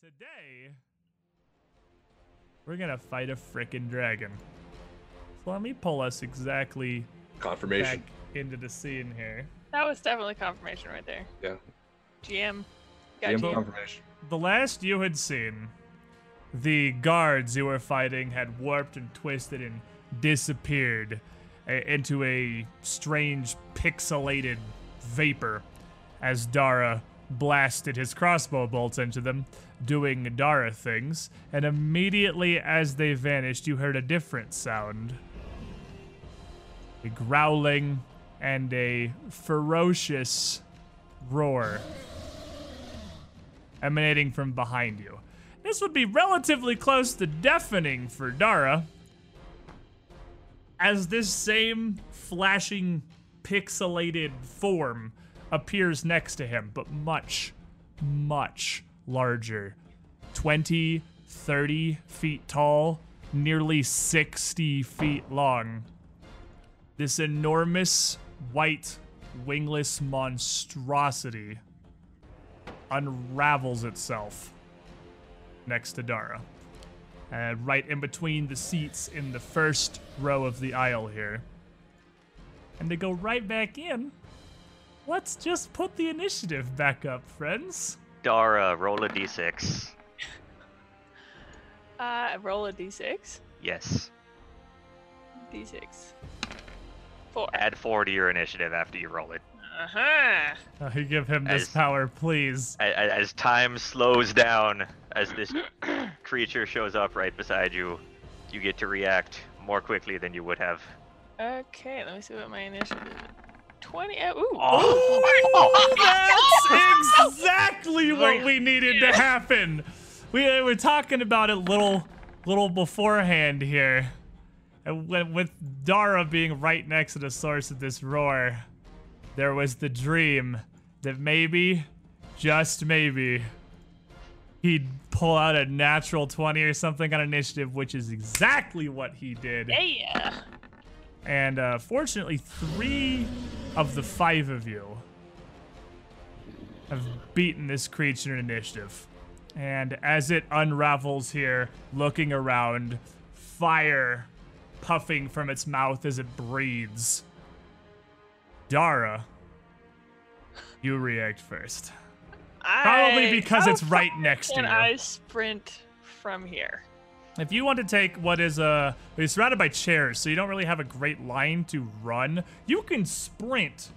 Today, we're gonna fight a frickin' dragon. So let me pull us exactly Confirmation. back into the scene here. That was definitely confirmation right there. Yeah. GM. Got GM GM. confirmation. The last you had seen, the guards you were fighting had warped and twisted and disappeared into a strange pixelated vapor as Dara blasted his crossbow bolts into them, doing Dara things. And immediately as they vanished, you heard a different sound a growling and a ferocious roar emanating from behind you. This would be relatively close to deafening for Dara, as this same flashing, pixelated form appears next to him, but much, much larger. 20, 30 feet tall, nearly 60 feet long. This enormous, white, wingless monstrosity unravels itself next to Dara. And right in between the seats in the first row of the aisle here. And to go right back in, let's just put the initiative back up, friends. Dara, roll a d6. Uh, roll a d6. Yes. D6. Four. Add 4 to your initiative after you roll it. Uh-huh. Uh, you give him this As- power, please. A- a- As time slows down, as this creature shows up right beside you, you get to react more quickly than you would have. Okay, let me see what my initiative is. 20. Uh, ooh. Oh, That's exactly what we needed to happen. We uh, were talking about it little, little beforehand here, and with Dara being right next to the source of this roar, there was the dream that maybe, just maybe, he'd pull out a natural twenty or something on initiative, which is exactly what he did. Yeah. And uh, fortunately, three of the five of you have beaten this creature in initiative. And as it unravels here, looking around, fire puffing from its mouth as it breathes. Dara, you react first. I, Probably because it's right next to you. I sprint from here? If you want to take what is uh, a, you're surrounded by chairs, so you don't really have a great line to run. You can sprint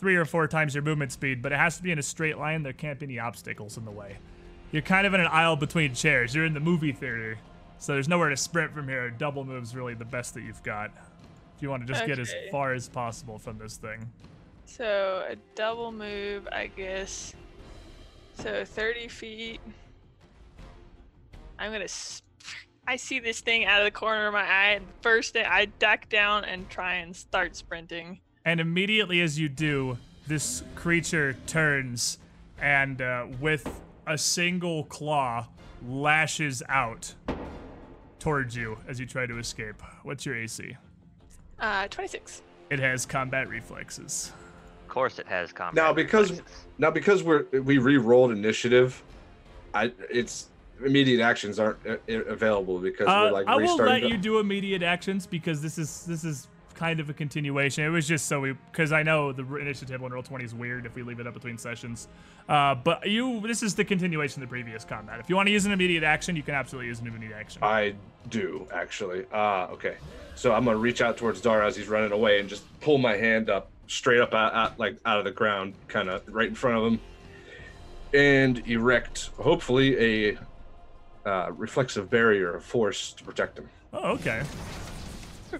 three or four times your movement speed, but it has to be in a straight line. There can't be any obstacles in the way. You're kind of in an aisle between chairs. You're in the movie theater, so there's nowhere to sprint from here. Double move's really the best that you've got. If you want to just get as far as possible from this thing. So a double move, I guess. So 30 feet. I'm gonna. Sp- I see this thing out of the corner of my eye, and first thing I duck down and try and start sprinting. And immediately as you do, this creature turns and uh, with a single claw lashes out towards you as you try to escape. What's your AC? Uh, 26. It has combat reflexes. Of course it has combat. Now, because- reflexes. Now, because we're we re-rolled initiative, I it's immediate actions aren't uh, uh, available because Uh, we're like I will restarting. let you do immediate actions because this is this is kind of a continuation. It was just so we because I know the initiative on Roll20 is weird if we leave it up between sessions. Uh, but you this is the continuation of the previous combat. If you want to use an immediate action, you can absolutely use an immediate action. I do actually. Ah, okay. So I'm gonna reach out towards Dara as he's running away and just pull my hand up straight up out, out like out of the ground, kind of right in front of him, and erect hopefully a uh, reflexive barrier of force to protect him. Oh, okay.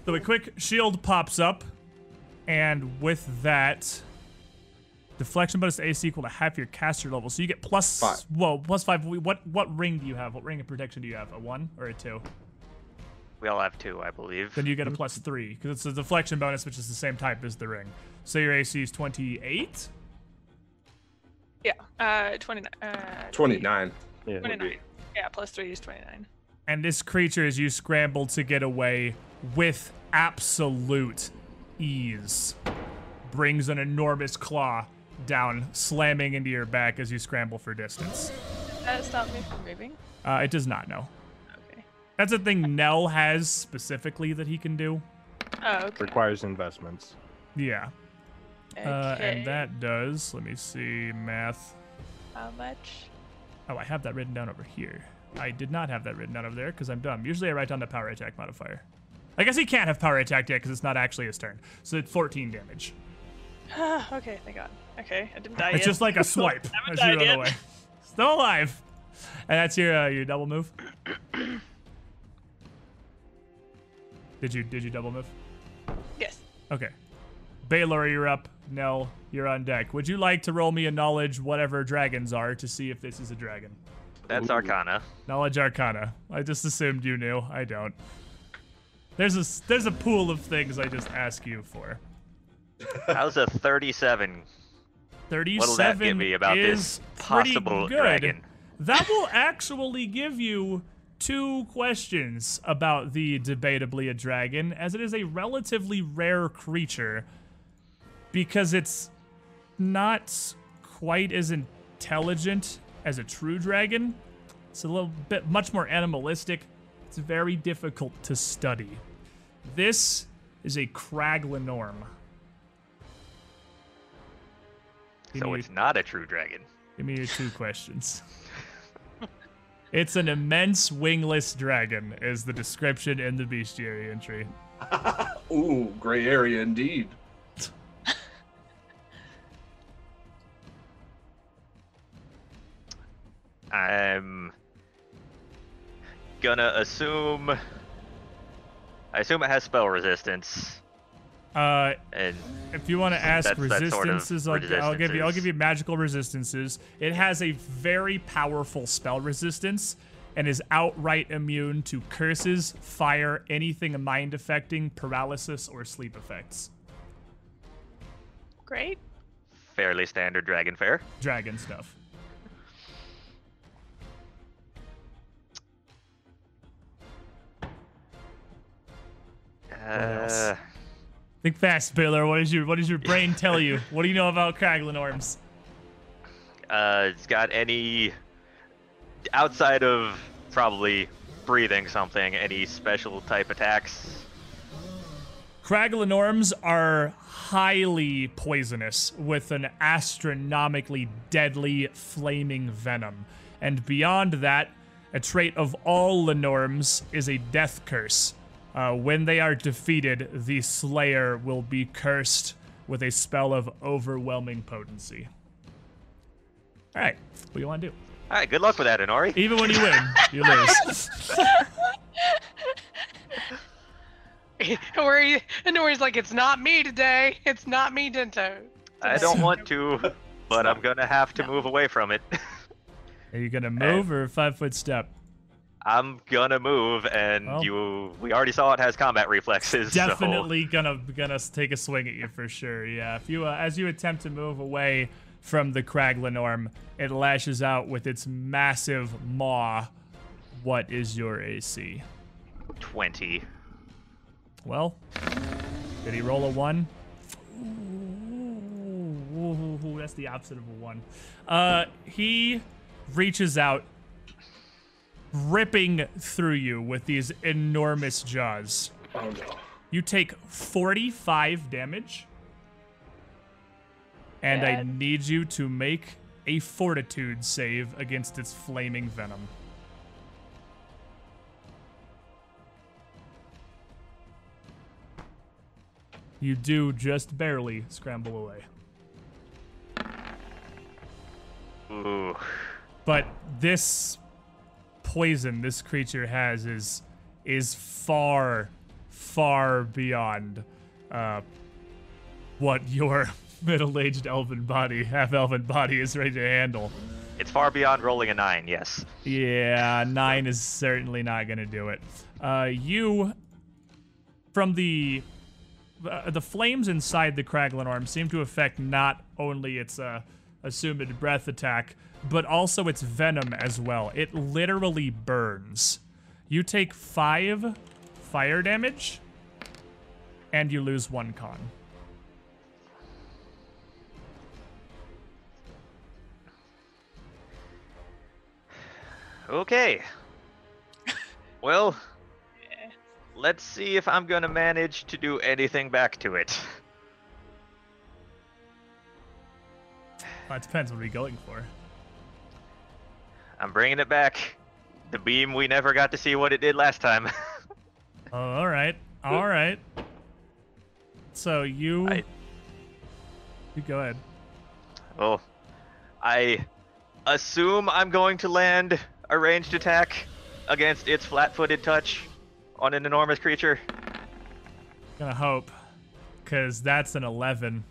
So a quick shield pops up, and with that, deflection bonus to AC equal to half your caster level. So you get plus Five. Whoa, plus five. What what ring do you have? What ring of protection do you have? A one or a two? we all have two, I believe. Then you get a plus three because it's a deflection bonus, which is the same type as the ring. So your AC is twenty-eight. Yeah. Uh, 29. Uh, Twenty-nine. Yeah. 29. Yeah, plus 3 is 29. And this creature, as you scramble to get away with absolute ease, brings an enormous claw down, slamming into your back as you scramble for distance. Does that stop me from moving? Uh, it does not know. Okay. That's a thing Nell has specifically that he can do. Oh, okay. Requires investments. Yeah. Uh, and that does, let me see, math. How much? Oh, I have that written down over here. I did not have that written down over there because I'm dumb. Usually I write down the power attack modifier. I guess he can't have power attack yet because it's not actually his turn. So it's 14 damage. okay, thank God. Okay, I didn't die It's yet. just like a swipe as you run yet. away. Still alive. And that's your uh, your double move. did you did you double move? yes. Okay. Baylor, you're up. Nell, you're on deck. Would you like to roll me a knowledge whatever dragons are to see if this is a dragon? That's Ooh. Arcana. Knowledge Arcana. I just assumed you knew. I don't. There's a s- there's a pool of things I just ask you for. How's a 37? 37 What'll that give me about is this pretty possible good. dragon? That will actually give you two questions about the debatably a dragon, as it is a relatively rare creature because it's not quite as intelligent as a true dragon. It's a little bit much more animalistic. It's very difficult to study. This is a Crag Linnorm. Give So me- it's not a true dragon. Give me your two questions. It's an immense wingless dragon, is the description in the bestiary entry. Ooh, gray area indeed. I'm gonna assume. I assume it has spell resistance, Uh, and if you want to ask That's- that's sort of resistances, I'll, I'll give you. I'll give you magical resistances. It has a very powerful spell resistance, and is outright immune to curses, fire, anything mind affecting, paralysis, or sleep effects. Great. fairly standard dragon fare. Dragon stuff. Uh, Think fast, Baylor. What is your What does your brain tell you? What do you know about Crag Linnorms? uh, it's got any outside of probably breathing something, any special type attacks? Crag Linnorms are highly poisonous with an astronomically deadly flaming venom. And beyond that, a trait of all Linnorms is a death curse. Uh, when they are defeated, the Slayer will be cursed with a spell of overwhelming potency. All right, what do you want to do? All right, good luck with that, Inori. Even when you win, you lose. Where he, and Nori's like, it's not me today. It's not me, Dento. I don't want to, but I'm gonna have to move away from it. Are you gonna move or five foot step? I'm gonna move, and Well. you. We already saw it has combat reflexes. so- definitely gonna gonna take a swing at you for sure. Yeah, if you uh, as you attempt to move away from the Crag Linnorm, it lashes out with its massive maw. What is your AC? Twenty. Well, did he roll a one? Ooh, that's the opposite of a one. Uh, he reaches out, ripping through you with these enormous jaws. Oh no. You take 45 damage. And I need you to make a fortitude save against its flaming venom. You do just barely scramble away. Ooh. But this poison this creature has is is far, far beyond uh, what your middle-aged elven body, half-elven body, is ready to handle. It's far beyond rolling a nine. Yes. Yeah, nine is certainly not gonna do it. Uh, you, from the uh, the flames inside the Crag Linnorm seem to affect not only its uh, assumed breath attack, but also its venom as well. It literally burns. You take five fire damage, and you lose one con. Okay. Well, let's see if I'm gonna manage to do anything back to it. Uh, it depends what are you going for. I'm bringing it back. The beam we never got to see what it did last time. Oh, all right, all right. So you, I- you go ahead. well, I assume I'm going to land a ranged attack against its flat-footed touch on an enormous creature. Gonna hope, cause that's an eleven.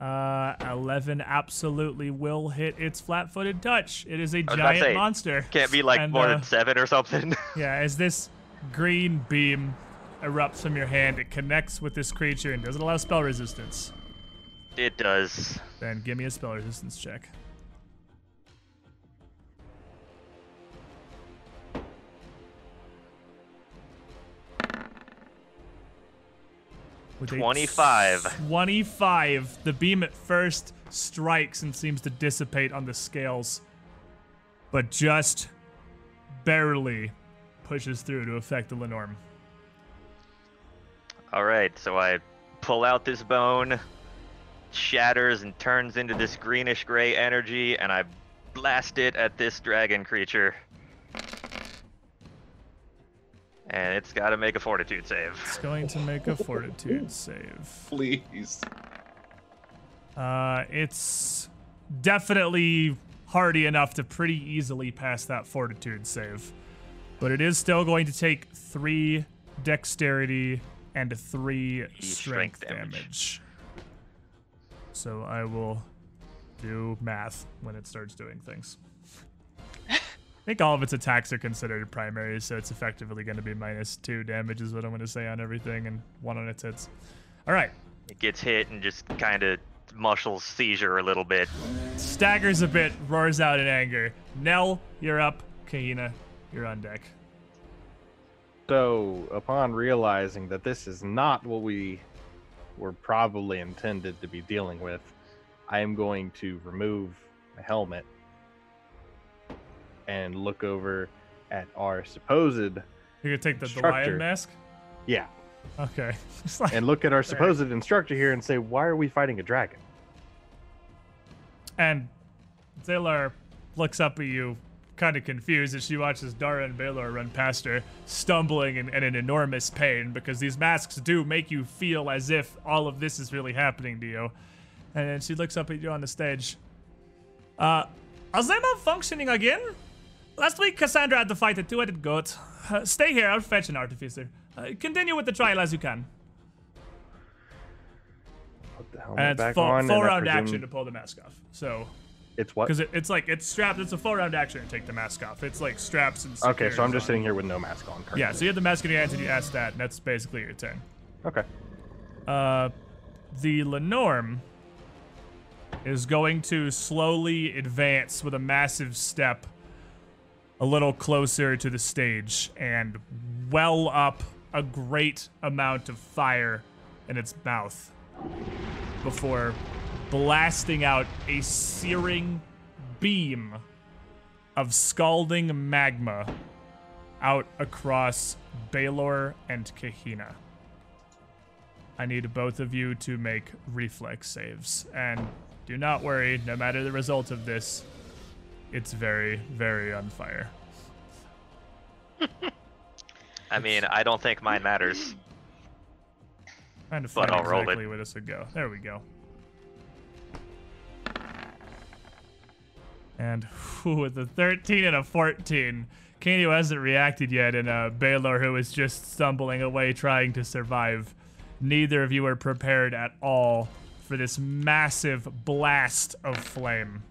Uh, eleven absolutely will hit its flat-footed touch. It is a was about to giant say, monster. Can't be like And, more uh, than seven or something. Yeah, as this green beam erupts from your hand, it connects with this creature and doesn't allow spell resistance. it does. Then give me a spell resistance check. With a 25. 25. The beam at first strikes and seems to dissipate on the scales, but just barely pushes through to affect the Linnorm. All right, so I pull out this bone, shatters and turns into this greenish gray energy, and I blast it at this dragon creature. And it's got to make a fortitude save. It's going to make a fortitude save. Please. Uh, it's definitely hardy enough to pretty easily pass that fortitude save. But it is still going to take three dexterity and three strength, strength damage. damage. So I will do math when it starts doing things. I think all of its attacks are considered primary, so it's effectively going to be minus two damage, is what I'm going to say on everything, and one on its hits. All right. It gets hit and just kind of muscles seizure a little bit. staggers a bit, roars out in anger. Nell, you're up. Kahina, you're on deck. So, upon realizing that this is not what we were probably intended to be dealing with, I am going to remove my helmet and look over at our supposed You're gonna take the, lion mask? yeah, Okay. Like- and look at our supposed instructor here and say, "Why are we fighting a dragon?" and Zalar looks up at you, kind of confused, as she watches Dara and Baylor run past her, stumbling in, in an enormous pain, because these masks do make you feel as if all of this is really happening to you. And then she looks up at you on the stage. Uh, are they malfunctioning again? Last week, Cassandra had to fight a two-headed goat. Uh, stay here, I'll fetch an artificer. Uh, continue with the trial as you can. Put the helmet And it's back full, on. full round presume action to pull the mask off. So, It's what? because it, it's like it's strapped. It's a full round action to take the mask off. It's like straps and. Okay, so I'm just on. sitting here with no mask on. Currently. Yeah, so you have the mask in your hands and you ask that, and that's basically your turn. Okay. Uh, the Linnorm is going to slowly advance with a massive step a little closer to the stage and well up a great amount of fire in its mouth before blasting out a searing beam of scalding magma out across Baylor and Kahina. I need both of you to make reflex saves. And do not worry, no matter the result of this, it's very, very on fire. I mean, I don't think mine matters. Trying to find I'll roll it. exactly where this would go. There we go. And whew, with a 13 and a 14, Kane who hasn't reacted yet, and uh, Baylor who is just stumbling away trying to survive. Neither of you are prepared at all for this massive blast of flame.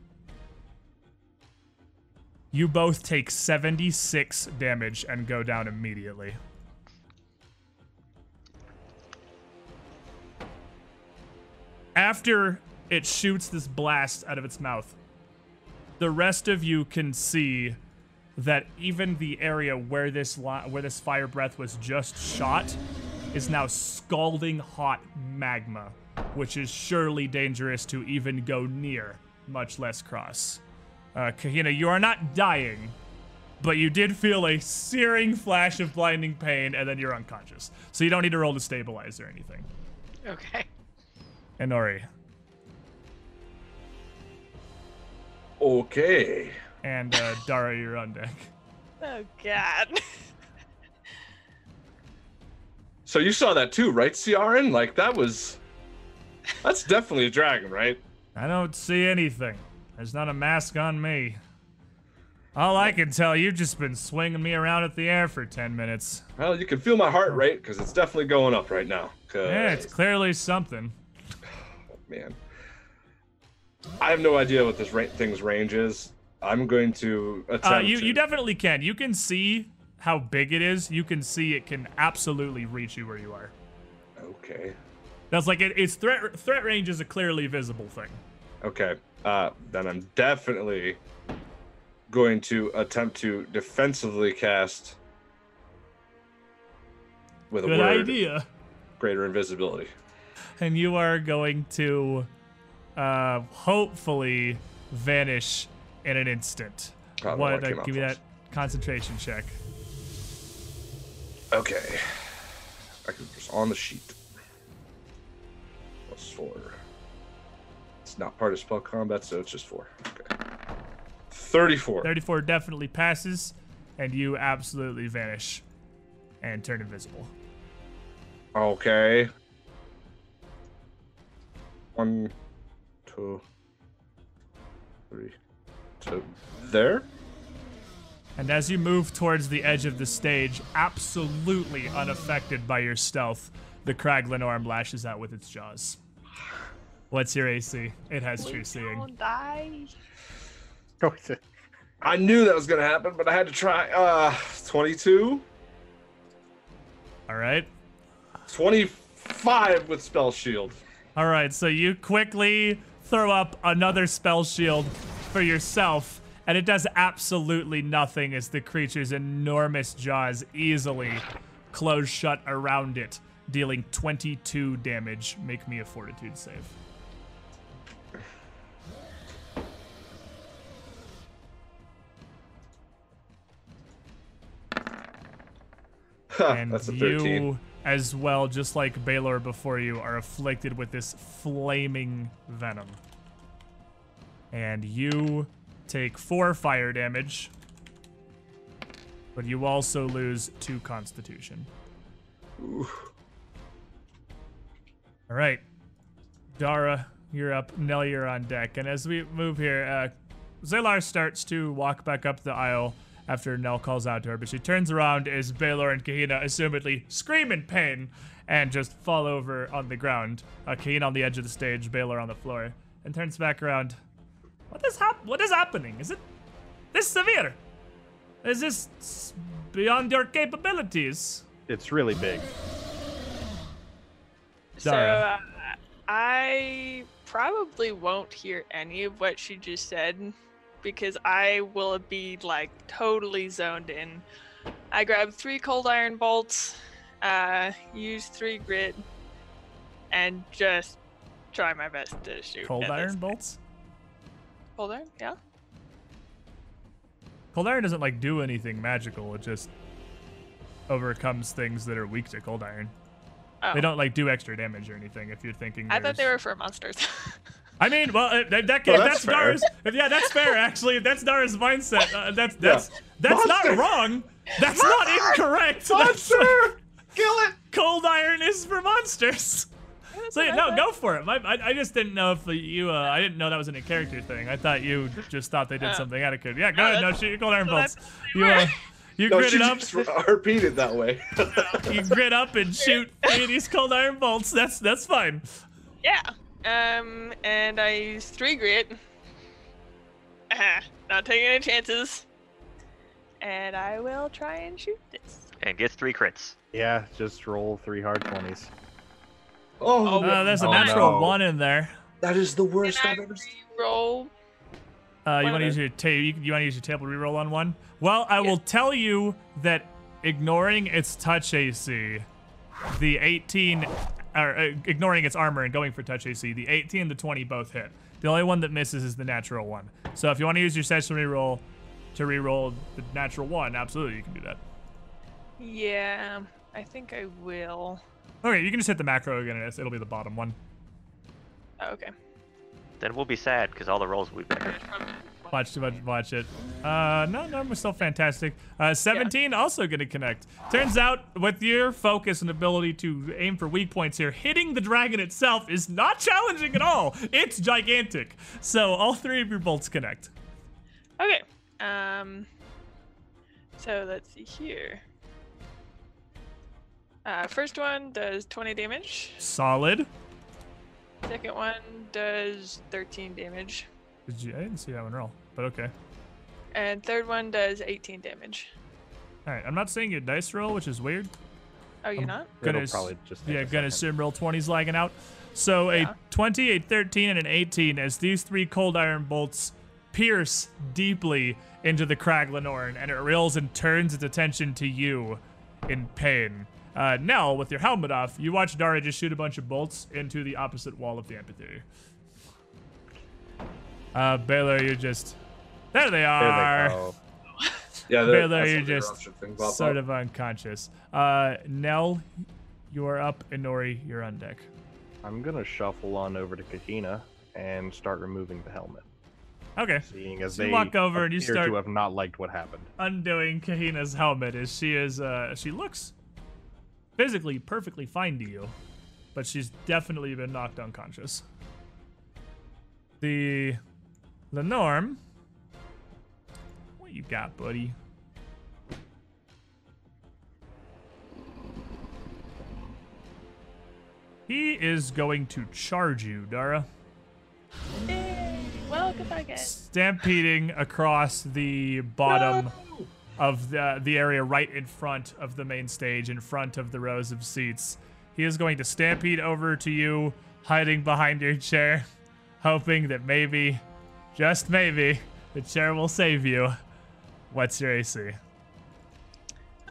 You both take 76 damage and go down immediately. After it shoots this blast out of its mouth, the rest of you can see that even the area where this where this fire breath was just shot is now scalding hot magma, which is surely dangerous to even go near, much less cross. Uh, Kahina, you are not dying, but you did feel a searing flash of blinding pain, and then you're unconscious. So you don't need to roll to stabilize or anything. Okay. And Ori. Okay. And uh, Dara, you're on deck. Oh God. So you saw that too, right, Ciaran? Like that was. That's definitely a dragon, right? I don't see anything. There's not a mask on me. All I can tell, you've just been swinging me around at the air for 10 minutes. Well, you can feel my heart rate because it's definitely going up right now. Yeah, it's clearly something. man. I have no idea what this ra- thing's range is. I'm going to attempt. Uh, you, to- you definitely can. You can see how big it is. You can see it can absolutely reach you where you are. Okay. That's like it, its threat threat range is a clearly visible thing. Okay. Uh, then I'm definitely going to attempt to defensively cast with a Good word idea. greater invisibility. And you are going to uh, hopefully vanish in an instant. What? Uh, give me that concentration check. Okay. I can just on the sheet. Plus four. It's not part of spell combat, so it's just four. Okay. 34. 34 definitely passes, and you absolutely vanish and turn invisible. Okay. One, two, three, two. There? And as you move towards the edge of the stage, absolutely unaffected by your stealth, the Crag Linnorm lashes out with its jaws. What's your AC? It has true seeing. Don't die. Go it. I knew that was gonna happen, but I had to try. Uh, 22, All right. 25 with spell shield. All right, so you quickly throw up another spell shield for yourself, and it does absolutely nothing as the creature's enormous jaws easily close shut around it, dealing 22 damage. Make me a fortitude save. Huh, and that's a 13. you as well just like Baylor before you are afflicted with this flaming venom. And you take four fire damage but you also lose two constitution. All right. Dara you're up. Nell you're on deck. And as we move here uh Zalar starts to walk back up the aisle after Nell calls out to her, but she turns around as Baylor and Kahina assumedly scream in pain and just fall over on the ground. Uh, Kahina on the edge of the stage, Baylor on the floor, and turns back around. What is hap- What is happening? Is it this severe? Is this beyond your capabilities? It's really big. So uh, I probably won't hear any of what she just said because I will be like totally zoned in. I grab three cold iron bolts, uh, use three grit, and just try my best to shoot. Cold iron bolts? Cold iron, yeah. Cold iron doesn't like do anything magical. It just overcomes things that are weak to cold iron. Oh. They don't like do extra damage or anything. If you're thinking, I thought they were for monsters. I mean, well, uh, that, that, Well, that's that's fair. Dara's. If, yeah, that's fair. Actually, if that's Dara's mindset. Uh, that's that's that's not wrong. That's not incorrect. That's, Monster! Kill it! cold iron is for monsters. So yeah, no, go for it. My, I, I just didn't know if you. Uh, I didn't know that was in a character thing. I thought you just thought they did Uh, something out of character. Yeah, go no, ahead. No, shoot your cold iron bolts. that's- You uh, you No, grit she it up. just repeated that way. You grit up and shoot three of these cold iron bolts. That's that's fine. Yeah. Um, and I use three grit. Ah, not taking any chances. And I will try and shoot this. And gets three crits. Yeah, just roll three hard twenties. oh, Uh, there's a Oh, natural no. one in there. that is the worst I I've ever seen. roll? Uh, you want to use your ta- you, you want to use your table reroll on one? Well, I will tell you that ignoring its touch AC, the 18, or uh, ignoring its armor and going for touch AC, the 18 and the 20 both hit. The only one that misses is the natural one. So if you want to use your session reroll to reroll the natural one, absolutely you can do that. Yeah, I think I will. Okay, you can just hit the macro again, and it's- it'll be the bottom one. Oh, okay. Then we'll be sad because all the rolls will be better. Watch, watch, watch it. Uh, no, no, we're still fantastic. Uh, 17 also going to connect. Turns out, with your focus and ability to aim for weak points here, hitting the dragon itself is not challenging at all. It's gigantic. So all three of your bolts connect. Okay. Um. So let's see here. Uh, first one does 20 damage. Solid. Second one does 13 damage. Did you, I didn't see that one roll, but okay. And third one does 18 damage. All right, I'm not seeing your dice roll, which is weird. Oh, you're Um, not? It'll Gonna s- probably just take Yeah, a gonna second. assume Roll20's lagging out. So a Yeah. 20, a 13, and an 18 as these three cold iron bolts pierce deeply into the Crag Linnorm, and it reels and turns its attention to you in pain. Uh, Nell, with your helmet off, you watch Dara just shoot a bunch of bolts into the opposite wall of the amphitheater. Uh, Baylor, you're just. There they There are. they go. Yeah, Baylor, you're just eruption thing pop sort up. of unconscious. Uh, Nell, you are up, and Nori, you're on deck. I'm gonna shuffle on over to Kahina and start removing the helmet, Okay. seeing as So you they walk over and you start- to have not liked what happened. Undoing Kahina's helmet as she is, uh, she looks physically perfectly fine to you, but she's definitely been knocked unconscious. The Linnorm, what you got, buddy? He is going to charge you, Dara. Well, goodbye, guys. stampeding across the bottom of the the area right in front of the main stage, in front of the rows of seats. He is going to stampede over to you, hiding behind your chair, hoping that maybe, just maybe, the chair will save you. What's your AC?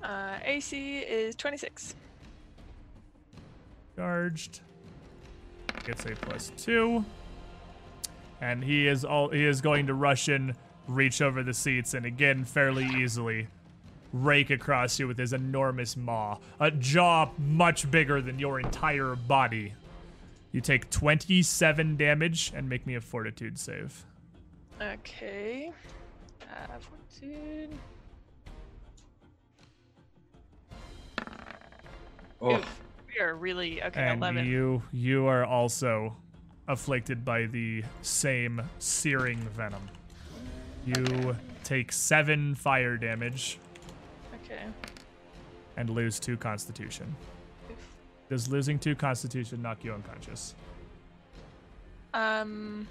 Uh, AC is 26. Charged. Gets a plus two. And he is all he is going to rush in, reach over the seats, and again fairly easily rake across you with his enormous maw. A jaw much bigger than your entire body. You take 27 damage and make me a fortitude save. Okay. Uh, fortitude. Oh, Oof, we are really okay. and 11. you you are also afflicted by the same searing venom. You take seven fire damage Okay. and lose two constitution. Oof. Does losing two constitution knock you unconscious? Um.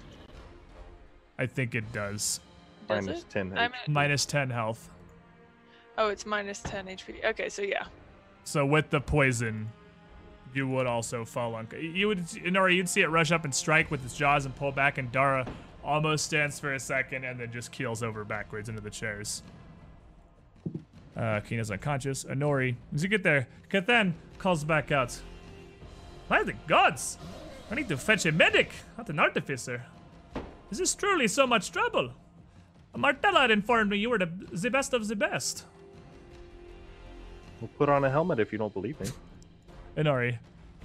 I think it does. Does Minus it? 10 I'm HP. at, Minus 10 health. oh, it's minus 10 HP. Okay, so yeah. So with the poison, you would also fall un. You would, Nora, you'd see it rush up and strike with its jaws and pull back, and Dara almost stands for a second and then just keels over backwards into the chairs. Uh, Kina's unconscious. Anori, as you get there, Kathan calls back out. By the gods! I need to fetch a medic, not an artificer. Is this truly so much trouble? Martella had informed me you were the, the best of the best. We'll put on a helmet if you don't believe me. Inari,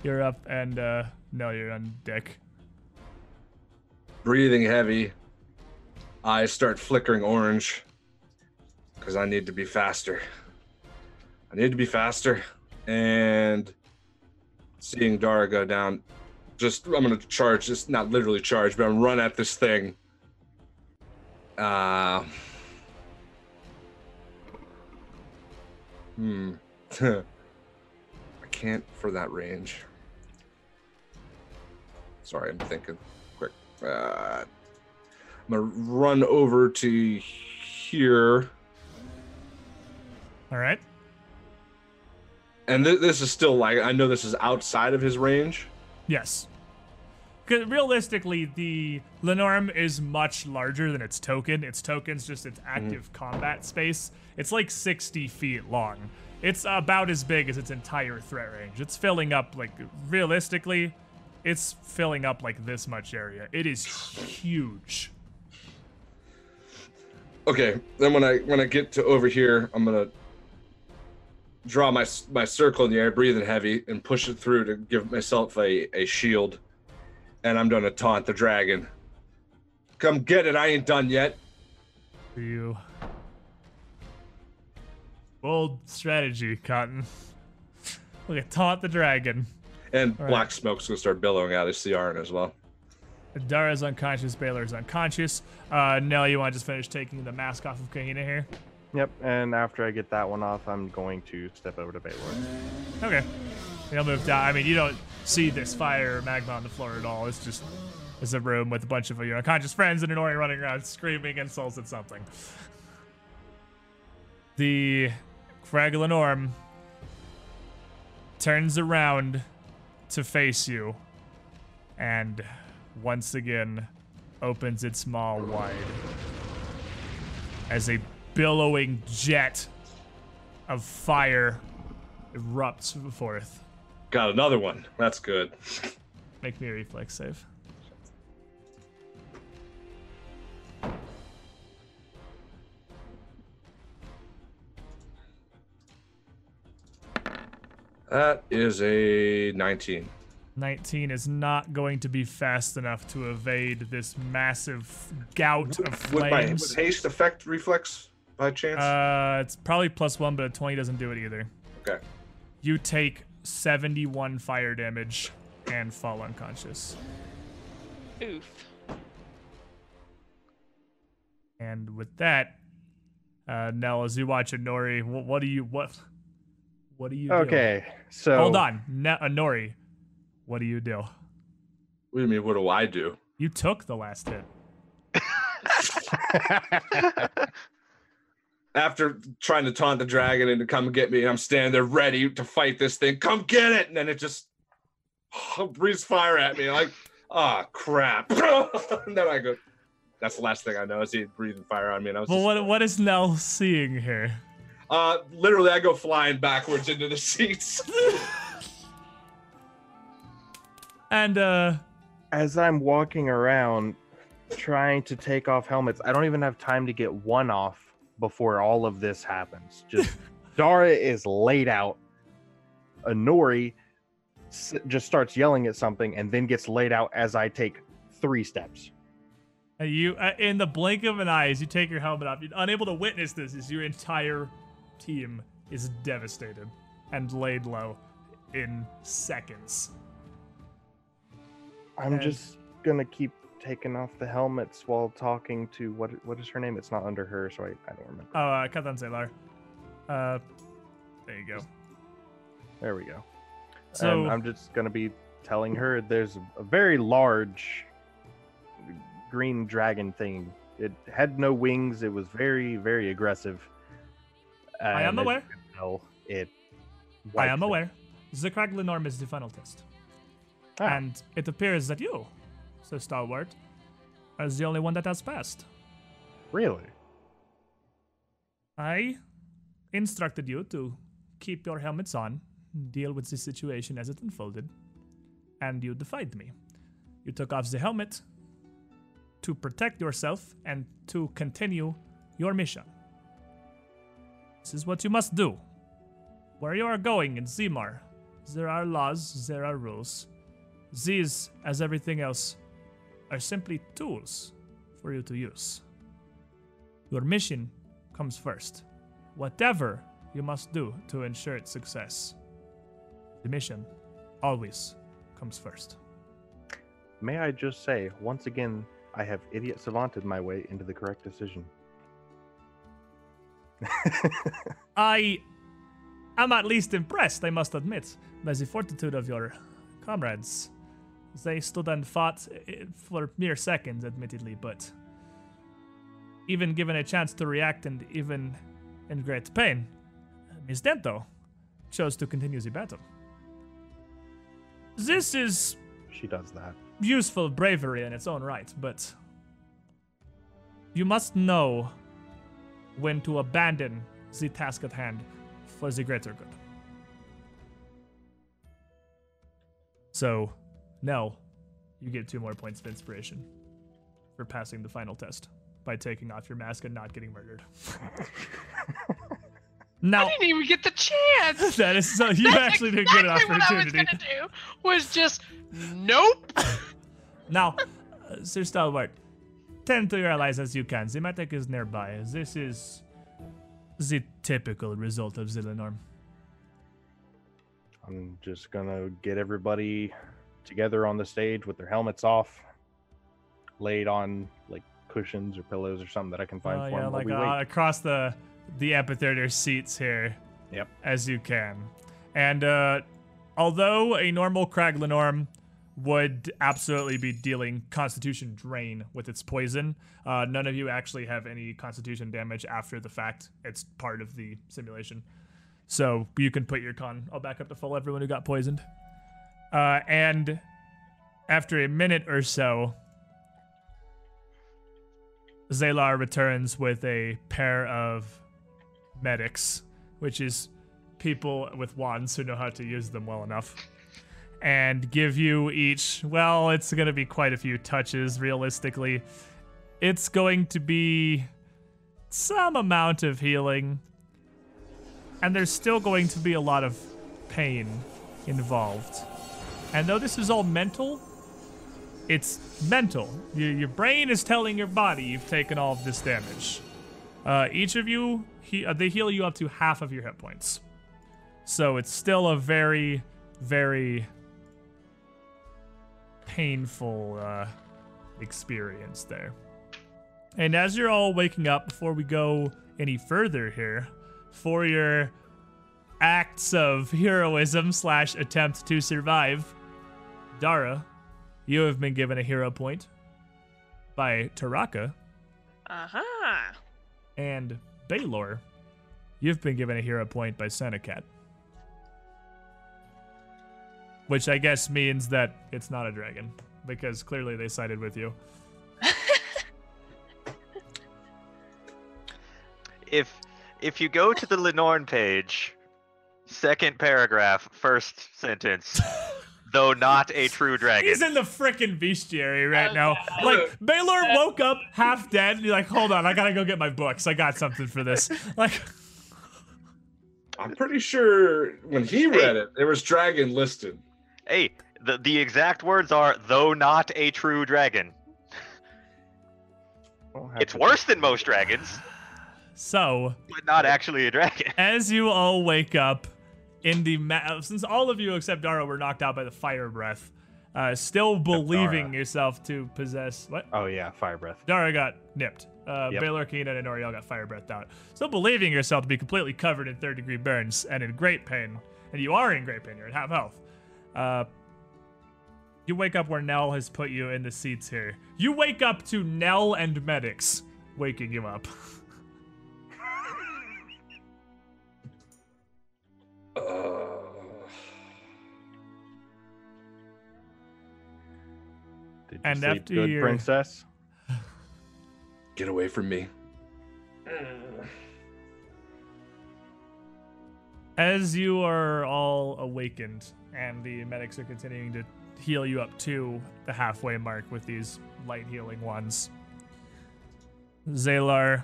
you're up, and uh, no, you're on deck. breathing heavy. Eyes start flickering orange because I need to be faster. I need to be faster. And seeing Dara go down, just I'm gonna charge, just not literally charge, but I'm run at this thing. Uh, hmm. I can't for that range. Sorry, I'm thinking quick. Uh, I'm gonna run over to here, All right. and th- this is still like I know this is outside of his range. Yes. Realistically, the Linnorm is much larger than its token. Its token's just its mm-hmm. active combat space. It's like 60 feet long. It's about as big as its entire threat range. It's filling up, like, realistically, it's filling up like this much area. It is huge. Okay, then when I when I get to over here, I'm gonna draw my my circle in the air, breathing heavy, and push it through to give myself a a shield. And I'm gonna taunt the dragon. Come get it! I ain't done yet. For you. Bold strategy, Cotton. Look at taunt the dragon. And All right. black smoke's gonna start billowing out of CRN as well. Dara's unconscious, Baylor's unconscious. Uh, Nell, you want to just finish taking the mask off of Kahina here? Yep, and after I get that one off, I'm going to step over to Baylor. Okay. He'll move down. I mean, you don't see this fire magma on the floor at all. It's just it's a room with a bunch of your unconscious friends and an Ori running around screaming insults at something. The Crag Linnorm turns around to face you and once again opens its maw wide as a billowing jet of fire erupts forth. Got another one. That's good. Make me a reflex save. That is a 19. 19 is not going to be fast enough to evade this massive gout of flames. Would my would haste affect reflex by chance? Uh, it's probably plus one, but a 20 doesn't do it either. okay. You take 71 fire damage and fall unconscious. Oof. And with that, uh, Nell, as you watch Nori, what, what do you what? What do you do? Okay, so Hold on, ne- uh, Nori. What do you do? What do you mean? What do I do? You took the last hit. After trying to taunt the dragon and to come and get me, I'm standing there ready to fight this thing. Come get it! And then it just breathes fire at me. Like, ah, crap. and then I go. That's the last thing I know. I see it breathing fire on me, and I was Well, just, what what is Nell seeing here? uh, literally, I go flying backwards into the seats. And uh, as I'm walking around trying to take off helmets, I don't even have time to get one off before all of this happens. Just Dara is laid out. Anori s- just starts yelling at something and then gets laid out as I take three steps. And you uh, in the blink of an eye, as you take your helmet off, you're unable to witness this as your entire team is devastated and laid low in seconds. I'm And- just gonna keep taking off the helmets while talking to what what is her name? It's not under her, so I, I don't remember. Oh, uh, Katan. Uh, there you go. There we go. So and I'm just gonna be telling her there's a very large green dragon thing. It had no wings. It was very, very aggressive. I am aware. tell, it. I am aware. The Crag Linnorm is the final test. Ah. And it appears that you, Sir Stalwart, are the only one that has passed. Really? I instructed you to keep your helmets on, deal with the situation as it unfolded, and you defied me. You took off the helmet to protect yourself and to continue your mission. This is what you must do. Where you are going in Zimar, there are laws, there are rules. These, as everything else, are simply tools for you to use. Your mission comes first. Whatever you must do to ensure its success, the mission always comes first. May I just say, once again, I have idiot savanted my way into the correct decision. I am at least impressed, I must admit, by the fortitude of your comrades. They stood and fought eh, for mere seconds, admittedly, but even given a chance to react and even in great pain, Miss Dento chose to continue the battle. This is she does that. useful bravery in its own right, but you must know when to abandon the task at hand for the greater good. So, Nell, you get two more points of inspiration for passing the final test by taking off your mask and not getting murdered. now, I didn't even get the chance. that is so you That's actually did get an exactly what I was gonna do was just nope. Now, uh, Sir Stalwart, tend to your allies as you can. The medic is nearby. This is the typical result of Zillenorm. I'm just gonna get everybody together on the stage with their helmets off, laid on like cushions or pillows or something that I can find Oh, for yeah, them like we uh, across the the amphitheater seats here. Yep. As you can, and uh, although a normal Crag Linnorm would absolutely be dealing Constitution drain with its poison, uh, none of you actually have any Constitution damage after the fact. It's part of the simulation, so you can put your con all back up to full. Everyone who got poisoned, uh, and after a minute or so, Zalar returns with a pair of medics, which is people with wands who know how to use them well enough, and give you each, well, it's going to be quite a few touches realistically. It's going to be some amount of healing, and there's still going to be a lot of pain involved. And though this is all mental, it's mental. Your, your brain is telling your body you've taken all of this damage. Uh, each of you, he, uh, they heal you up to half of your hit points. So it's still a very, very painful uh, experience there. And as you're all waking up, before we go any further here, for your acts of heroism slash attempt to survive, Dara, you have been given a hero point by Taraka, Uh huh. and Baylor, you've been given a hero point by Senecat. Which I guess means that it's not a dragon, because clearly they sided with you. If if you go to the Linnorm page, second paragraph, first sentence, though not a true dragon. He's in the frickin' bestiary right now. Like, Baylor woke up half dead, and you're like, hold on, I gotta go get my books. I got something for this. Like, I'm pretty sure when he read it, there was dragon listed. Hey, the the exact words are though not a true dragon. It's worse than most dragons, so, but not actually a dragon. as you all wake up in the ma- since all of you except Dara were knocked out by the fire breath, uh, still believing yourself to possess what Oh yeah, fire breath. Dara got nipped. Uh, Yep. Baylor, Keenan, and Oriel got fire breathed out. Still believing yourself to be completely covered in third degree burns and in great pain, and you are in great pain. You're at half health. Uh, you wake up where Nell has put you in the seats here. You wake up to Nell and medics waking you up. Uh, Did you And sleep after good, your- princess? get away from me. As you are all awakened and the medics are continuing to heal you up to the halfway mark with these light healing ones, Zalar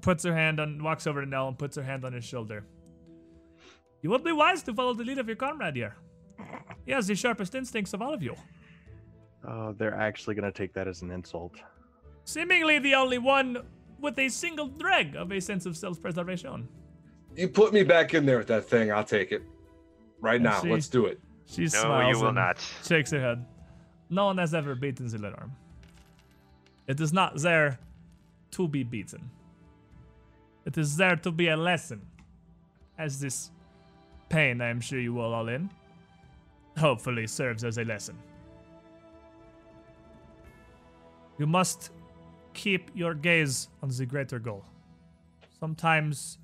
puts her hand on, walks over to Nell and puts her hand on his shoulder. You would be wise to follow the lead of your comrade here. He has the sharpest instincts of all of you. Oh, they're actually gonna take that as an insult. Seemingly the only one with a single dreg of a sense of self-preservation. You put me back in there with that thing, I'll take it. Right And now, she- let's do it. She No, smiles you will and not. Shakes her head. No one has ever beaten Zillenorm. It is not there to be beaten. It is there to be a lesson. As this pain, I am sure you will all in, hopefully serves as a lesson. You must keep your gaze on the greater goal. Sometimes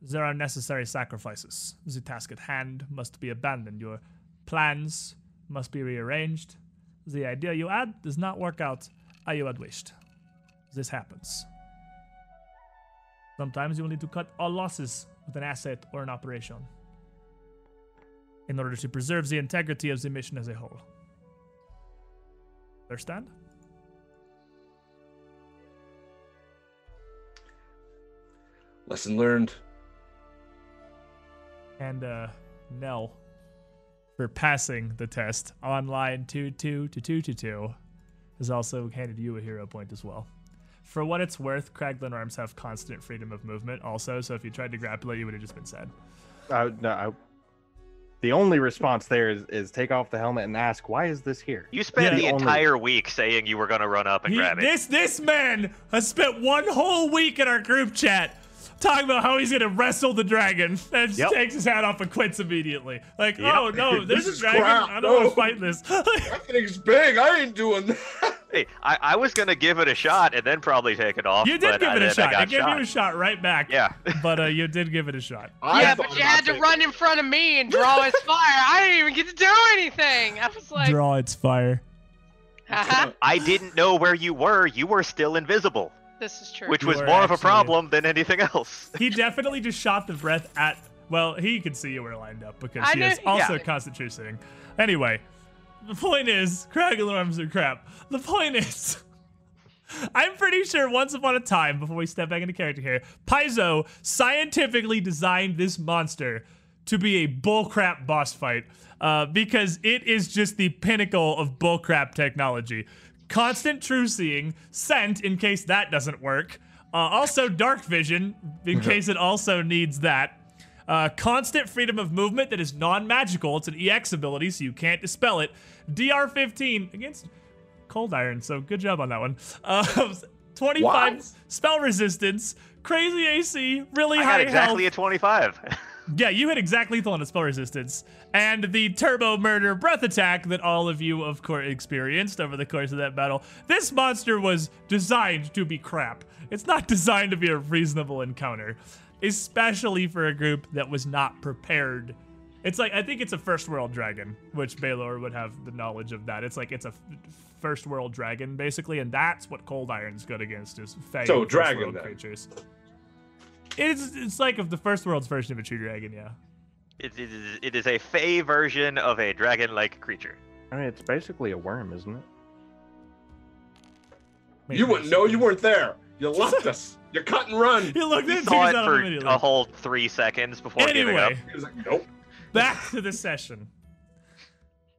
there are necessary sacrifices. The task at hand must be abandoned. Your plans must be rearranged. The idea you had does not work out as you had wished. This happens. Sometimes you will need to cut all losses with an asset or an operation. In order to preserve the integrity of the mission as a whole. Understand? Lesson learned. And uh, Nell, for passing the test on line 2 2 to 2 to 2, has also handed you a hero point as well. For what it's worth, Crag Linnorms have constant freedom of movement also, so if you tried to grapple it, you would have just been sad. I, no, I, the only response there is, is take off the helmet and ask, why is this here? You spent Yeah. the The only- entire week saying you were gonna run up and He- grab it. this this man has spent one whole week in our group chat talking about how he's gonna wrestle the dragon and Yep. takes his hat off and quits immediately. Like, Yep. oh no, there's This a is dragon. crap, I don't want to fight this. That thing's big. I ain't doing that. Hey, I, I was gonna give it a shot and then probably take it off. you did but give I, it a shot. I shot. got It gave shot. you a shot right back. Yeah. but uh, you did give it a shot. I yeah, but you had to run it. in front of me and draw his fire. I didn't even get to do anything. I was like, Draw its fire. I didn't know where you were. You were still invisible, this is true. which You was were more of a problem than anything else. He definitely just shot the breath at. Well, he could see you were lined up because I he knew- is also yeah. constant true seeing. Anyway, the point is, Crag Linnorms are crap. The point is, I'm pretty sure once upon a time, before we step back into character here, Paizo scientifically designed this monster to be a bullcrap boss fight uh, because it is just the pinnacle of bullcrap technology. Constant true seeing, scent in case that doesn't work. Uh, also, dark vision in case it also needs that. Uh, constant freedom of movement that is non magical. It's an EX ability, so you can't dispel it. DR 15 against Cold Iron, so good job on that one. Uh, 25 What? spell resistance, crazy AC, really I high exactly health. a 25. Yeah, you hit exactly lethal on a spell resistance. And the turbo murder breath attack that all of you, of course, experienced over the course of that battle. This monster was designed to be crap. It's not designed to be a reasonable encounter, especially for a group that was not prepared. It's like, I think it's a first world dragon, which Baylor would have the knowledge of that. It's like, it's a f- first world dragon, basically, and that's what Cold Iron's good against, is fey So, dragon, creatures. It's, it's like of the first world's version of a true dragon, yeah. it, it, is, it is a fey version of a dragon-like creature. I mean, it's basically a worm, isn't it? You wouldn't know. You weren't there. You left us. You cut and run. You looked He into saw it it for a whole three seconds before giving up. He was like, nope. back to the session.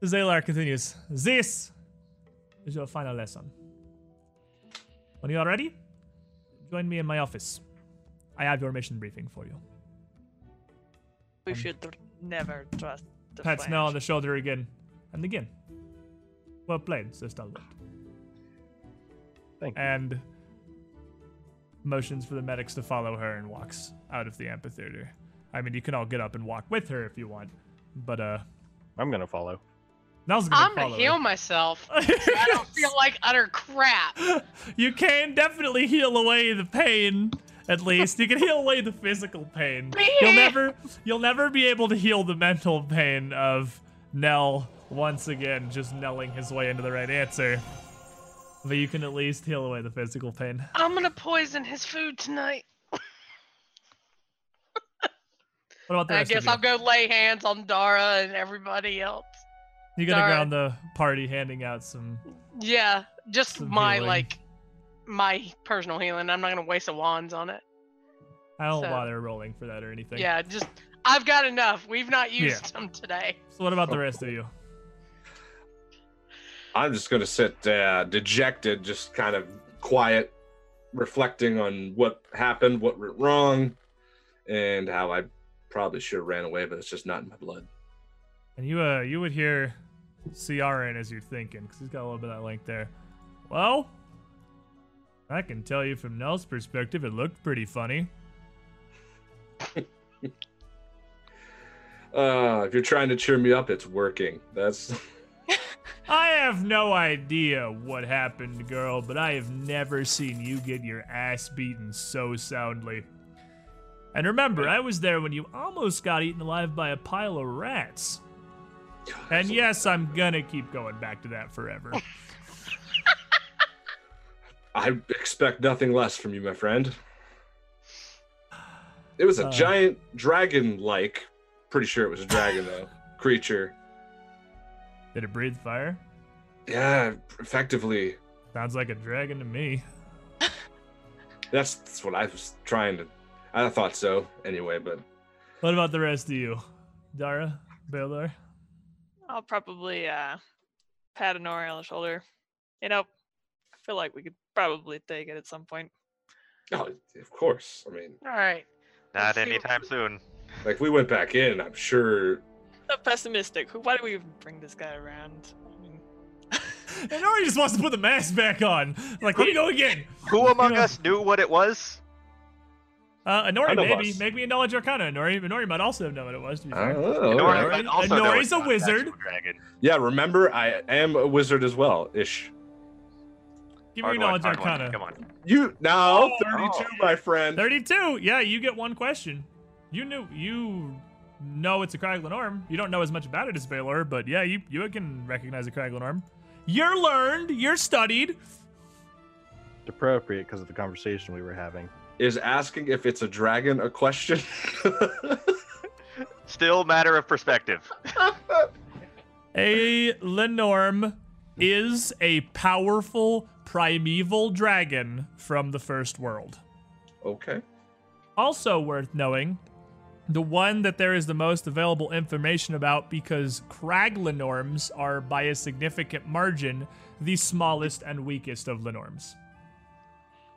Zalar continues. This is your final lesson. When you are ready, join me in my office. I have your mission briefing for you. We should never trust the Pat Snell on the shoulder again and again. Well played, Sir Stalwart. Thank you. And motions for the medics to follow her and walks out of the amphitheater. I mean, you can all get up and walk with her if you want, but uh, I'm gonna follow. Nell's gonna I'm follow gonna her. heal myself. I don't feel like utter crap. you can definitely heal away the pain. At least you can heal away the physical pain. You'll never, you'll never be able to heal the mental pain of Nell once again just knelling his way into the right answer. But you can at least heal away the physical pain. I'm gonna poison his food tonight. What about the I guess? I'll go lay hands on Dara and everybody else. You're gonna go Dara. the party handing out some. Yeah, just Some my healing. like my personal healing. I'm not gonna waste a wands on it. I don't So- bother rolling for that or anything. Yeah, just I've got enough. We've not used them today. So what about the rest of you? I'm just gonna sit uh, dejected, just kind of quiet, reflecting on what happened, what went wrong, and how I probably should have ran away, but it's just not in my blood. And you, uh, you would hear Ciaran as you're thinking, because he's got a little bit of that link there. Well, I can tell you from Nell's perspective, it looked pretty funny. Uh, if you're trying to cheer me up, it's working. That's I have no idea what happened, girl, but I have never seen you get your ass beaten so soundly. And remember, I was there when you almost got eaten alive by a pile of rats. And yes, I'm gonna keep going back to that forever. I expect nothing less from you, my friend. It was a Uh. giant dragon like. Pretty sure it was a dragon though. creature. Did it breathe fire? Yeah, effectively. Sounds like a dragon to me. That's, that's what I was trying to. I thought so anyway, but What about the rest of you? Dara? Baylor? I'll probably uh pat Honori on the shoulder. You know, I feel like we could probably take it at some point. oh, of course. I mean, All right. Not Let's see what- anytime soon. like we went back in. I'm sure. So pessimistic. Who- Why do we even bring this guy around? I mean, And Nori just wants to put the mask back on. Like, let me go again. Who among Yeah. us knew what it was? Uh, Nori, None of maybe. us. Make me a knowledge arcana. Nori, Nori might also know what it was, to be I fair. don't know. Nori alright. might also know Nori's it's a not an wizard. actual Dragon. Yeah, remember, I am a wizard as well, ish. Give me Hard your one, knowledge hard one. arcana. Come on. You now Oh. 32, my friend. 32. Yeah, you get one question. You knew you know it's a Crag Linnorm. You don't know as much about it as Baylor, but yeah, you you can recognize a Crag Linnorm. You're learned. You're studied. Appropriate because of the conversation we were having. Is asking if it's a dragon a question? Still matter of perspective. A Linnorm is a powerful primeval dragon from the first world. okay. Also worth knowing, the one that there is the most available information about because Crag Linnorms are by a significant margin the smallest and weakest of Linnorms.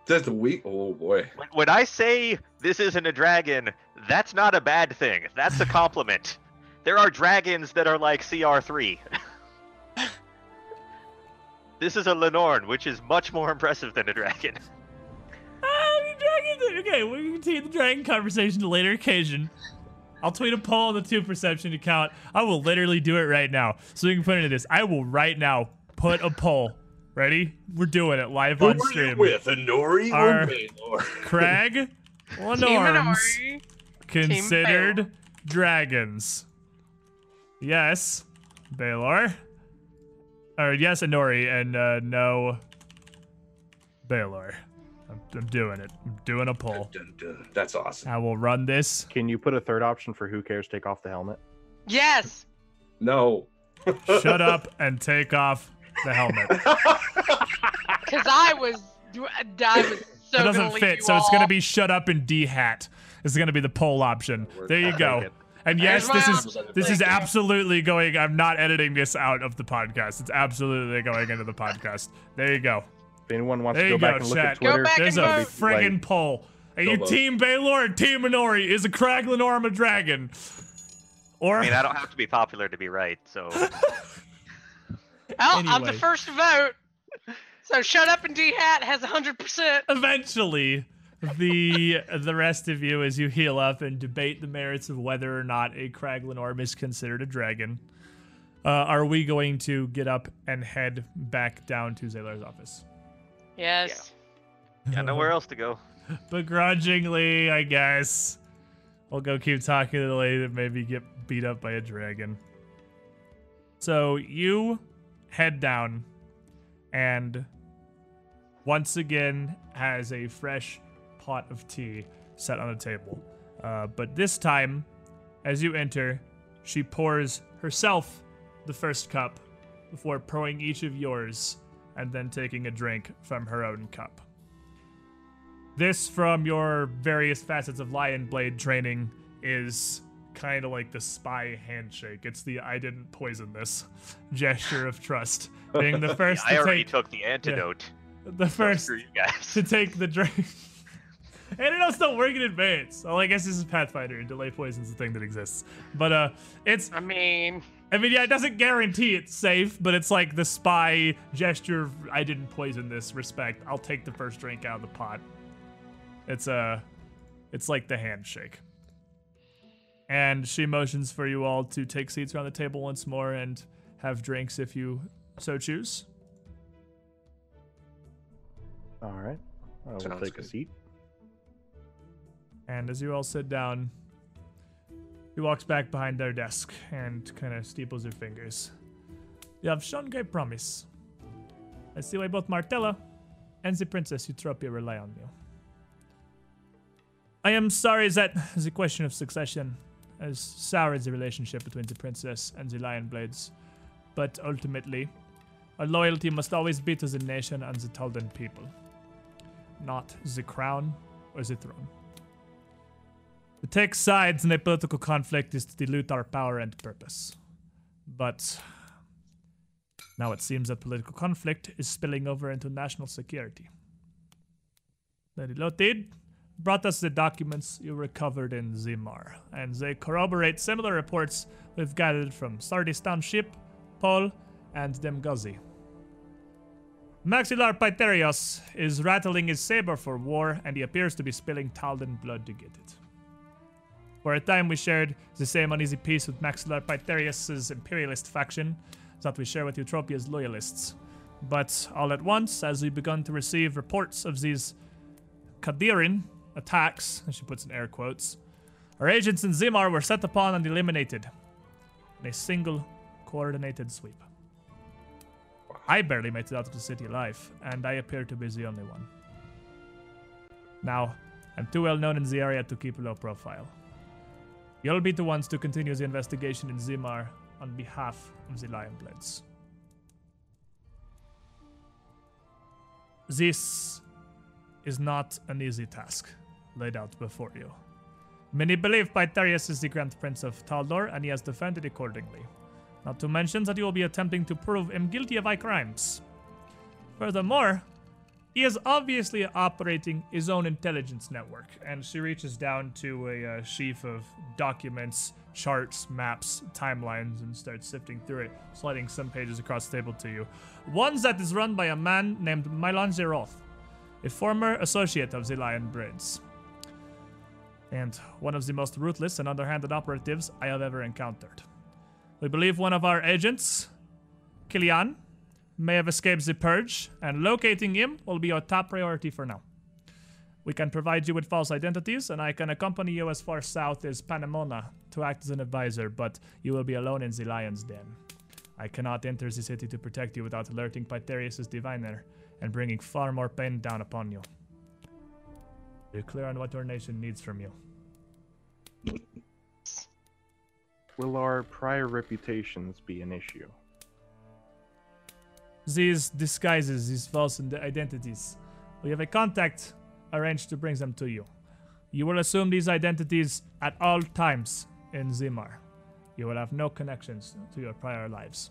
That's the weak. Oh boy. When, when I say this isn't a dragon, that's not a bad thing. That's a compliment. there are dragons that are like CR3. this is a Linnorm, which is much more impressive than a dragon. Ah, the dragon. Okay, we can continue the dragon conversation to a later occasion. I'll tweet a poll on the two perception account. I will literally do it right now, so we can put into this. I will right now put a poll. Ready? We're doing it live Who on were stream. you with, Anori Our- or Baylor? Crag, Team Linnorms considered dragons. Yes, Baylor. Or yes, Anori, and uh, no, Baylor. I'm, I'm doing it. I'm doing a poll. Dun, dun. That's awesome. I will run this. Can you put a third option for who cares take off the helmet? Yes. No. Shut up and take off the helmet. Because I was, I was so That gonna doesn't fit, you so it's gonna be shut up and D hat. This is gonna be the poll option. There you I'll go. Take it. And yes, this is this is absolutely going. I'm not editing this out of the podcast. It's absolutely going into the podcast. There you go. If anyone wants There to you go back go, and look chat. at Twitter, There's a vote. friggin' poll. Are you Go vote. Team Baylor or Team Minori? Is a Crag Linnorm a dragon? Or I mean, I don't have to be popular to be right, so Well, I'm the first vote. So shut up and D hat has 100%. eventually the the rest of you as you heal up and debate the merits of whether or not a Crag Linnorm is considered a dragon. Uh, are we going to get up and head back down to Zalar's office? Yes. got nowhere else to go. Begrudgingly, I guess. We'll go keep talking to the lady that maybe get beat up by a dragon. So you head down and once again has a fresh pot of tea set on the table. Uh, but this time, as you enter, she pours herself the first cup before pouring each of yours and then taking a drink from her own cup. This, from your various facets of Lion Blade training, is kind of like the spy handshake. It's the I didn't poison this gesture of trust. Being the first I to already take took the antidote. the first you guys. to take the drink. Antidotes don't work in advance. Well, I guess this is Pathfinder and delay poison's a thing that exists. But uh it's I mean, I mean, yeah, it doesn't guarantee it's safe, but it's like the spy gesture. of, I didn't poison this. Respect. I'll take the first drink out of the pot. It's uh, it's like the handshake. And she motions for you all to take seats around the table once more and have drinks if you so choose. all right, I will Sounds take a seat. And as you all sit down, he walks back behind their desk and kind of steeples her fingers. You have shown great promise. I see why both Martella and the Princess Eutropia rely on you. I am sorry that the question of succession has soured the relationship between the princess and the Lion Blades. But ultimately, our loyalty must always be to the nation and the Taldan people, not the crown or the throne. To take sides in a political conflict is to dilute our power and purpose. But now it seems that political conflict is spilling over into national security. Lady Lotheed brought us the documents you recovered in Zimar, and they corroborate similar reports we've gathered from Sardis Township, Paul, and Demgazi. Maxillar Pythareus is rattling his saber for war, and he appears to be spilling Taldan blood to get it. For a time, we shared the same uneasy peace with Maxillar Pythareus' imperialist faction that we share with Eutropia's loyalists. But all at once, as we begun to receive reports of these Qadiran attacks, she puts in air quotes, our agents in Zimar were set upon and eliminated in a single coordinated sweep. I barely made it out of the city alive, and I appear to be the only one. Now, I'm too well known in the area to keep a low profile. You'll be the ones to continue the investigation in Zimar on behalf of the Lionblades. This is not an easy task laid out before you. Many believe Pythareus is the Grand Prince of Taldor, and he has defended accordingly. Not to mention that he will be attempting to prove him guilty of high crimes. Furthermore, he is obviously operating his own intelligence network, and she reaches down to a uh, sheaf of documents, charts, maps, timelines, and starts sifting through it, sliding some pages across the table to you. One that is run by a man named Milan Zeroth, a former associate of the Lion Blades, and one of the most ruthless and underhanded operatives I have ever encountered. We believe one of our agents, Kilian, may have escaped the purge, and locating him will be our top priority for now. We can provide you with false identities, and I can accompany you as far south as Panamona to act as an advisor, but you will be alone in the Lion's Den. I cannot enter the city to protect you without alerting Pythareus' diviner and bringing far more pain down upon you. You're clear on what your nation needs from you. Will our prior reputations be an issue? These disguises, these false identities. We have a contact arranged to bring them to you. You will assume these identities at all times in Zimar. You will have no connections to your prior lives.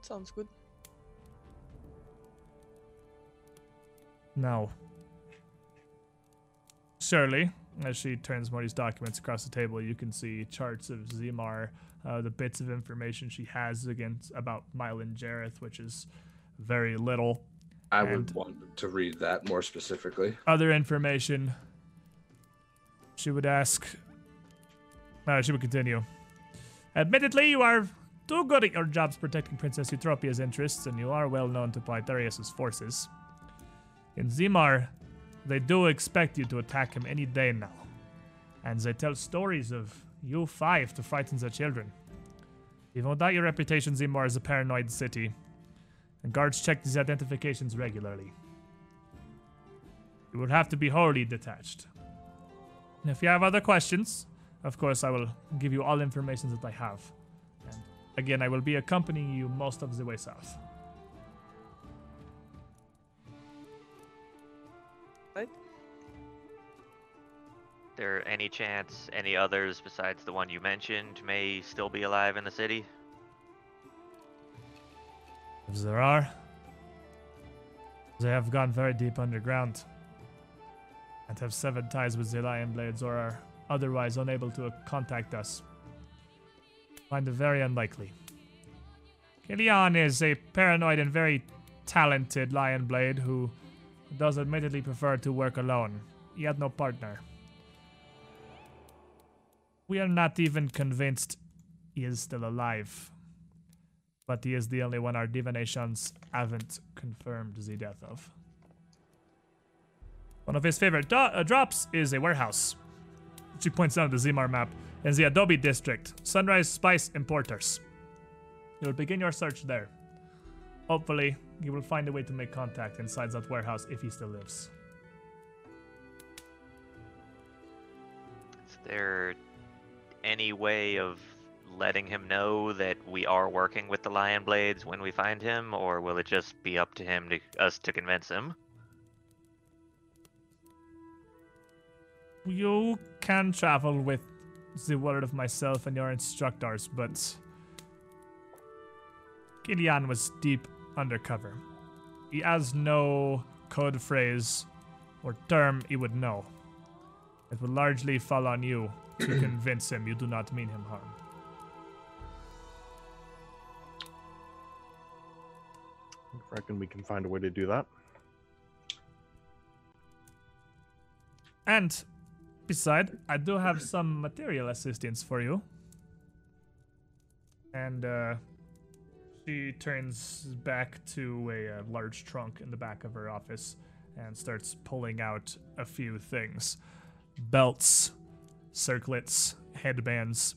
Sounds good. Now, surely, as she turns these documents across the table, you can see charts of Zimar, uh, the bits of information she has against about Mylan Jareth, which is very little. I And- would want to read that more specifically. Other information, she would ask. Uh, she would continue. Admittedly, you are too good at your jobs protecting Princess Eutropia's interests, and you are well known to Pythareus' forces. In Zimar, they do expect you to attack him any day now, and they tell stories of you five to frighten the children. Even without your reputation, Zimar is a paranoid city, and guards check these identifications regularly. You would have to be wholly detached. And if you have other questions, of course, I will give you all information that I have. And again, I will be accompanying you most of the way south. There any chance any others besides the one you mentioned may still be alive in the city? If there are, they have gone very deep underground and have severed ties with the Lion Blades or are otherwise unable to contact us. Find it very unlikely. Kilian is a paranoid and very talented Lion Blade who does admittedly prefer to work alone. He had no partner. We are not even convinced he is still alive. But he is the only one our divinations haven't confirmed the death of. One of his favorite do- uh, drops is a warehouse. She points out the Zimar map in the Adobe district, Sunrise Spice Importers. You will begin your search there. Hopefully, you will find a way to make contact inside that warehouse if he still lives. Is there any way of letting him know that we are working with the Lion Blades when we find him, or will it just be up to him to us to convince him? You can travel with the word of myself and your instructors, but Gideon was deep undercover. He has no code phrase or term he would know. It will largely fall on you to convince him you do not mean him harm. I reckon we can find a way to do that. And beside, I do have some material assistance for you. And uh, she turns back to a, uh large trunk in the back of her office and starts pulling out a few things belts, circlets, headbands.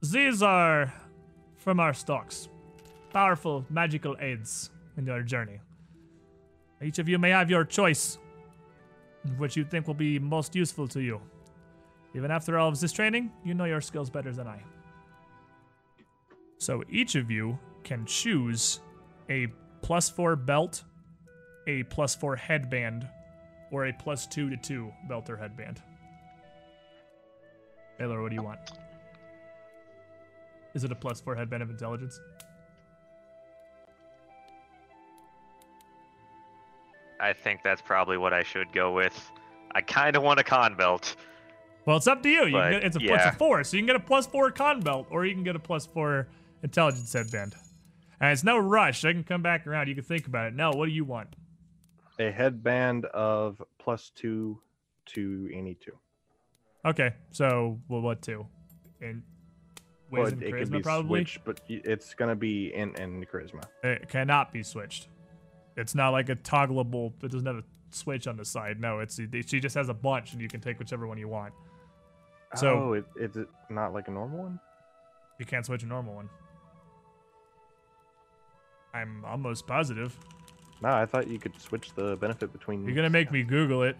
These are from our stocks. Powerful magical aids in your journey. Each of you may have your choice which you think will be most useful to you. Even after all of this training, you know your skills better than I. So each of you can choose a plus four belt, a plus four headband, or a plus two to two belt or headband. Baylor, what do you want? Is it a plus four headband of intelligence? I think that's probably what I should go with. I kind of want a con belt. Well, it's up to you. you But, can get, it's a plus yeah. a four, so you can get a plus four con belt, or you can get a plus four intelligence headband. And it's no rush. I can come back around. You can think about it. No, what do you want? A headband of plus two to any two. Okay, so well, what two? In Well, wisdom, it can charisma, be probably. switched, but it's gonna be in in charisma. It cannot be switched. It's not like a toggleable. It doesn't have a switch on the side. No, it's she just has a bunch, and you can take whichever one you want. So- oh, it, is not like a normal one? You can't switch a normal one. I'm almost positive. No, I thought you could switch the benefit between. You're gonna make me Google it.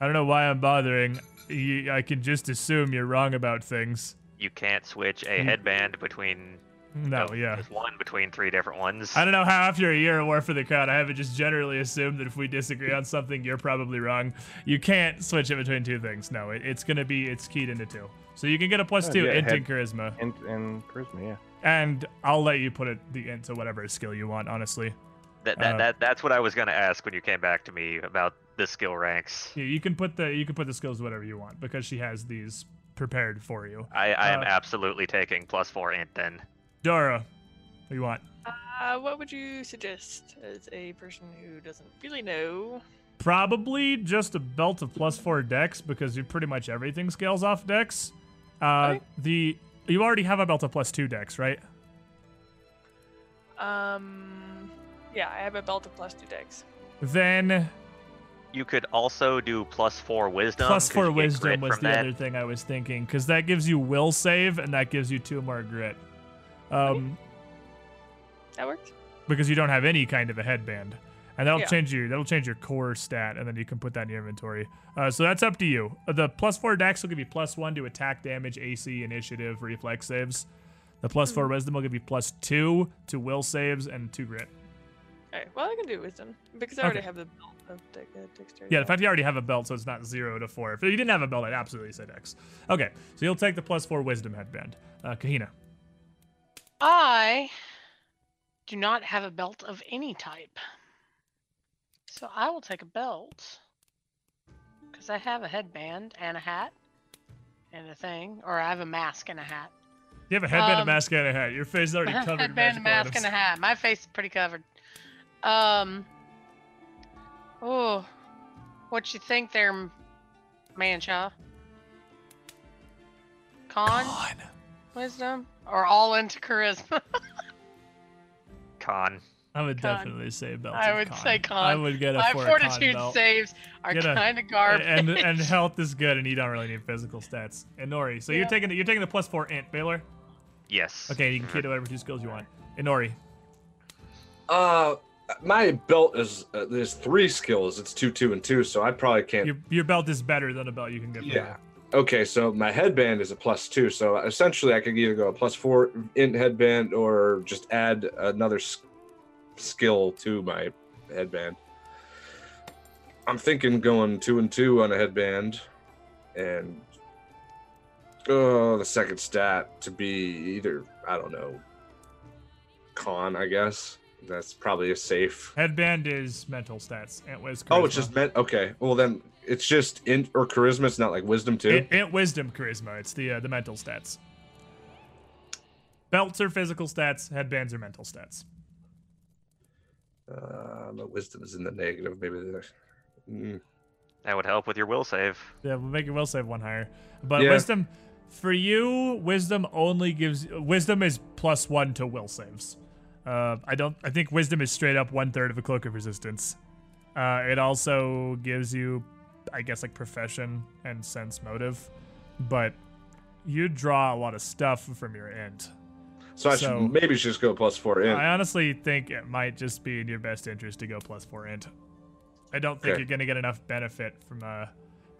I don't know why I'm bothering. You, I can just assume you're wrong about things. You can't switch a Hmm. headband between. No, oh, yeah. Just one between three different ones. I don't know how after a year of War for the Crown, I haven't just generally assumed that if we disagree on something, you're probably wrong. You can't switch it between two things. No, it, it's gonna be it's keyed into two. So you can get a plus Oh, two yeah, int head- in charisma, and and charisma, yeah. and I'll let you put it the into whatever skill you want. Honestly, That, that, Uh, that that's what I was gonna ask when you came back to me about the skill ranks. yeah, you can put the you can put the skills whatever you want because she has these prepared for you. I, I am Uh, absolutely taking plus four int then. Dora, what do you want? Uh, what would you suggest as a person who doesn't really know? Probably just a belt of plus four dex because you pretty much everything scales off dex. Uh, Okay. the you already have a belt of plus two dex, right? Um, yeah, I have a belt of plus two dex. Then You could also do plus four wisdom. plus 'cause four get wisdom grit was from the that. other thing I was thinking because that gives you will save and that gives you two more grit. Um, That works. because you don't have any kind of a headband. And that'll Yeah. change your that'll change your core stat, and then you can put that in your inventory. Uh, so that's up to you. Uh, The plus four dex will give you plus one to attack damage, AC, initiative, reflex saves. The plus Hmm. four wisdom will give you plus two to will saves and two grit. Okay, well I can do wisdom because I already Okay. have the belt of de- uh, dexterity. Yeah, the fact you already have a belt, so it's not zero to four. If you didn't have a belt, I'd absolutely say dex. Okay, so you'll take the plus four wisdom headband. Uh, Kahina. I do not have a belt of any type. So I will take a belt. Because I have a headband and a hat and a thing. Or I have a mask and a hat. You have a headband, a Um, mask, and a hat. Your face is already covered in headband, a magical mask, items. and a hat. My face is pretty covered. Um. Oh. What you think there, M- Mancha? Con? Wisdom? Or all into charisma? Con. I would Con. definitely say belt. I would con. say con. I would get a My for a con fortitude saves are kind of garbage. and and health is good, and you don't really need physical stats. And Nori, so you're taking the, you're taking the plus four int Baylor. Yes. Okay, you can key to whatever two skills you want. Inori, Uh, my belt is uh, there's three skills. It's two, two, and two. So I probably can't. Your, your belt is better than a belt you can get. Yeah. Okay, so my headband is a plus two. So essentially, I could either go a plus four in headband or just add another s- skill to my headband. I'm thinking going two and two on a headband, and oh, the second stat to be either I don't know, con. I guess that's probably a safe. Headband is mental stats. Ant was Oh, it's just meant okay. Well then, it's just int or charisma. It's not like wisdom too. Int, int wisdom charisma. It's the uh, the mental stats. Belts are physical stats. Headbands are mental stats. Uh, my wisdom is in the negative. Maybe they're. Mm. That would help with your will save. Yeah, we'll make your will save one higher. But Yeah. wisdom, for you, wisdom only gives wisdom is plus one to will saves. Uh, I don't. I think wisdom is straight up one third of a cloak of resistance. Uh, it also gives you, I guess, like profession and sense motive, but you draw a lot of stuff from your int. So I should maybe just go plus four in. I honestly think it might just be in your best interest to go plus four int. I don't think Okay. you're gonna get enough benefit from uh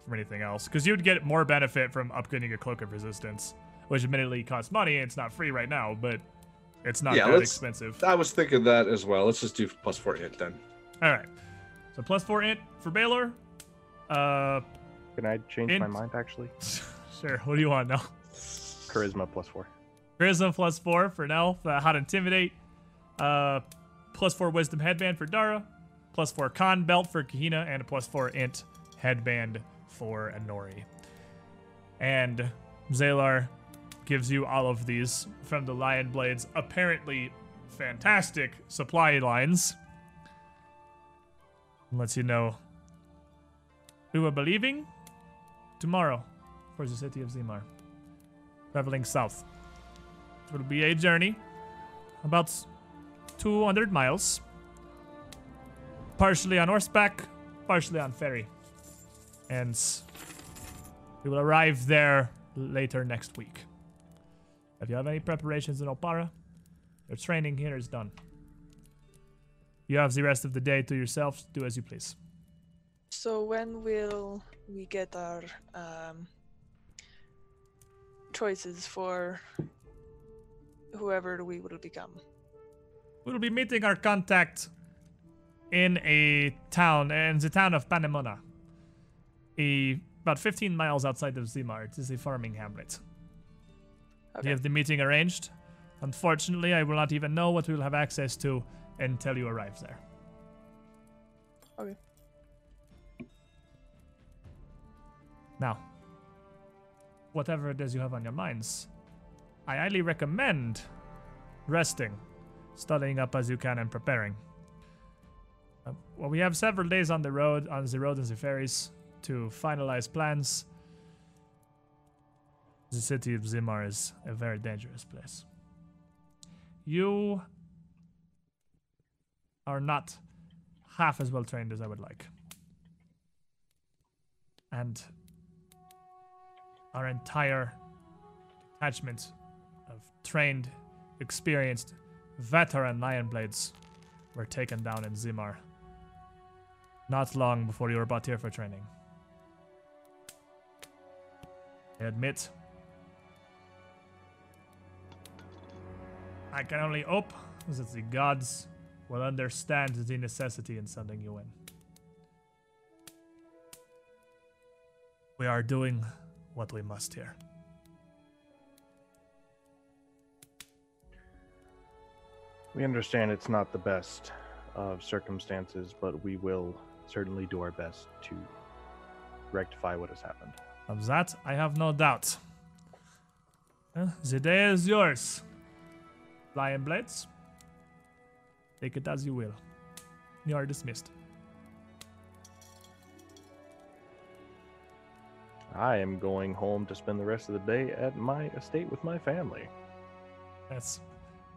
from anything else because you would get more benefit from upgrading your cloak of resistance, which admittedly costs money. and It's not free right now, but it's not Yeah, that let's- expensive. I was thinking that as well. Let's just do plus four int then. All right, so plus four int for Baylor. Uh, Can I change my mind actually? sure. What do you want now? Charisma plus four. Charisma plus four for Nell. Uh, to Intimidate. Uh, plus four Wisdom Headband for Dara. Plus four Con Belt for Kahina. And a plus four Int Headband for Anori. And Zalar gives you all of these from the Lion Blades' apparently fantastic supply lines. Lets you know we were believing tomorrow for the city of Zimar. Traveling south. It will be a journey about 200 miles, partially on horseback, partially on ferry. And we will arrive there later next week. If you have any preparations in Oppara, your training here is done. You have the rest of the day to yourself. Do as you please. So when will we get our um, choices for whoever we will become? We will be meeting our contact in a town, in the town of Panemona. A, about 15 miles outside of Zimar. It is a farming hamlet. We have the meeting arranged. Unfortunately, I will not even know what we will have access to until you arrive there. Okay. Now, whatever it is you have on your minds, I highly recommend resting, studying up as you can, and preparing. Uh, well, we have several days on the road, on the road and the ferries, to finalize plans. The city of Zimar is a very dangerous place. You are not half as well trained as I would like. And our entire detachment of trained, experienced, veteran Lion Blades were taken down in Zimar not long before you were brought here for training. I admit, I can only hope that the gods will understand the necessity in sending you in. We are doing what we must here. We understand it's not the best of circumstances, but we will certainly do our best to rectify what has happened. Of that, I have no doubt. The day is yours. Lion Blades, take it as you will. You are dismissed. I am going home to spend the rest of the day at my estate with my family. That's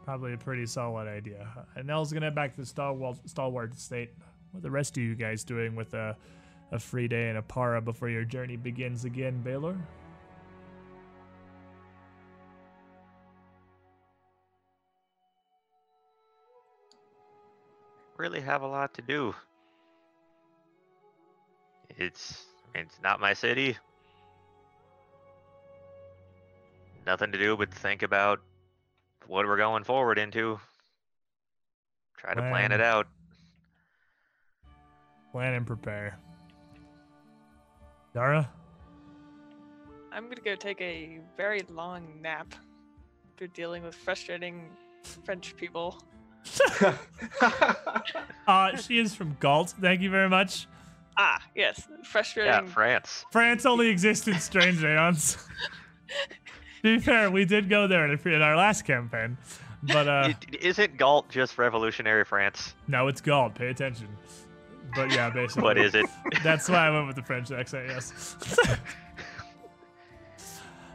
probably a pretty solid idea. And Nell's gonna head back to the Stalwart, Stalwart State. What the rest of you guys doing with a, a free day in para before your journey begins again, Baylor? Really have a lot to do. It's it's not my city. Nothing to do but think about what we're going forward into. Try to plan it out. Plan and prepare. Dara? I'm gonna go take a very long nap after dealing with frustrating French people. Uh, she is from Galt. Thank you very much. Ah, yes, Frustrating. Yeah. France. France only exists in strange aeons. to be fair, we did go there in, in our last campaign. But uh, It- isn't Galt just revolutionary France? no, it's Galt. Pay attention. But yeah, basically. What is it? That's why I went with the French accent, yes.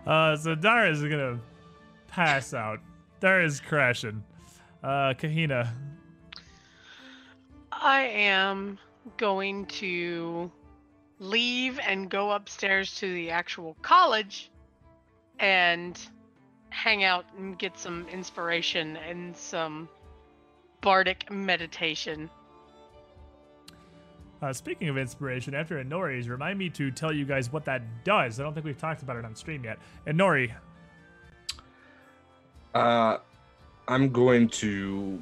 uh, so Dara is gonna pass out. Dara is crashing. Uh, Kahina. I am going to leave and go upstairs to the actual college and hang out and get some inspiration and some bardic meditation. Uh, speaking of inspiration, after Inori's, remind me to tell you guys what that does. I don't think we've talked about it on stream yet. Inori, Uh, I'm going to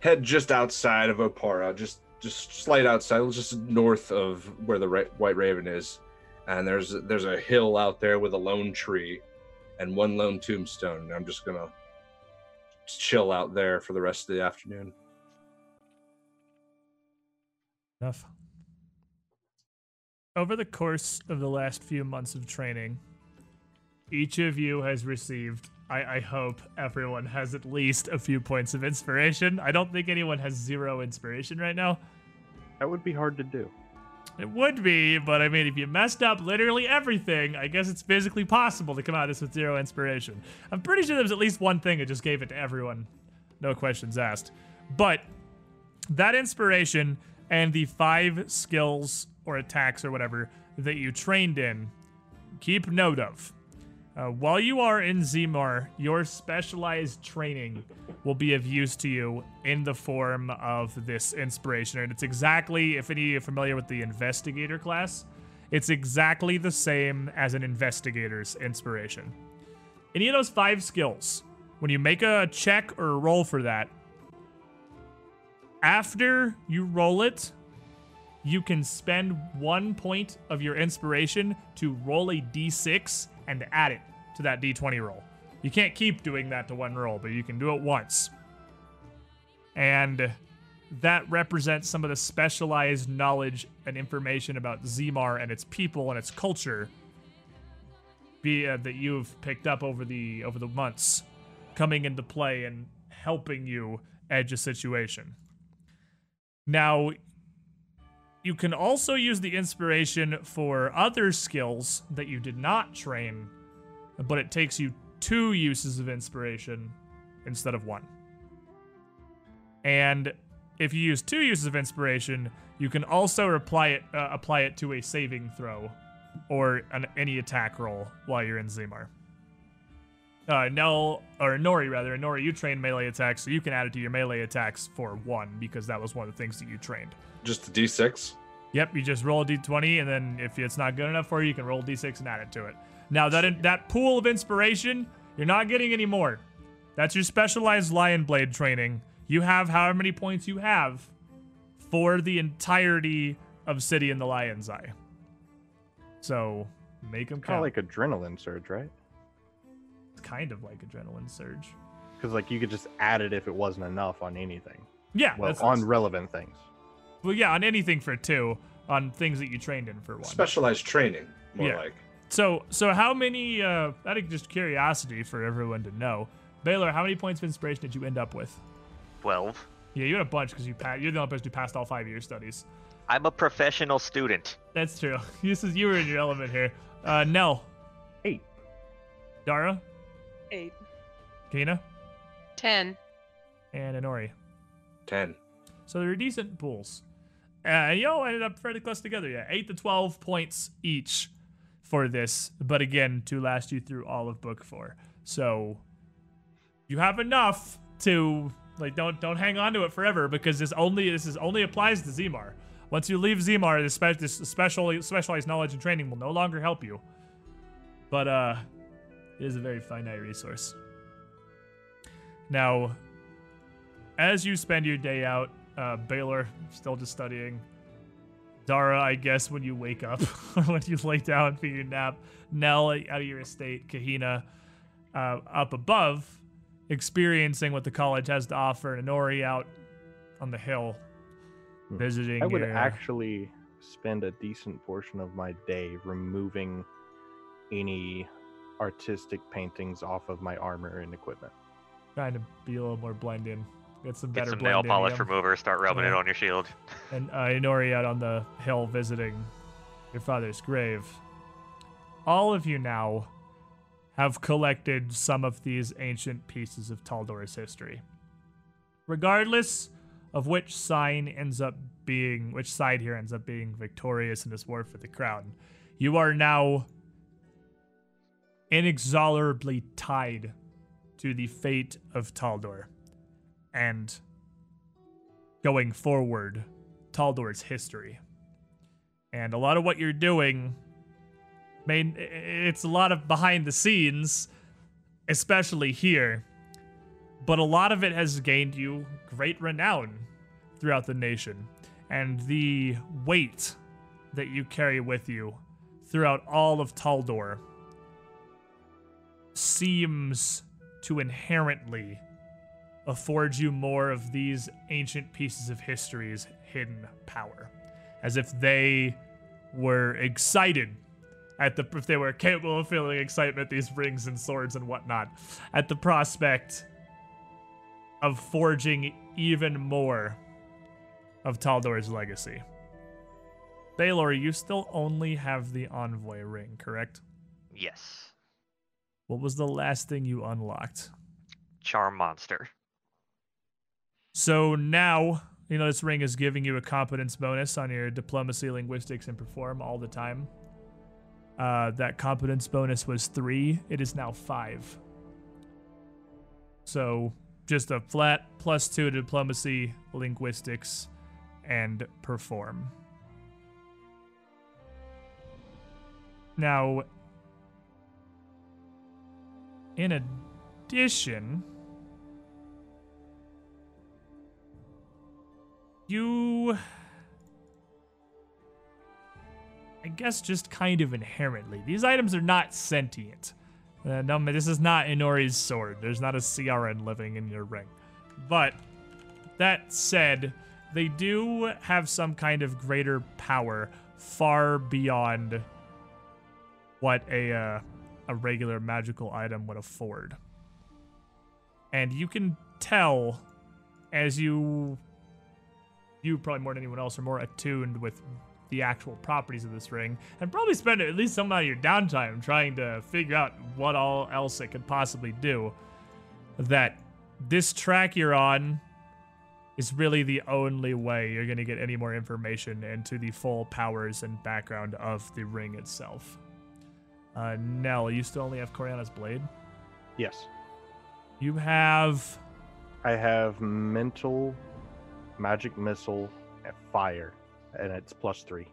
head just outside of Oppara, just just slight outside, just north of where the White Raven is, and there's there's a hill out there with a lone tree, and one lone tombstone. I'm just gonna chill out there for the rest of the afternoon. enough. Over the course of the last few months of training, each of you has received, I, I hope everyone has at least a few points of inspiration. I don't think anyone has zero inspiration right now. That would be hard to do. It would be, but I mean, if you messed up literally everything, I guess it's physically possible to come out of this with zero inspiration. I'm pretty sure there was at least one thing that just gave it to everyone. No questions asked. But that inspiration and the five skills or attacks or whatever that you trained in, keep note of. Uh, while you are in Zimar, your specialized training will be of use to you in the form of this inspiration. And it's exactly, if any of you are familiar with the investigator class, it's exactly the same as an investigator's inspiration. Any of those five skills, when you make a check or a roll for that, after you roll it, you can spend one point of your inspiration to roll a d6 and add it to that d20 roll. You can't keep doing that to one roll, but you can do it once. And that represents some of the specialized knowledge and information about Zimar and its people and its culture be, uh, that you've picked up over the over the months coming into play and helping you edge a situation. Now, you can also use the inspiration for other skills that you did not train, but it takes you two uses of inspiration instead of one. And if you use two uses of inspiration, you can also apply it uh, apply it to a saving throw or an, any attack roll while you're in Zimar. Uh, Nell or Nori rather, Nori, you trained melee attacks, so you can add it to your melee attacks for one because that was one of the things that you trained. Just a d6. Yep, you just roll a d20, and then if it's not good enough for you, you can roll a d6 and add it to it. Now that that pool of inspiration, you're not getting any more. That's your specialized lion blade training. You have however many points you have for the entirety of City in the Lion's Eye. So make them Kind of like adrenaline surge, right? It's kind of like adrenaline surge. Because like you could just add it if it wasn't enough on anything. Yeah, Well, that's, on relevant things. well, yeah, on anything for two, on things that you trained in for one. Specialized training, more Yeah. like. So, so how many? Uh, out of just curiosity for everyone to know, Baylor, how many points of inspiration did you end up with? 12. Yeah, you had a bunch because you passed. You're the only person who passed all five of your studies. I'm a professional student. That's true. This is you were in your element here. Uh, Nell, Eight. Dara, Eight. Kina, 10. and Inori. 10. So they're decent pools. Uh, and you all ended up fairly close together. Yeah, eight to twelve points each for this, but again, to last you through all of book four. So you have enough to Like don't don't hang on to it forever because this only this is only applies to Zimar. Once you leave Zimar, this, spe- this special specialized knowledge and training will no longer help you. But uh, it is a very finite resource. Now, as you spend your day out, uh, Baylor still just studying. Dara, I guess when you wake up, or when you lay down for your nap, Nell out of your estate, Kahina uh, up above, experiencing what the college has to offer, and Nori out on the hill, Hmm. visiting. I would your, actually spend a decent portion of my day removing any artistic paintings off of my armor and equipment. trying to be a little more blend in. Get some Get better some nail polish remover, start rubbing it on your shield. and uh, Inori out on the hill visiting your father's grave. All of you now have collected some of these ancient pieces of Taldor's history. Regardless of which sign ends up being, which side here ends up being victorious in this war for the crown, you are now inexorably tied to the fate of Taldor. And going forward, Taldor's history. And a lot of what you're doing, main it's a lot of behind the scenes, especially here. But a lot of it has gained you great renown throughout the nation. And the weight that you carry with you throughout all of Taldor seems to inherently afford you more of these ancient pieces of history's hidden power. As if they were excited at the if they were capable of feeling excitement, these rings and swords and whatnot, at the prospect of forging even more of Taldor's legacy. Baylor, you still only have the envoy ring, correct? Yes. What was the last thing you unlocked? Charm monster. So now, you know, this ring is giving you a competence bonus on your diplomacy, linguistics, and perform all the time. Uh, that competence bonus was three. It is now five. So just a flat plus two to diplomacy, linguistics, and perform. Now, in addition, you I guess just kind of inherently. These items are not sentient. Uh, no, this is not Inori's sword. There's not a CRN living in your ring. But that said, they do have some kind of greater power far beyond what a uh, a regular magical item would afford. And you can tell as you you probably more than anyone else are more attuned with the actual properties of this ring and probably spend at least some of your downtime trying to figure out what all else it could possibly do that this track you're on is really the only way you're going to get any more information into the full powers and background of the ring itself uh, Nell, you still only have Coriana's blade. Yes. You have I have mental, magic missile, and fire, and it's plus three.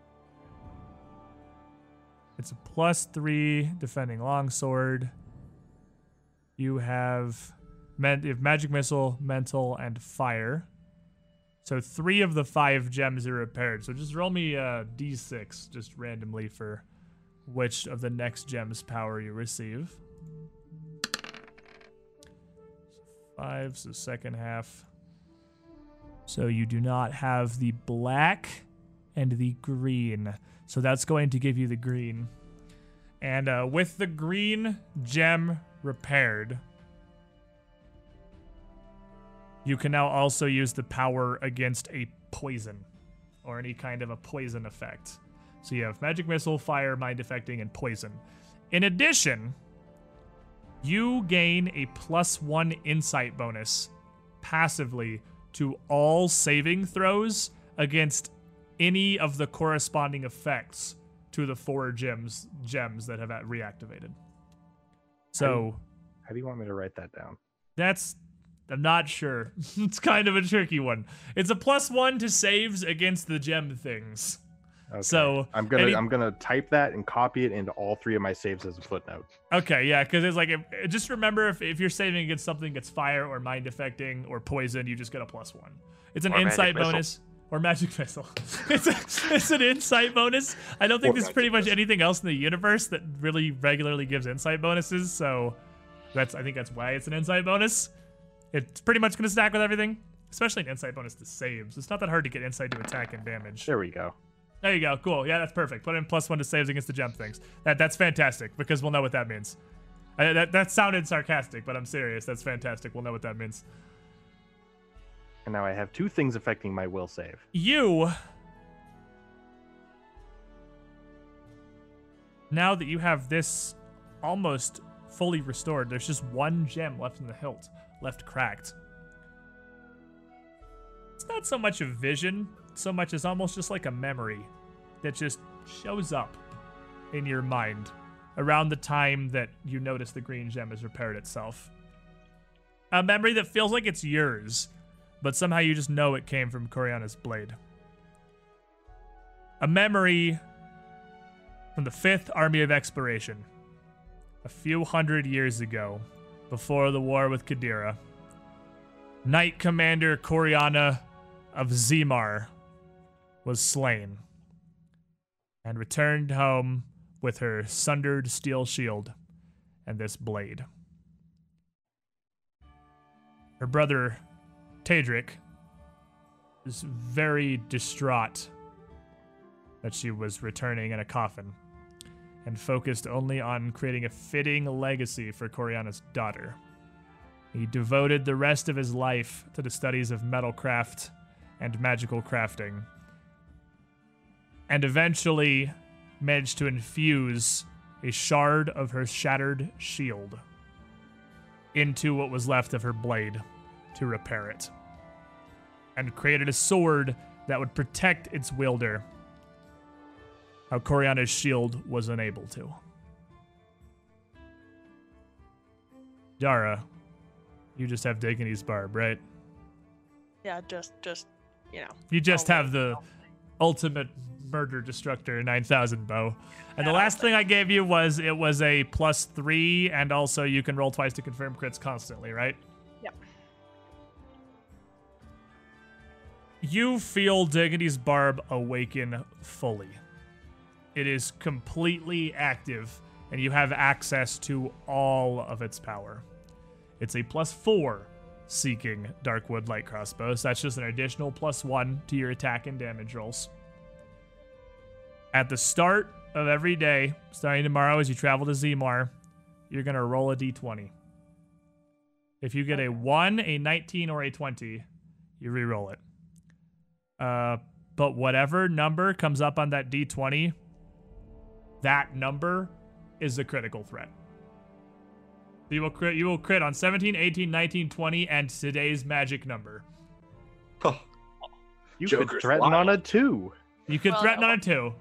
It's a plus three defending longsword. You have, men- you have magic missile, mental, and fire. So three of the five gems are repaired. So just roll me a d6 just randomly for which of the next gem's power you receive. Five, so second half. So you do not have the black and the green. So that's going to give you the green. And uh, with the green gem repaired, you can now also use the power against a poison or any kind of a poison effect. So you have magic missile, fire, mind affecting, and poison. In addition, you gain a plus one insight bonus passively to all saving throws against any of the corresponding effects to the four gems gems that have reactivated. So How do you want me to write that down? that's I'm not sure. it's kind of a tricky one. It's a plus one to saves against the gem things. Okay. So I'm gonna any- I'm gonna type that and copy it into all three of my saves as a footnote. Okay, yeah, because it's like if, just remember if, if you're saving against something that's fire or mind affecting or poison, you just get a plus one. It's an Or magic insight missile. bonus or magic missile. it's a, it's an insight bonus. I don't think Or there's pretty much missile. anything else in the universe that really regularly gives insight bonuses. So that's I think that's why it's an insight bonus. It's pretty much gonna stack with everything, especially an insight bonus to saves. It's not that hard to get insight to attack and damage. There we go. There you go. Cool. Yeah, that's perfect. Put in plus one to saves against the gem things. That that's fantastic because we'll know what that means. Uh, that that sounded sarcastic, but I'm serious. That's fantastic. We'll know what that means. And now I have two things affecting my will save. You. Now that you have this almost fully restored, there's just one gem left in the hilt, left cracked. It's not so much a vision, so much as almost just like a memory that just shows up in your mind around the time that you notice the green gem has repaired itself. A memory that feels like it's yours, but somehow you just know it came from Coriana's blade. A memory from the 5th Army of Exploration, a few hundred years ago, before the war with Qadira. Knight Commander Coriana of Zimar was slain and returned home with her sundered steel shield and this blade. Her brother, Tadric, is very distraught that she was returning in a coffin and focused only on creating a fitting legacy for Coriana's daughter. He devoted the rest of his life to the studies of metalcraft and magical crafting, and eventually managed to infuse a shard of her shattered shield into what was left of her blade to repair it, and created a sword that would protect its wielder. How Coriana's shield was unable to. Dara, you just have Dignity's barb, right? Yeah, just just you know. You just have the ultimate murder destructor 9000 bow. And the last thing I gave you was it was a plus 3 and also you can roll twice to confirm crits constantly, right? Yep. You feel Dignity's barb awaken fully. It is completely active and you have access to all of its power. It's a plus 4 seeking Darkwood light crossbow, so that's just an additional plus 1 to your attack and damage rolls. At the start of every day, starting tomorrow as you travel to Zimar, you're going to roll a d20. If you get a 1, a 19, or a 20, you re-roll it. Uh, but whatever number comes up on that d20, that number is a critical threat. You will crit, you will crit on 17, 18, 19, 20, and today's magic number. Oh, You Joker's could threaten on a two. You could Well, threaten on a 2.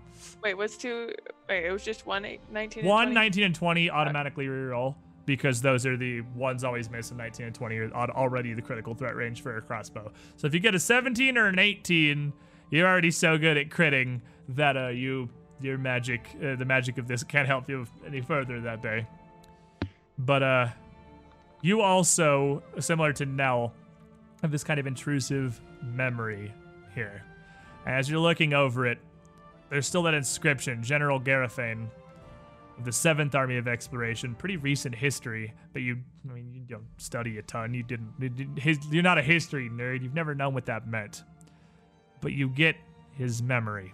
Wait, what's two? Wait, it was just one eight, 19 and 1, 20? 19, and 20 automatically reroll because those are the ones always miss, and 19 and 20 are already the critical threat range for a crossbow. So if you get a 17 or an 18, you're already so good at critting that uh, you your magic, uh, the magic of this can't help you any further that day. But uh, you also, similar to Nell, have this kind of intrusive memory here. As you're looking over it, there's still that inscription, General Garethane of the Seventh Army of Exploration. Pretty recent history, but you, I mean, you don't study a ton. You didn't. you're not a history nerd. You've never known what that meant. But you get his memory.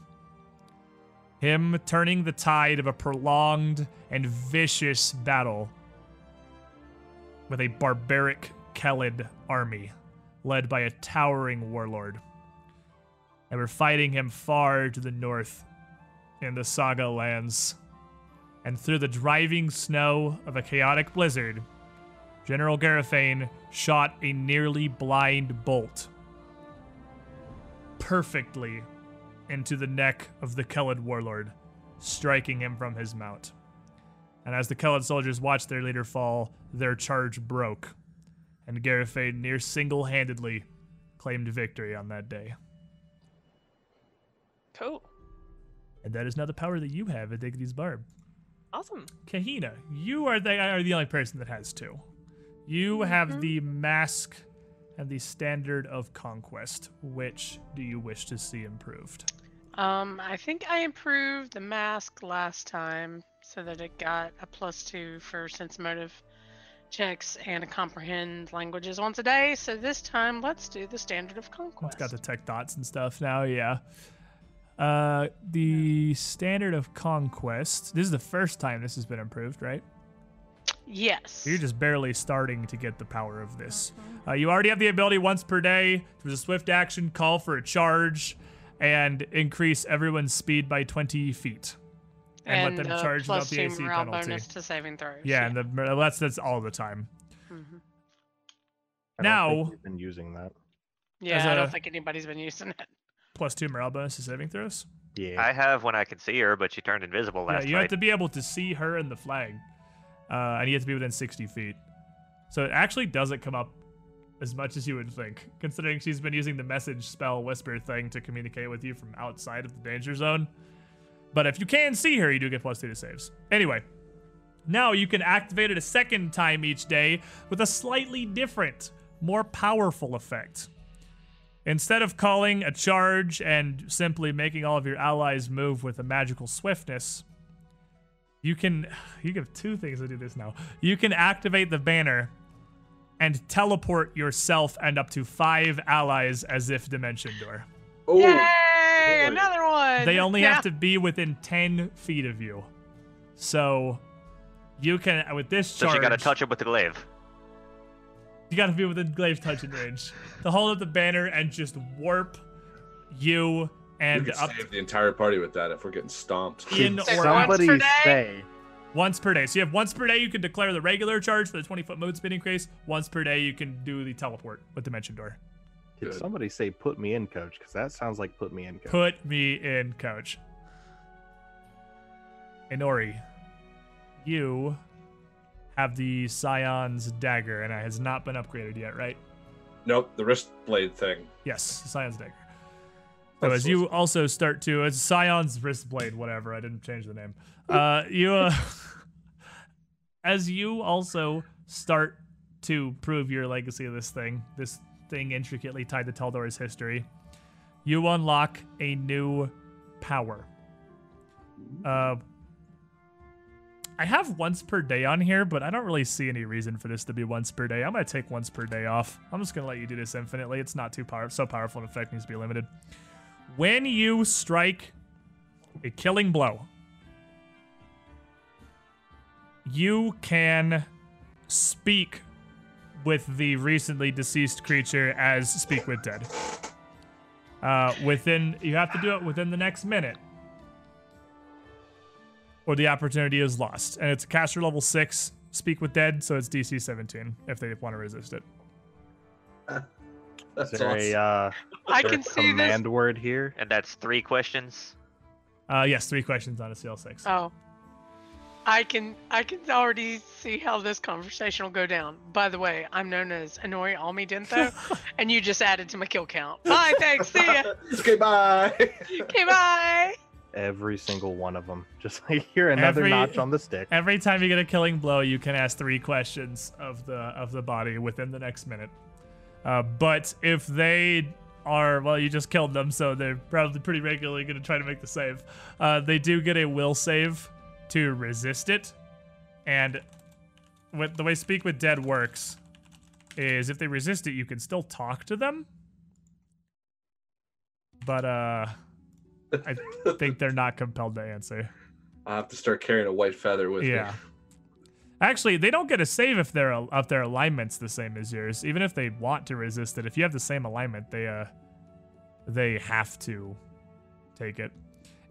Him turning the tide of a prolonged and vicious battle with a barbaric Kellid army led by a towering warlord. And we're fighting him far to the north in the Saga lands. And through the driving snow of a chaotic blizzard, General Garethane shot a nearly blind bolt perfectly into the neck of the Kellid warlord, striking him from his mount. And as the Kellid soldiers watched their leader fall, their charge broke, and Garethane near single-handedly claimed victory on that day. Cool. And that is now the power that you have at Dignity's Barb. Awesome. Kahina, you are the are the only person that has two. You have the mask and the standard of conquest. Which do you wish to see improved? Um, I think I improved the mask last time so that it got a plus two for sense motive checks and a comprehend languages once a day. So this time, let's do the standard of conquest. It's got the tech dots and stuff now, yeah. Uh, the standard of conquest. This is the first time this has been improved, right? yes. You're just barely starting to get the power of this. Uh, you already have the ability once per day. There's a swift action, call for a charge, and increase everyone's speed by 20 feet. And, let them uh, charge plus without the AC morale penalty. bonus to saving throws. Yeah, and the, that's that's all the time. Mhm. I don't Now- think we've been using that. yeah. as I a- don't think anybody's been using it. Plus two morale bonus to saving throws. Yeah. I have when I can see her, but she turned invisible last yeah, you have to be able to see her and the flag, uh, and you have to be within 60 feet. So it actually doesn't come up as much as you would think, considering she's been using the message spell whisper thing to communicate with you from outside of the danger zone. But if you can see her, you do get plus two to saves. Anyway, now you can activate it a second time each day with a slightly different, more powerful effect. Instead of calling a charge and simply making all of your allies move with a magical swiftness, you can you have two things to do this now. You can activate the banner and teleport yourself and up to five allies as if dimension door. Oh, Yay! Another one. They only Yeah. have to be within 10 feet of you. So you can with this charge. so you got to touch him with the glaive. You gotta be within glaive touching range to hold up the banner and just warp you we and could up save the entire party with that if we're getting stomped. in Say or once Somebody per day? say once per day. So you have once per day you can declare the regular charge for the 20 foot mode speed increase. Once per day you can do the teleport with Dimension Door. Did Good. somebody say put me in, coach? Because that sounds like put me in, coach. Put me in, coach. Inori, you have the Scion's dagger, and it has not been upgraded yet, right? Nope, the wrist blade thing. Yes, Scion's dagger. So as you also start to, as Scion's wrist blade, whatever, I didn't change the name. Uh, you, uh, as you also start to prove your legacy of this thing, this thing intricately tied to Taldor's history, you unlock a new power. Uh, I have once per day on here, but I don't really see any reason for this to be once per day. I'm gonna take once per day off. I'm just gonna let you do this infinitely. It's not too power so powerful and effect needs to be limited. When you strike a killing blow, you can speak with the recently deceased creature as speak with dead. Uh, within you have to do it within the next minute or the opportunity is lost. And it's a caster level six, speak with dead, so it's DC 17 if they want to resist it. That's Is there awesome. a, uh, I can a see this. command word here? And that's three questions. Uh, yes, three questions on a CL6. Oh. I can I can already see how this conversation will go down. By the way, I'm known as Inori Almi Dentho, and you just added to my kill count. Bye, thanks, see ya. okay, bye. Okay, bye. Every single one of them. Just like here, another Every- notch on the stick. Every time you get a killing blow, you can ask three questions of the of the body within the next minute. Uh, but if they are well, you just killed them, so they're probably pretty regularly going to try to make the save. Uh, they do get a will save to resist it, and with the way Speak with Dead works is if they resist it, you can still talk to them. But uh, I think they're not compelled to answer. I have to start carrying a white feather with me. Yeah. me. Actually, they don't get a save if their if their alignment's the same as yours. Even if they want to resist it, if you have the same alignment, they uh they have to take it.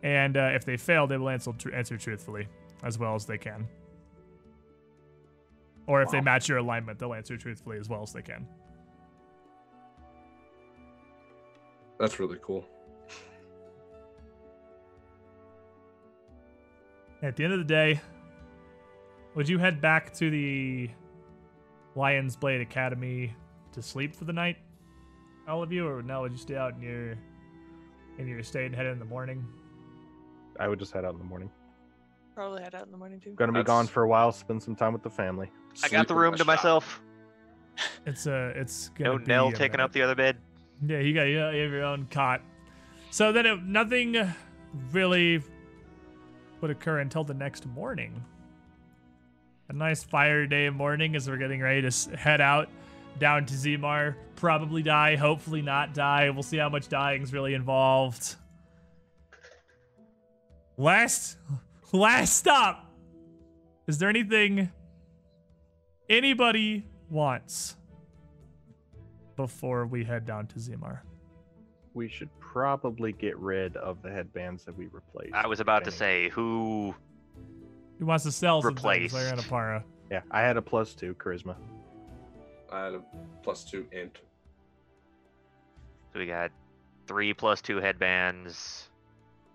And uh, if they fail, they will answer tr- answer truthfully as well as they can. Or if they match your alignment, they'll answer truthfully as well as they can. That's really cool. At the end of the day, would you head back to the Lions Blade Academy to sleep for the night? All of you, or no? Would you stay out in your in your estate and head in the morning? I would just head out in the morning. Probably head out in the morning too. Gonna be That's- gone for a while. Spend some time with the family. I got the in room my to shop. myself. It's uh, it's gonna No be Nell a taking up the other bed. Yeah, you got you have your own cot. So then it, nothing really would occur until the next morning. A nice fire day morning as we're getting ready to head out down to Zimar. Probably die, hopefully not die. We'll see how much dying's really involved. Last last stop. Is there anything anybody wants before we head down to Zimar? We should probably get rid of the headbands that we replaced. I was about to say who. Who wants to sell some things Replaced. while you're a? Yeah, I had a plus two charisma. I had a plus two int. So we got three plus two headbands.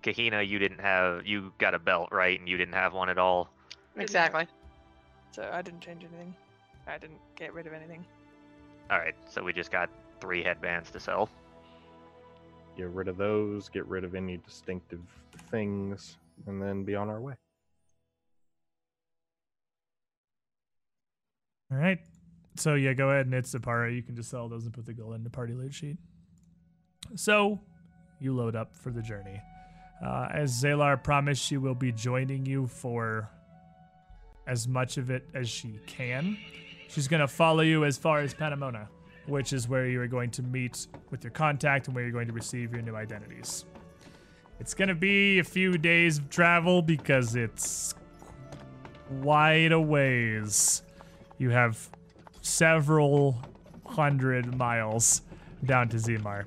Kahina, you didn't have. You got a belt, right? And you didn't have one at all. Exactly. So I didn't change anything. I didn't get rid of anything. All right, so we just got three headbands to sell. Get rid of those. Get rid of any distinctive things, and then be on our way. All right. So yeah, go ahead and it's a para. You can just sell those and put the gold in the party loot sheet. So you load up for the journey. Uh, as Zalar promised, she will be joining you for as much of it as she can. She's going to follow you as far as Panamona, which is where you are going to meet with your contact and where you're going to receive your new identities. It's going to be a few days of travel because it's quite a ways. You have several hundred miles down to Zimar.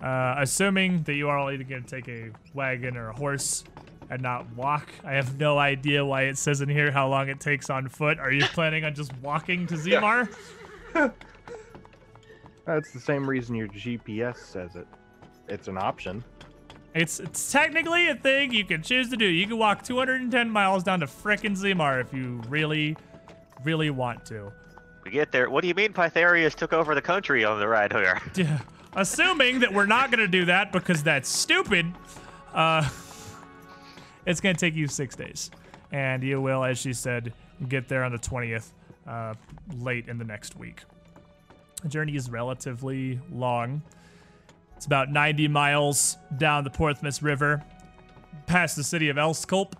Uh, assuming that you are all either going to take a wagon or a horse and not walk, I have no idea why it says in here how long it takes on foot. Are you planning on just walking to Zimar? That's the same reason your GPS says it. It's an option. It's it's technically a thing you can choose to do. You can walk 210 miles down to frickin' Zimar if you really, really want to. We get there. What do you mean Pythareus took over the country on the ride here? Yeah. Assuming that we're not gonna do that because that's stupid, uh, it's gonna take you six days, and you will, as she said, get there on the twentieth, uh, late in the next week. The journey is relatively long. It's about 90 miles down the Porthmos River, past the city of Elskulp,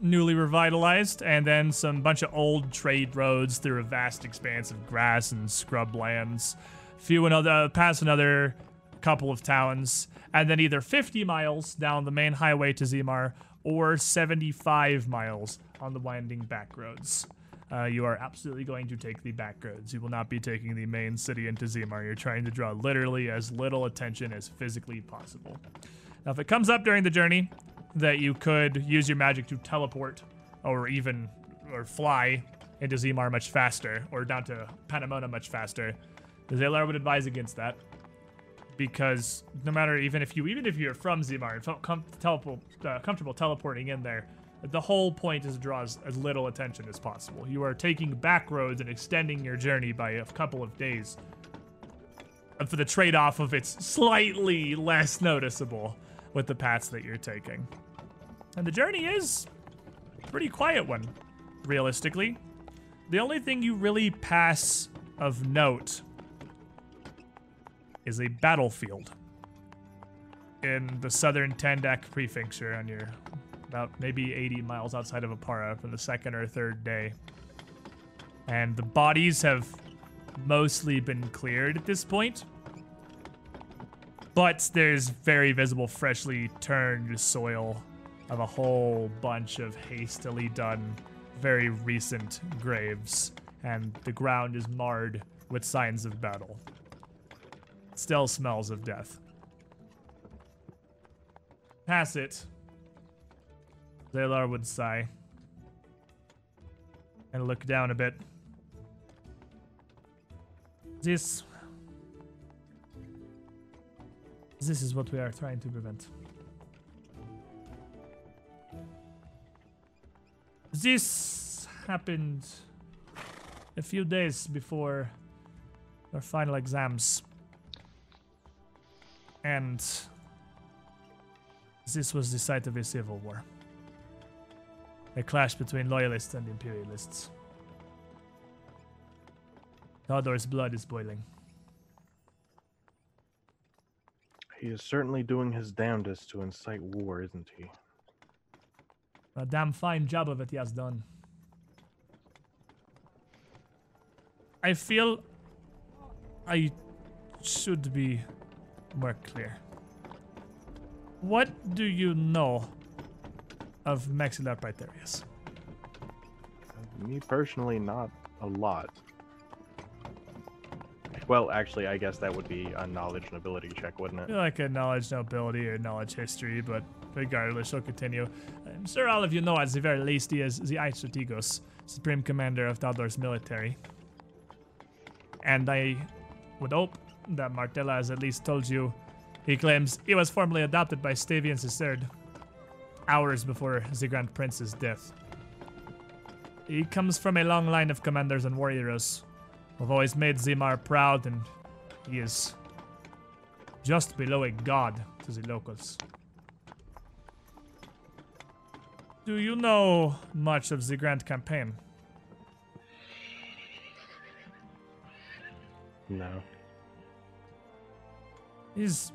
newly revitalized, and then some bunch of old trade roads through a vast expanse of grass and scrub lands. Few another uh, past another couple of towns, and then either 50 miles down the main highway to Zimar or 75 miles on the winding back roads. Uh, you are absolutely going to take the back roads. You will not be taking the main city into Zimar. You're trying to draw literally as little attention as physically possible. Now, if it comes up during the journey that you could use your magic to teleport or even or fly into Zimar much faster or down to Panamona much faster, the Zalar would advise against that because no matter even if you even if you're from Zimar and felt com- uh, comfortable teleporting in there, the whole point is to draw as, little attention as possible. You are taking back roads and extending your journey by a couple of days for the trade-off of it's slightly less noticeable with the paths that you're taking. And the journey is pretty quiet one, realistically. The only thing you really pass of note is a battlefield in the southern Tandak prefecture on your about maybe 80 miles outside of Oppara from the second or third day. And the bodies have mostly been cleared at this point. But there's very visible, freshly turned soil of a whole bunch of hastily done, very recent graves. And the ground is marred with signs of battle. Still smells of death. Pass it. Zalar would sigh. And look down a bit. This. This is what we are trying to prevent. This happened a few days before our final exams. And this was the site of a civil war. A clash between loyalists and imperialists. Taldor's blood is boiling. He is certainly doing his damnedest to incite war, isn't he? A damn fine job of it he has done. I feel I should be more clear. What do you know of Maxillar Pythareus? Me personally, not a lot. Well, actually, I guess that would be a knowledge and ability check, wouldn't it? Like a knowledge nobility or knowledge history, but regardless, I'll continue. Um, I'm sure all of you know at the very least he is the Strategos, Supreme Commander of Taldor's military. And I would hope that Martella has at least told you he claims he was formally adopted by Stavian III, hours before the Grand Prince's death. He comes from a long line of commanders and warriors who have always made Zimar proud, and he is just below a god to the locals. Do you know much of the Grand Campaign? No. is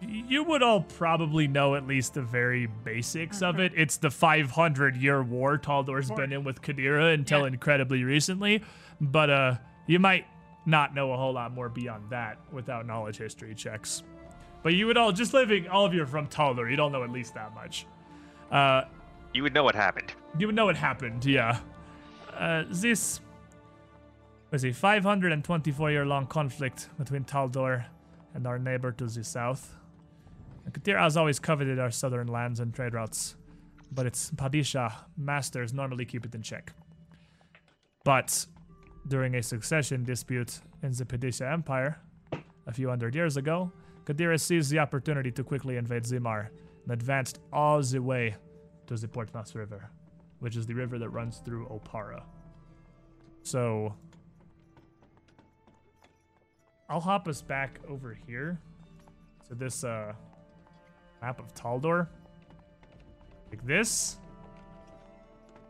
you would all probably know at least the very basics of it. It's the 500 year war Taldor's been in with Qadira until Yeah. incredibly recently, but uh you might not know a whole lot more beyond that without knowledge history checks. But you would all just living all of you are from Taldor, you don't know at least that much. Uh You would know what happened. you would know what happened, yeah. Uh, this was a 524 year long conflict between Taldor and our neighbor to the south. Katir has always coveted our southern lands and trade routes, but its Padishah masters normally keep it in check. But during a succession dispute in the Padishah Empire a few hundred years ago, Qadira seized the opportunity to quickly invade Zimar and advanced all the way to the Porthmos River, which is the river that runs through Oppara. So I'll hop us back over here to this uh map of Taldor. Like this.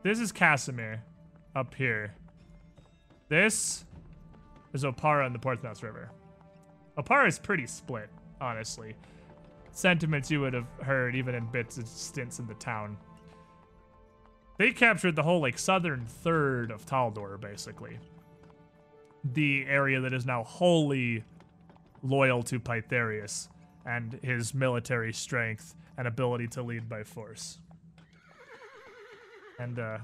This is Cassomir up here. This is Oppara and the Porthmos River. Oppara is pretty split, honestly. Sentiments you would have heard even in bits and stints in the town. They captured the whole like southern third of Taldor, basically. The area that is now wholly loyal to Pythareus and his military strength and ability to lead by force. And uh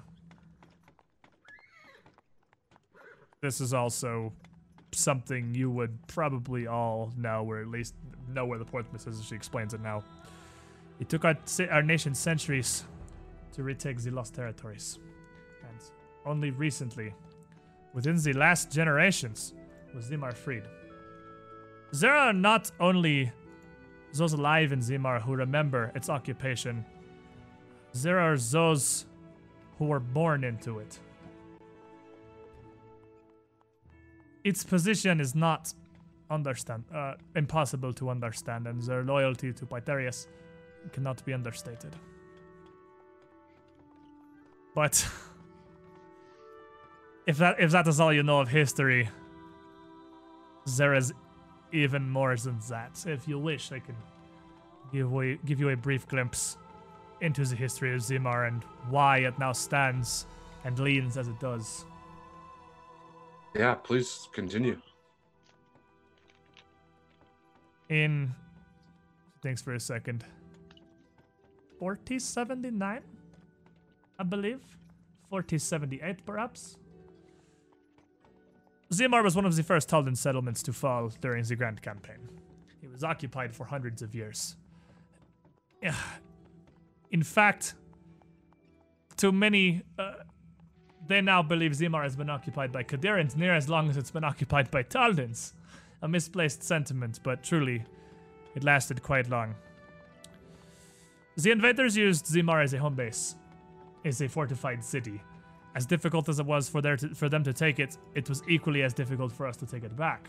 this is also something you would probably all know, or at least know where the Porthmos is. As she explains it now. It took our, our nation centuries to retake the lost territories. And only recently, within the last generations, was Zimar freed. There are not only those alive in Zimar who remember its occupation, there are those who were born into it. Its position is not understand uh, impossible to understand, and their loyalty to Pythareus cannot be understated. But if that if that is all you know of history, there is even more than that. If you wish, I can give away, give you a brief glimpse into the history of Zimar and why it now stands and leans as it does. Yeah, please continue. In thanks for a second. 4079? I believe. 4078 perhaps. Zimar was one of the first Taldan settlements to fall during the Grand Campaign. It was occupied for hundreds of years. In fact, to many, uh, they now believe Zimar has been occupied by Qadirans near as long as it's been occupied by Taldans. A misplaced sentiment, but truly, it lasted quite long. The invaders used Zimar as a home base, as a fortified city, as difficult as it was for their to, for them to take it, it was equally as difficult for us to take it back.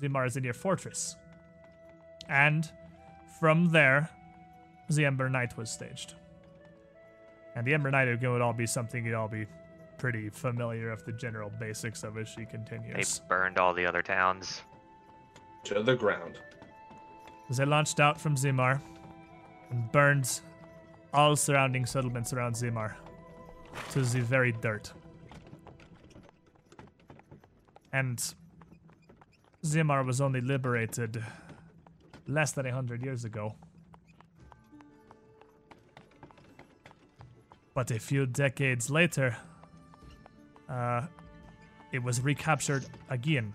Zimar is a near fortress, and from there, the Ember Knight was staged. And the Ember Knight again would all be something you'd all be pretty familiar of the general basics of as she continues. They continues. burned all the other towns. To the ground. They launched out from Zimar and burned all surrounding settlements around Zimar to the very dirt. And Zimar was only liberated less than a hundred years ago. But a few decades later, uh, it was recaptured again.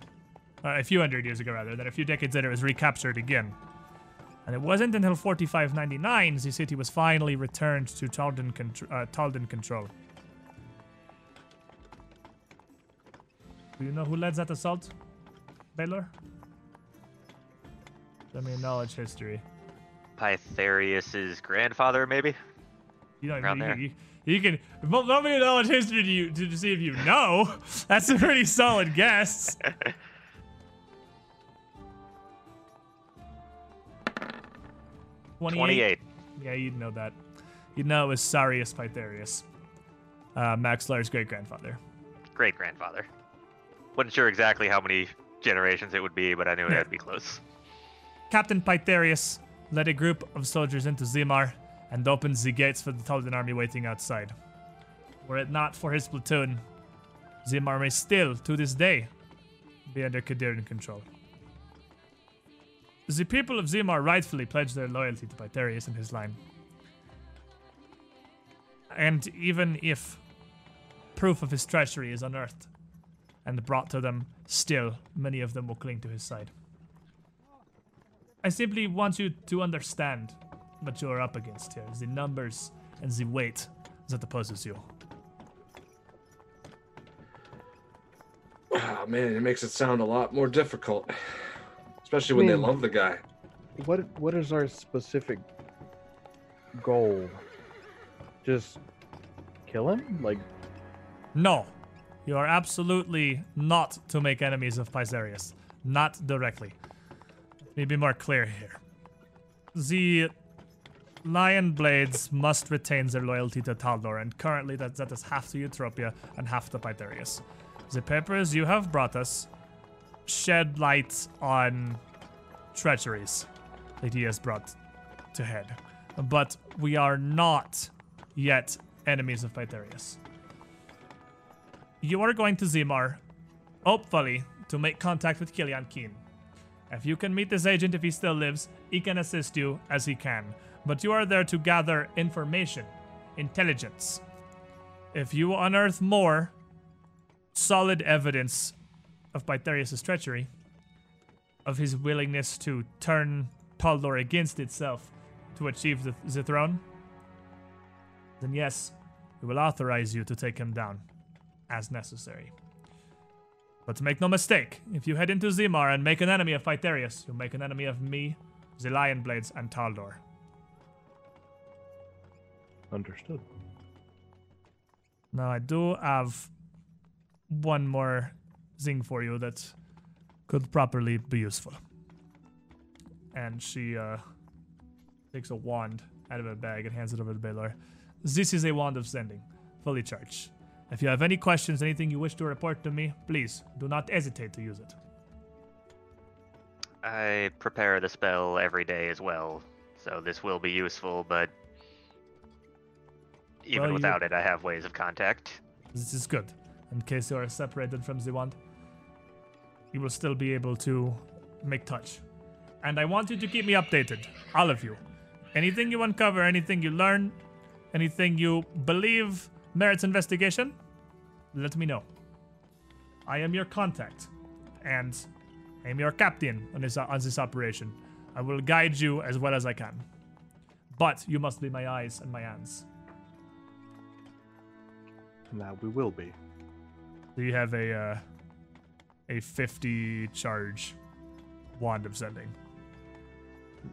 Uh, a few hundred years ago, rather. Then a few decades later, it was recaptured again. And it wasn't until 4599 the city was finally returned to Taldan, contr- uh, Taldan control. Do you know who led that assault, Baylor? Let me knowledge history. Pythareus's grandfather, maybe? You know, Around you, there. you, you can. Well, let me knowledge history to you to see if you know. That's a pretty solid guess. Twenty-eight. 28. Yeah, you'd know that. You'd know it was Sarius Pythareus, uh, Maxillar's great grandfather. Great grandfather. Wasn't sure exactly how many generations it would be, but I knew it Yeah. to be close. Captain Pythareus led a group of soldiers into Zimar and opened the gates for the Taldan army waiting outside. Were it not for his platoon, Zimar may still, to this day, be under Qadiran control. The people of Zimar rightfully pledged their loyalty to Pythareus and his line. And even if proof of his treachery is unearthed and brought to them, still many of them will cling to his side. I simply want you to understand what you are up against here, the numbers and the weight that opposes you. Oh man, it makes it sound a lot more difficult. Especially when they mean- love the guy. What what is our specific goal? Just kill him? Like No, you are absolutely not to make enemies of Pythareus. Not directly. Let me be more clear here. The Lion Blades must retain their loyalty to Taldor, and currently that, that is half to Eutropia and half to Pythareus. The papers you have brought us shed light on treacheries that he has brought to head. But we are not yet enemies of Pythareus. You are going to Zimar, hopefully, to make contact with Killian Keen. If you can meet this agent if he still lives, he can assist you as he can. But you are there to gather information, intelligence. If you unearth more solid evidence of Pythareus' treachery, of his willingness to turn Taldor against itself to achieve the, the throne, then yes, we will authorize you to take him down as necessary. But make no mistake, if you head into Zimar and make an enemy of Pythareus, you'll make an enemy of me, the Lion Blades, and Taldor. understood. Now, I do have one more thing for you that could properly be useful. And she uh, takes a wand out of a bag and hands it over to Baylor. This is a wand of sending, fully charged. If you have any questions, anything you wish to report to me, please do not hesitate to use it. I prepare the spell every day as well, so this will be useful, but even Well, you- without it, I have ways of contact. This is good. In case you are separated from the wand, you will still be able to make touch. And I want you to keep me updated, all of you. Anything you uncover, anything you learn, anything you believe merits investigation, let me know. I am your contact, and I am your captain on this, on this operation. I will guide you as well as I can. But you must be my eyes and my hands. Now we will be. So you have a uh, a 50 charge wand of sending.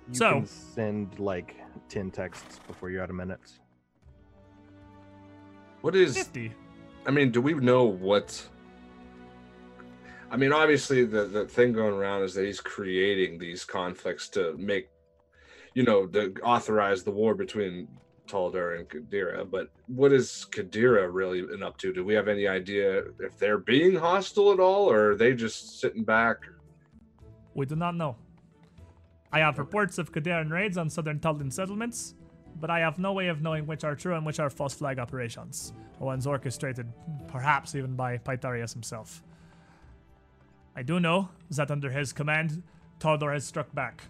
You So- can send like ten texts before you're out of minutes. What is 50. I mean, do we know what? I mean, obviously, the the thing going around is that he's creating these conflicts to make, you know, to authorize the war between Taldor and Qadira. But what is Qadira really been up to? Do we have any idea if they're being hostile at all, or are they just sitting back? We do not know. I have reports of Qadiran raids on southern Taldan settlements, but I have no way of knowing which are true and which are false flag operations, or ones orchestrated, perhaps even by Pythareus himself. I do know that under his command, Taldor has struck back.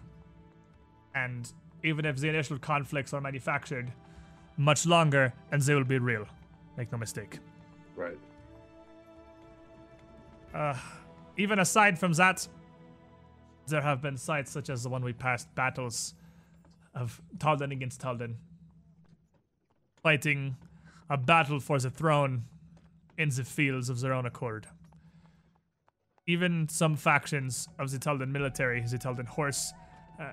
And even if the initial conflicts are manufactured, much longer and they will be real. Make no mistake. Right. Uh, even aside from that, there have been sites such as the one we passed battles of Taldan against Taldan, fighting a battle for the throne in the fields of their own accord. Even some factions of the Taldan military, the Taldan horse, uh,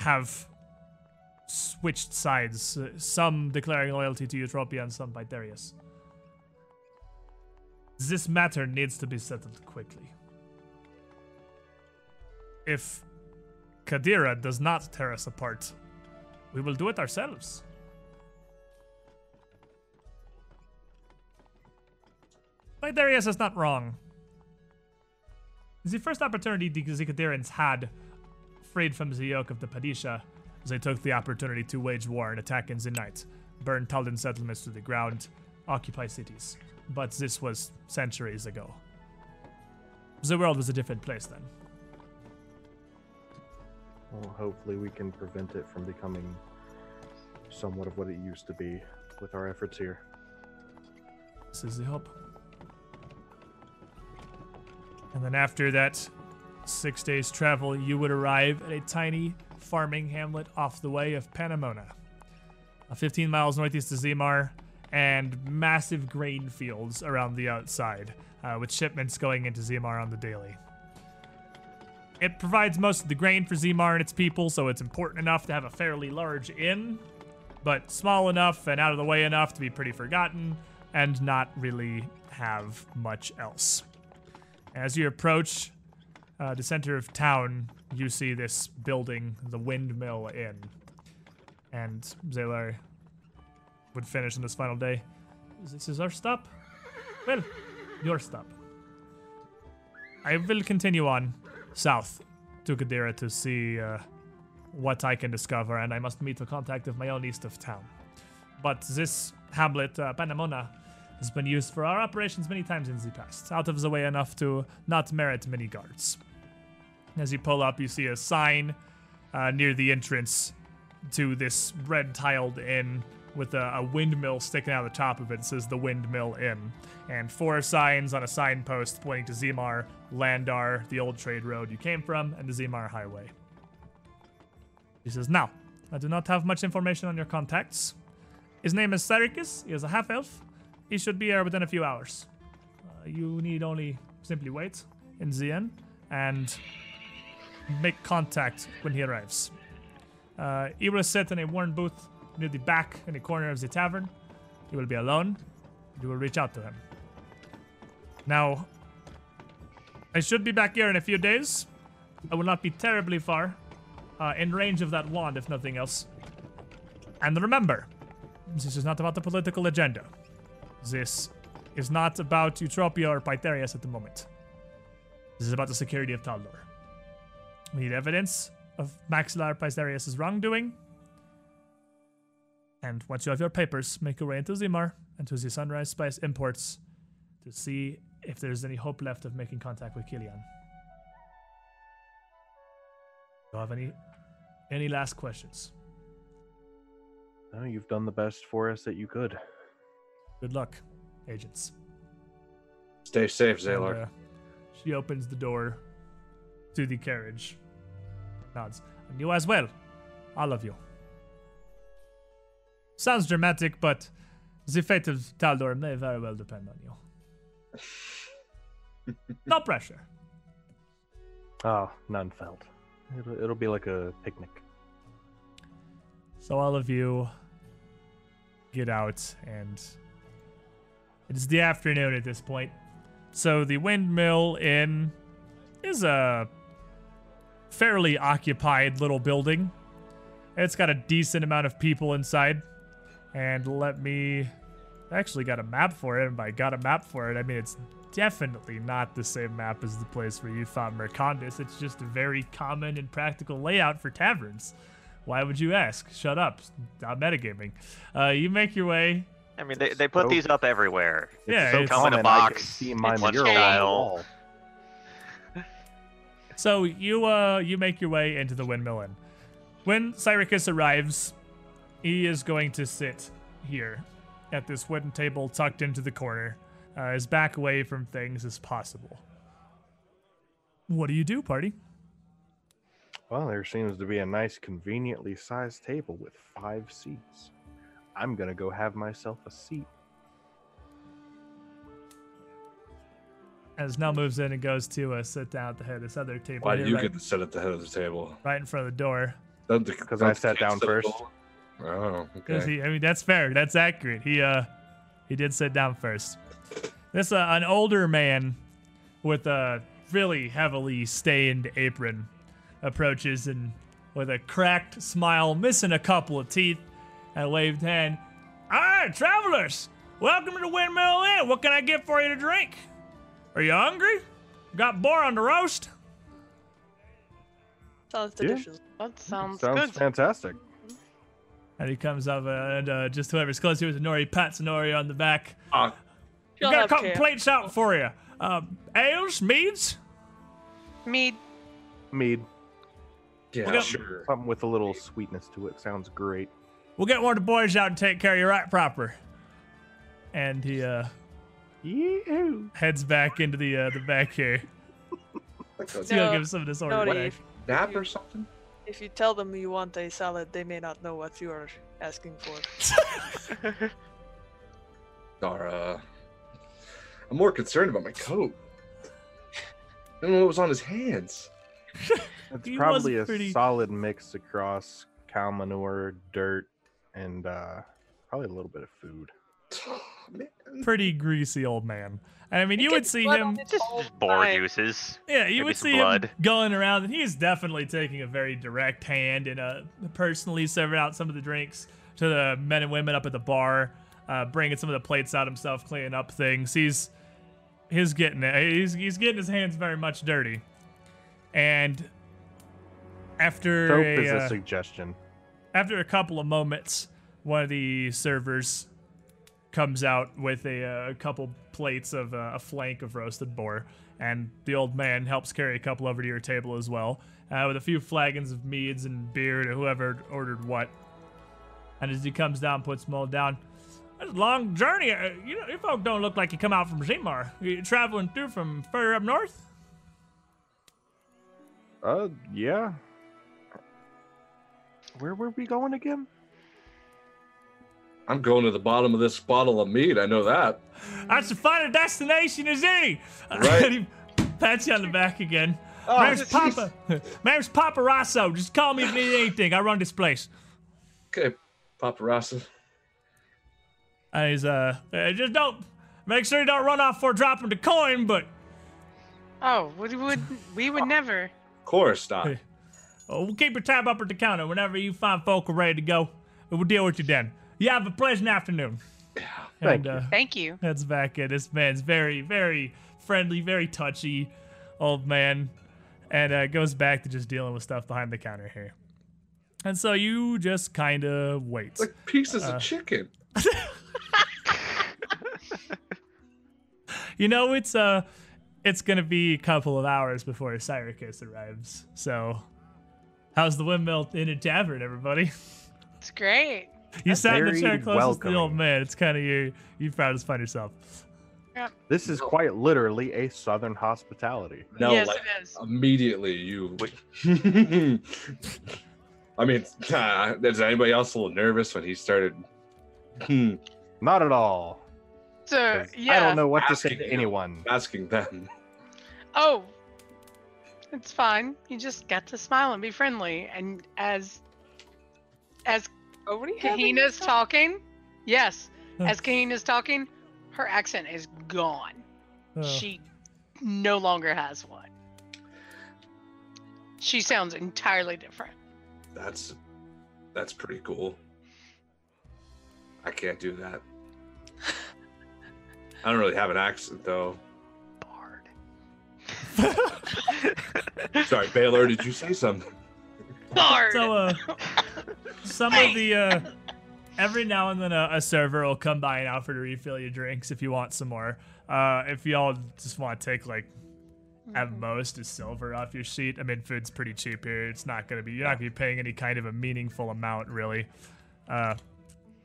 have switched sides, uh, some declaring loyalty to Eutropia and some by Darius. This matter needs to be settled quickly. If Qadira does not tear us apart, we will do it ourselves. Darius is not wrong. The first opportunity the Zikadirans had freed from the yoke of the Padishah, they took the opportunity to wage war and attack in the night, burn Taldan settlements to the ground, occupy cities. But this was centuries ago. The world was a different place then. Well, hopefully we can prevent it from becoming somewhat of what it used to be with our efforts here. This is the hope. And then after that six days' travel, you would arrive at a tiny farming hamlet off the way of Panamona. Uh, 15 miles northeast of Zimar, and massive grain fields around the outside, uh, with shipments going into Zimar on the daily. It provides most of the grain for Zimar and its people, so it's important enough to have a fairly large inn, but small enough and out of the way enough to be pretty forgotten and not really have much else. As you approach uh, the center of town, you see this building, the Windmill Inn. And Zalar would finish on this final day. This is our stop? Well, your stop. I will continue on south to Qadira to see uh, what I can discover, and I must meet a contact of my own east of town. But this hamlet, uh, Panamona, has been used for our operations many times in the past, out of the way enough to not merit many guards. As you pull up, you see a sign uh, near the entrance to this red tiled inn with a, a, windmill sticking out of the top of it. it. says the Windmill Inn. And four signs on a signpost pointing to Zimar, Landar, the old trade road you came from, and the Zimar Highway. He says, Now, I do not have much information on your contacts. His name is Sarikis. He is a half elf. He should be here within a few hours. Uh, you need only simply wait in inn and make contact when he arrives. Uh, he in a worn booth near the back in the corner of the tavern. He will be alone. You will reach out to him. Now, I should be back here in a few days. I will not be terribly far, uh, in range of that wand, if nothing else. And remember, this is not about the political agenda. This is not about Eutropia or Pythareus at the moment. This is about the security of Taldor. We need evidence of Maxillar Pythareus' wrongdoing. And once you have your papers, make your way into Zimar and to the Sunrise Spice Imports to see if there's any hope left of making contact with Killian. Do you have any any last questions? No, you've done the best for us that you could. Good luck, agents. Stay safe, Zalar. And, uh, she opens the door to the carriage. Nods. And you as well. All of you. Sounds dramatic, but the fate of Taldor may very well depend on you. no pressure. Oh, none felt. It'll, it'll be like a picnic. So all of you get out and It's the afternoon at this point. So the windmill inn is a fairly occupied little building. It's got a decent amount of people inside. And let me I actually got a map for it, and by got a map for it, I mean it's definitely not the same map as the place where you fought Mercandus. It's just a very common and practical layout for taverns. Why would you ask? Shut up. Stop metagaming. Uh, you make your way. I mean, they, they put so- these up everywhere. Yeah, so it's- Come in a common, I can box, see my it's mural style. wall. So you uh you make your way into the windmill inn. When Cyricus arrives, he is going to sit here at this wooden table tucked into the corner, uh, as back away from things as possible. What do you do, party? Well, there seems to be a nice, conveniently sized table with five seats. I'm gonna go have myself a seat. As Nell moves in and goes to uh, sit down at the head of this other table, Why do you right, get to sit at the head of the table? right in front of the door. 'Cause I sat down sit at the first. table? Oh, 'Cause okay. he- I mean, that's fair. That's accurate. He uh, he did sit down first. This uh, an older man with a really heavily stained apron approaches and with a cracked smile, missing a couple of teeth, and waved hand. All right, travelers, welcome to the Windmill Inn. What can I get for you to drink? Are you hungry? Got boar on the roast? Sounds Yeah. delicious. That sounds, Sounds good. fantastic. And he comes up uh, and uh, just whoever's close to Nori pats Nori on the back. Ah, You'll got a couple plates out for you. Um, ales, meads. Mead. Mead, yeah, got- sure. something with a little sweetness to it. Sounds great. We'll get one of the boys out and take care of you right proper. And he uh, Yee-hoo. heads back into the uh, the back here. Like a So he'll give some of this order back. nap or something? If you tell them you want a salad, they may not know what you are asking for. Dara. I'm more concerned about my coat. I don't know what was on his hands. It's He was probably a pretty- solid mix across cow manure, dirt, and uh, probably a little bit of food. Man. Pretty greasy old man. I mean, you would see him just whole boar thigh. juices. Yeah, you would see blood. him going around, and he's definitely taking a very direct hand and uh, personally serving out some of the drinks to the men and women up at the bar, uh, bringing some of the plates out himself, cleaning up things. He's he's getting it. He's he's getting his hands very much dirty, and after Soap a, is a uh, suggestion. after a couple of moments, one of the servers comes out with a, uh, couple plates of uh, a flank of roasted boar, and the old man helps carry a couple over to your table as well, uh, with a few flagons of meads and beer to whoever ordered what. And as he comes down, puts them all down. That's a long journey. Uh, you know, you folk don't look like you come out from Zimar. You traveling through from further up north? Uh, yeah. Where were we going again? I'm going to the bottom of this bottle of meat. I know that. That's as fine a destination as any. Right. and he pats you on the back again. Oh, My name's jeez. Papa. My name's Papa Rosso. Just call me if you need anything. I run this place. Okay, paparazzi. And he's uh, uh, just don't make sure you don't run off before dropping the coin. But Oh, we would we would never. Of course not. Hey. uh, we'll keep your tab up at the counter whenever you find folk are ready to go. We'll deal with you then. You have a pleasant afternoon. Thank and, you. Uh, Thank you. That's back in. This man's very, very friendly, very touchy old man. And uh, goes back to just dealing with stuff behind the counter here. And so you just kind of wait. Like pieces Uh, of chicken. You know, it's uh it's gonna be a couple of hours before Cyricus arrives. So how's the windmill in a tavern, everybody? It's great. You sat in the very chair closest to the old man. It's kinda you you proud as find yourself. This is quite literally a southern hospitality. No, yes, like it is. immediately you. I mean, uh, is anybody else a little nervous when he started? Hmm, Not at all. So yeah. I don't know what to say to you. anyone. asking them. Oh, it's fine. You just got to smile and be friendly. And as as Oh, what do you have in Kahina's your- talking, yes, as Kahina's talking, Her accent is gone. Uh, She no longer has one. She sounds entirely different. That's that's pretty cool. I can't do that. I don't really have an accent though. Bard. Sorry, Baylor, did you say something? Bard. So, uh, some of the uh, every now and then a, a server will come by and offer to refill your drinks if you want some more. Uh, if y'all just want to take like at most a silver off your sheet, I mean food's pretty cheap here. It's not gonna be you're not gonna be paying any kind of a meaningful amount really. Uh,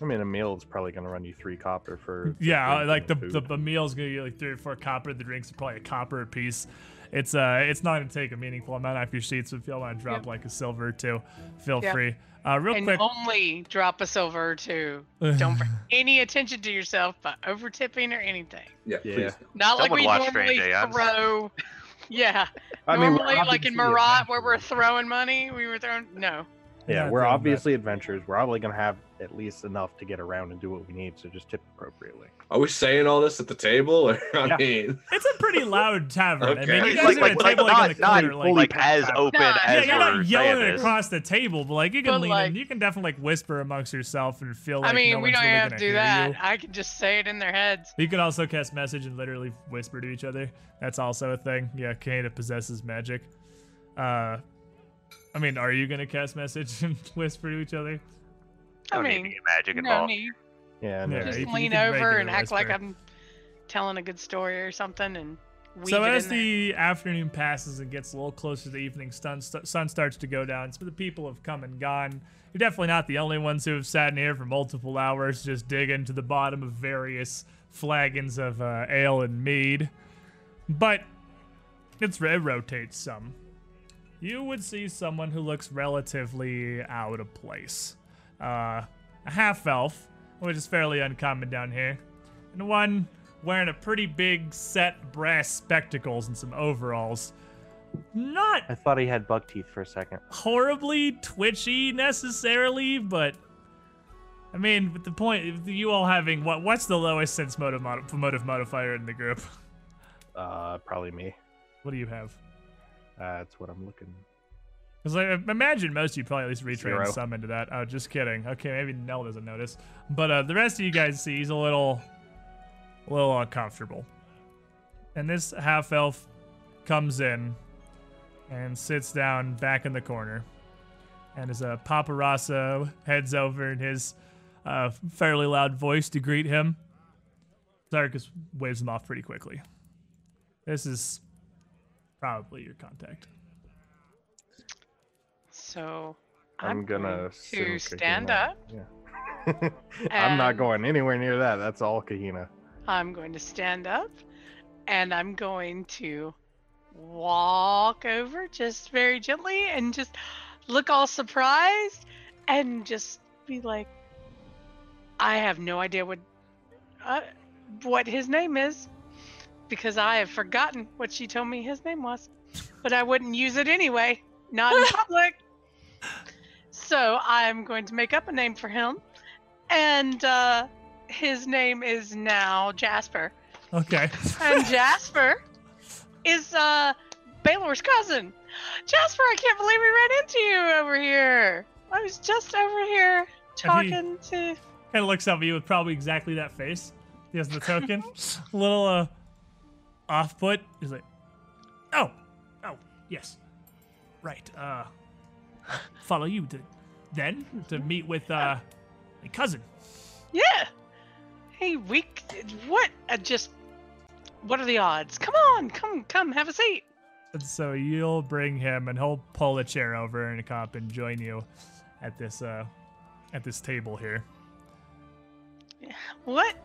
I mean, a meal is probably going to run you three copper for. for yeah, like the, and the food. the meal's gonna be like three or four copper. The drinks are probably a copper a piece. It's uh, it's not gonna take a meaningful amount off your sheets. If y'all want to drop Yep. like a silver or two, feel Yep. free. Uh, real and quick. only drop a silver or two. Don't bring any attention to yourself by over tipping or anything. Yeah, Yeah. please. Not like we normally throw. Yeah, I mean, normally like in Marat where we're throwing money, we were throwing no. Yeah, we're doing that. obviously adventurers. We're probably going to have at least enough to get around and do what we need. So just tip appropriately. Are we saying all this at the table? Or, I Yeah. mean, It's a pretty loud tavern. I Okay. mean, you It's guys like, are like, at a like, table like not, in the not like, like as open Nah, as yeah, you're not saying yelling this. across the table, but like you can But, lean like- in, you can definitely like whisper amongst yourself and feel like I mean, no we don't really have gonna do that. You. I can just say it in their heads. You can also cast message and literally whisper to each other. That's also a thing. Yeah, Canada possesses magic. Uh, I mean, are you gonna cast message and whisper to each other? I Don't need mean, to get magic no involved. need. Yeah, Yeah, no, Just you can- you lean over and act like. I'm telling a good story or something, and weave so it as in there. the afternoon passes and gets a little closer to the evening, sun, st- sun starts to go down. Some of the people have come and gone. You're definitely not the only ones who have sat in here for multiple hours, just digging to the bottom of various flagons of uh, ale and mead. But it's it rotates some. You would see someone who looks relatively out of place. Uh, a half elf, which is fairly uncommon down here, and one wearing a pretty big set brass spectacles and some overalls. Not I thought he had buck teeth for a second. horribly twitchy necessarily, but I mean, with the point, you all having what? What's the lowest sense motive mod- motive modifier in the group? Uh, probably me. What do you have? That's what I'm looking. Because I imagine most of you probably at least retrain Zero. some into that. Oh, just kidding. Okay, maybe Nell doesn't notice, but uh, the rest of you guys see he's a little, a little uncomfortable. And this half elf comes in and sits down back in the corner. And as a paparazzo heads over in his uh, fairly loud voice to greet him, Zarkus waves him off pretty quickly. This is probably your contact. So I'm, gonna going assume to stand Kahina. up. Yeah. I'm not going anywhere near that. That's all Kahina. I'm going to stand up and I'm going to walk over just very gently and just look all surprised and just be like, I have no idea what uh, what his name is because I have forgotten what she told me his name was, but I wouldn't use it anyway, not in public. So I'm going to make up a name for him, and uh, his name is now Jasper. Okay. And Jasper is uh Baylor's cousin. Jasper, I can't believe we ran into you over here. I was just over here Have you- talking to kind of looks at you with probably exactly that face. He has the token. a little uh off put. He's like, oh, oh, yes, right. Uh, follow you to then to meet with uh my cousin. Yeah. Hey, we what? Uh, just what are the odds? Come on, come, come, have a seat. And so you'll bring him, and he'll pull a chair over and come up and join you at this uh at this table here. What?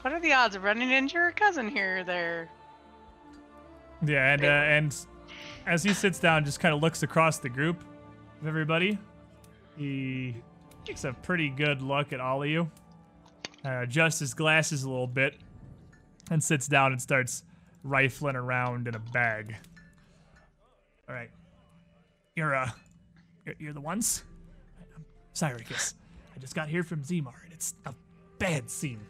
What are the odds of running into your cousin here or there? Yeah, and uh, and as he sits down, just kind of looks across the group of everybody. He takes a pretty good look at all of you, uh, adjusts his glasses a little bit, and sits down and starts rifling around in a bag. All right, you're uh, you're, you're the ones. I'm Cyricus. I just got here from Zimar, and it's a bad scene.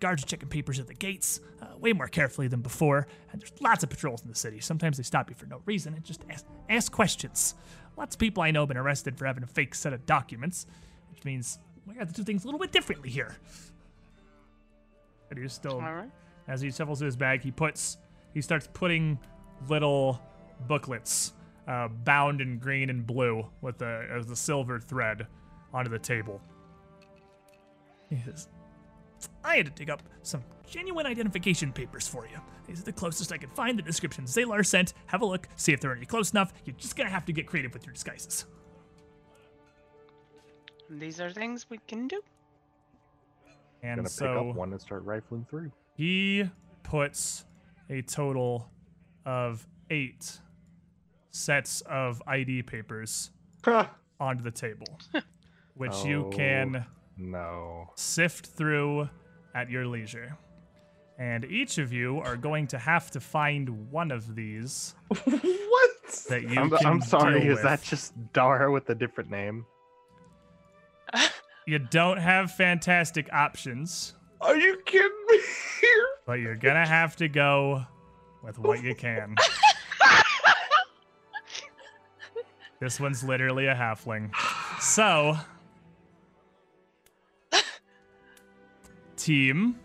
Guards are checking papers at the gates, uh, way more carefully than before. And there's lots of patrols in the city. Sometimes they stop you for no reason and just ask, ask questions. Lots of people I know have been arrested for having a fake set of documents, which means we got to do things a little bit differently here. And he's still right. as he shuffles through his bag, he puts, he starts putting little booklets, uh, bound in green and blue with the silver thread, onto the table. He says, "I had to dig up some genuine identification papers for you. These are the closest I could find. The descriptions Zalar sent. Have a look, see if they're any close enough. You're just gonna have to get creative with your disguises." These are things we can do. And Gonna so pick up one and start rifling through. He puts a total of eight sets of ID papers onto the table, which you Oh. can No. sift through at your leisure. And each of you are going to have to find one of these what? that you I'm, can I'm sorry. deal Is that just Dara with a different name? You don't have fantastic options, Are you kidding me? But you're gonna have to go with what you can. this one's literally a halfling. So, team,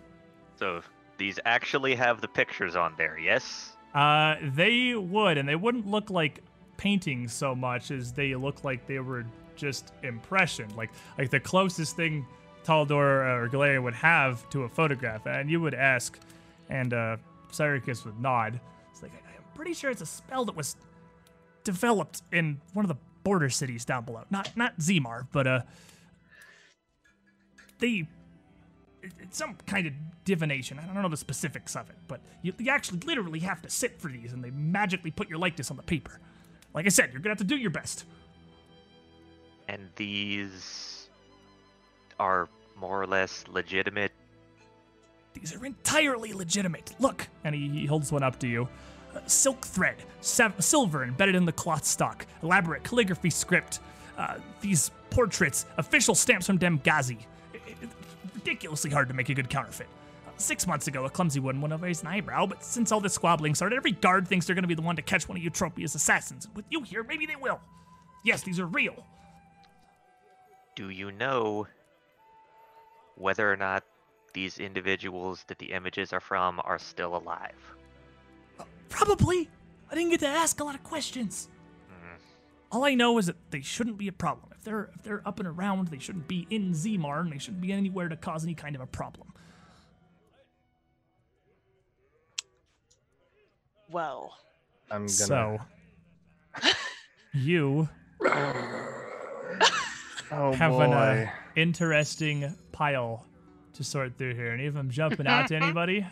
So these actually have the pictures on there, yes? uh, they would, and they wouldn't look like paintings so much as they look like they were just impression. Like, like the closest thing Taldor or Golarion would have to a photograph, and you would ask, and uh, Syracuse would nod. It's like I'm pretty sure it's a spell that was developed in one of the border cities down below. Not not Zimar, but uh, they it's some kind of divination. I don't know the specifics of it, but you, you actually literally have to sit for these, and they magically put your likeness on the paper. Like I said, you're gonna have to do your best. And these are more or less legitimate. These are entirely legitimate. Look, and he, he holds one up to you. Uh, silk thread, silver embedded in the cloth stock, elaborate calligraphy script. Uh, these portraits, official stamps from Demgazi. Ridiculously hard to make a good counterfeit. Uh, Six months ago, a clumsy one went over his eyebrow, but since all this squabbling started, every guard thinks they're going to be the one to catch one of you Tropius assassins. With you here, maybe they will. Yes, these are real. Do you know whether or not these individuals that the images are from are still alive? Probably. I didn't get to ask a lot of questions. All I know is that they shouldn't be a problem. If they're if they're up and around, they shouldn't be in Zimar, and they shouldn't be anywhere to cause any kind of a problem. Well, I'm gonna. So you oh have boy. an uh, interesting pile to sort through here. Any of them jumping out to anybody?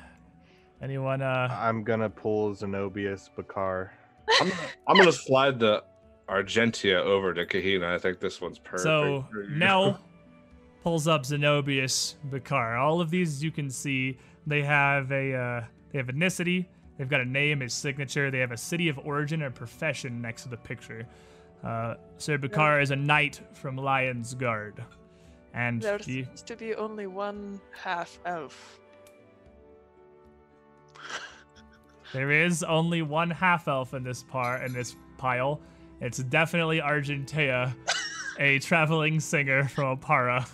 Anyone? Uh, I'm gonna pull Zenobius Bakar. I'm gonna, I'm gonna slide the Argentea over to Kahina. I think this one's perfect. So for. Nell pulls up Zenobius Bakar. All of these you can see they have a uh, they have ethnicity, they've got a name, his signature, they have a city of origin and profession next to the picture. Uh, Sir Bakar is a knight from Lion's Guard, and there he, seems to be only one half elf. there is only one half elf in this par in this pile. It's definitely Argentea, a traveling singer from Oppara.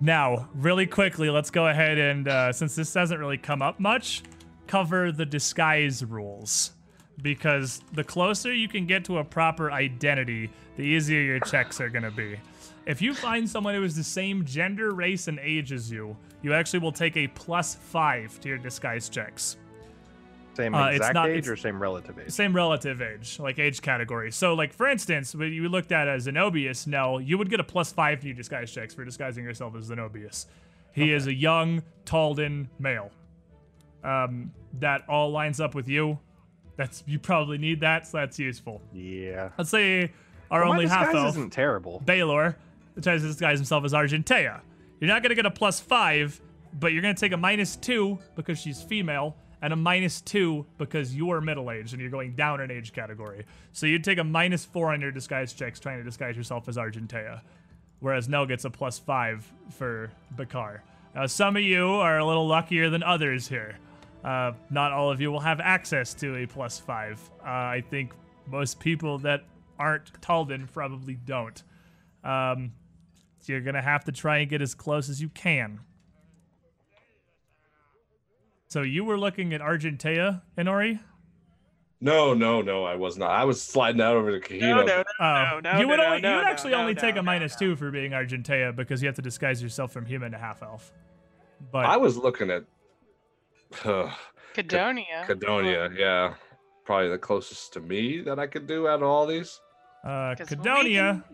Now, really quickly, let's go ahead and, uh, since this hasn't really come up much, cover the disguise rules. Because the closer you can get to a proper identity, the easier your checks are going to be. If you find someone who is the same gender, race, and age as you, you actually will take a plus five to your disguise checks. Same Uh, it's exact not- age or same relative age? Same relative age, like age category. So, like for instance, when you looked at as Zenobius, Nell, you would get a plus five your disguise checks for disguising yourself as Zenobius. He is a young Taldan male. Um, that all lines up with you. That's you probably need that, so that's useful. Yeah. Let's say our Well, only half elf, isn't terrible. Baylor, tries to disguise himself as Argentea. You're not gonna get a plus five, but you're gonna take a minus two because she's female, and a minus two because you're middle aged and you're going down an age category. So you'd take a minus four on your disguise checks trying to disguise yourself as Argentea. whereas Nell gets a plus five for Bakar. Now, some of you are a little luckier than others here. Uh, not all of you will have access to a plus five. Uh, I think most people that aren't Taldan probably don't. Um, so you're gonna have to try and get as close as you can. So you were looking at Argentea, Inori? No, no, no, I was not. I was sliding out over to Kahina. No, no, no, Oh, no, no, you would no, only, no, you would no, actually no, only no, take a minus no. two for being Argentea because you have to disguise yourself from human to half elf. But I was looking at uh, Cadonia. Cadonia. Yeah, probably the closest to me that I could do out of all these. uh, 'Cause we Cadonia,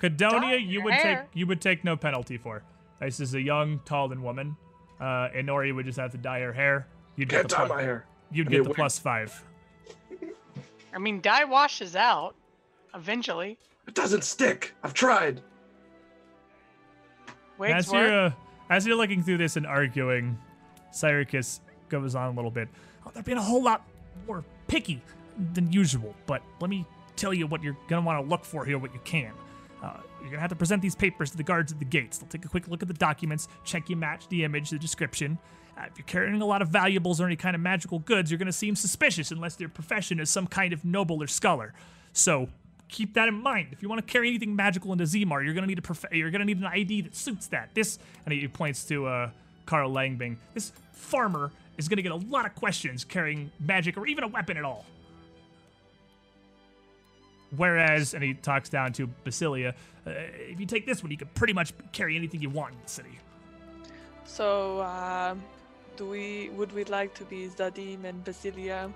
can Cadonia, you your would take you would take no penalty for. This is a young, tall, and woman. Uh, Inori would just have to dye her hair. You'd get Can't the dye plus, my hair. you'd I get mean, the wait. plus five. I mean, dye washes out eventually. It doesn't stick. I've tried. Wigs as work. you're uh, as you're looking through this and arguing, Cyricus goes on a little bit. Oh, they're being a whole lot more picky than usual. But let me tell you what you're gonna want to look for here, what you can. Uh, you're gonna have to present these papers to the guards at the gates. They'll take a quick look at the documents, check you match the image, the description. Uh, if you're carrying a lot of valuables or any kind of magical goods, you're gonna seem suspicious unless your profession is some kind of noble or scholar. So keep that in mind. If you want to carry anything magical into Zimar, you're gonna need a prof- you're gonna need an ID that suits that. This and he points to uh, Carl Langbing. This farmer is gonna get a lot of questions carrying magic or even a weapon at all. Whereas, and he talks down to Basilia, uh, if you take this one, you can pretty much carry anything you want in the city. So, um, do we would we like to be Zadim and Basilia,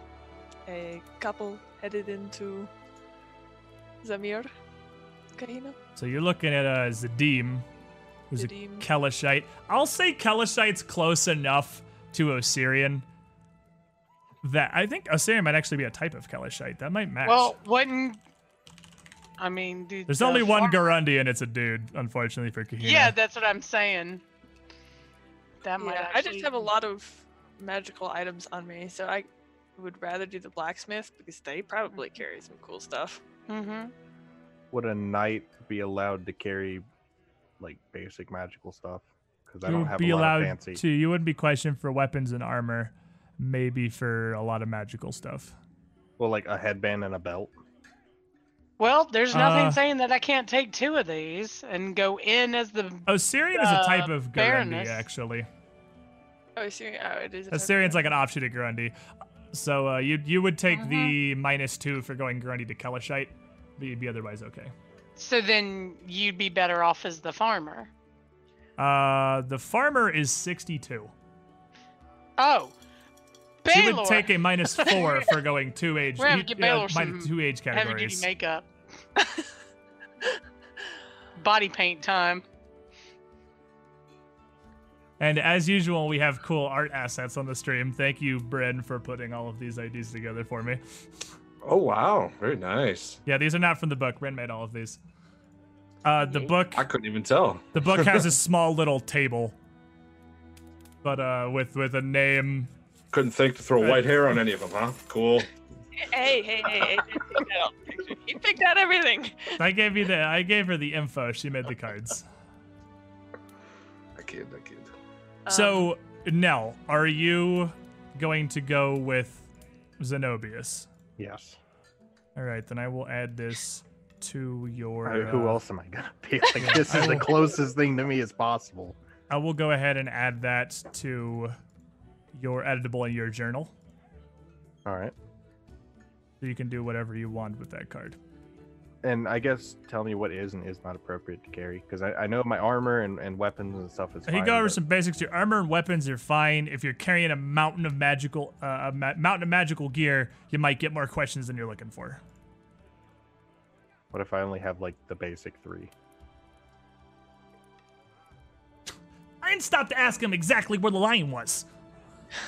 a couple headed into Zimar? Kahina? So you're looking at uh, Zadim, who's Zadim. a Kelishite. I'll say Kelishite's close enough to Osirian that I think Osirian might actually be a type of Kelishite. That might match. Well, wouldn't I mean? Dude, There's the only one farm- Garundi, and it's a dude, unfortunately for Kahina. Yeah, that's what I'm saying. That might Yeah, I just have a lot of magical items on me, so I would rather do the blacksmith because they probably carry some cool stuff. Mm-hmm. Would a knight be allowed to carry like basic magical stuff? Because I you don't have be a lot allowed of fancy. to. You wouldn't be questioned for weapons and armor, maybe for a lot of magical stuff. Well, like a headband and a belt. Well, there's nothing Uh, saying that I can't take two of these and go in as the. Osirian is a type Uh, of Garundi, Baroness. actually. Oh, Osirian. Oh, it is. a type of Osirian's like an offshoot of Garundi. So uh, you you would take Uh-huh. the minus two for going Garundi to Kelishite, but you'd be otherwise okay. So then you'd be better off as the farmer. Uh, the farmer is 62. Oh, So you Baylor. would take a minus four for going two age. We're gonna you- get uh, Baylor minus two age heavy duty categories. makeup. Body paint time. And as usual, we have cool art assets on the stream. Thank you, Bryn, for putting all of these IDs together for me. Oh wow, very nice. Yeah, these are not from the book. Bryn made all of these. Uh, the book I couldn't even tell. The book has a small little table, but uh, with with a name. Couldn't think to throw white hair on any of them, huh? Cool. Hey, hey, hey, hey! didn't pick that out the picture. He picked out everything. I gave you the. I gave her the info. She made the cards. I kid, I kid. Um, So Nell, are you going to go with Zenobius? Yes. All right, then I will add this to your. Uh, who else am I gonna pick? Like this is the closest thing to me as possible. I will go ahead and add that to your editable in your journal, All right. So you can do whatever you want with that card. And I guess tell me what is and is not appropriate to carry because I, I know my armor and, and weapons and stuff is. Fine, go over but- some basics. Your armor and weapons are fine. If you're carrying a mountain of magical, uh, a ma- mountain of magical gear, you might get more questions than you're looking for. What if I only have like the basic three? I didn't stop to ask him exactly where the lion was.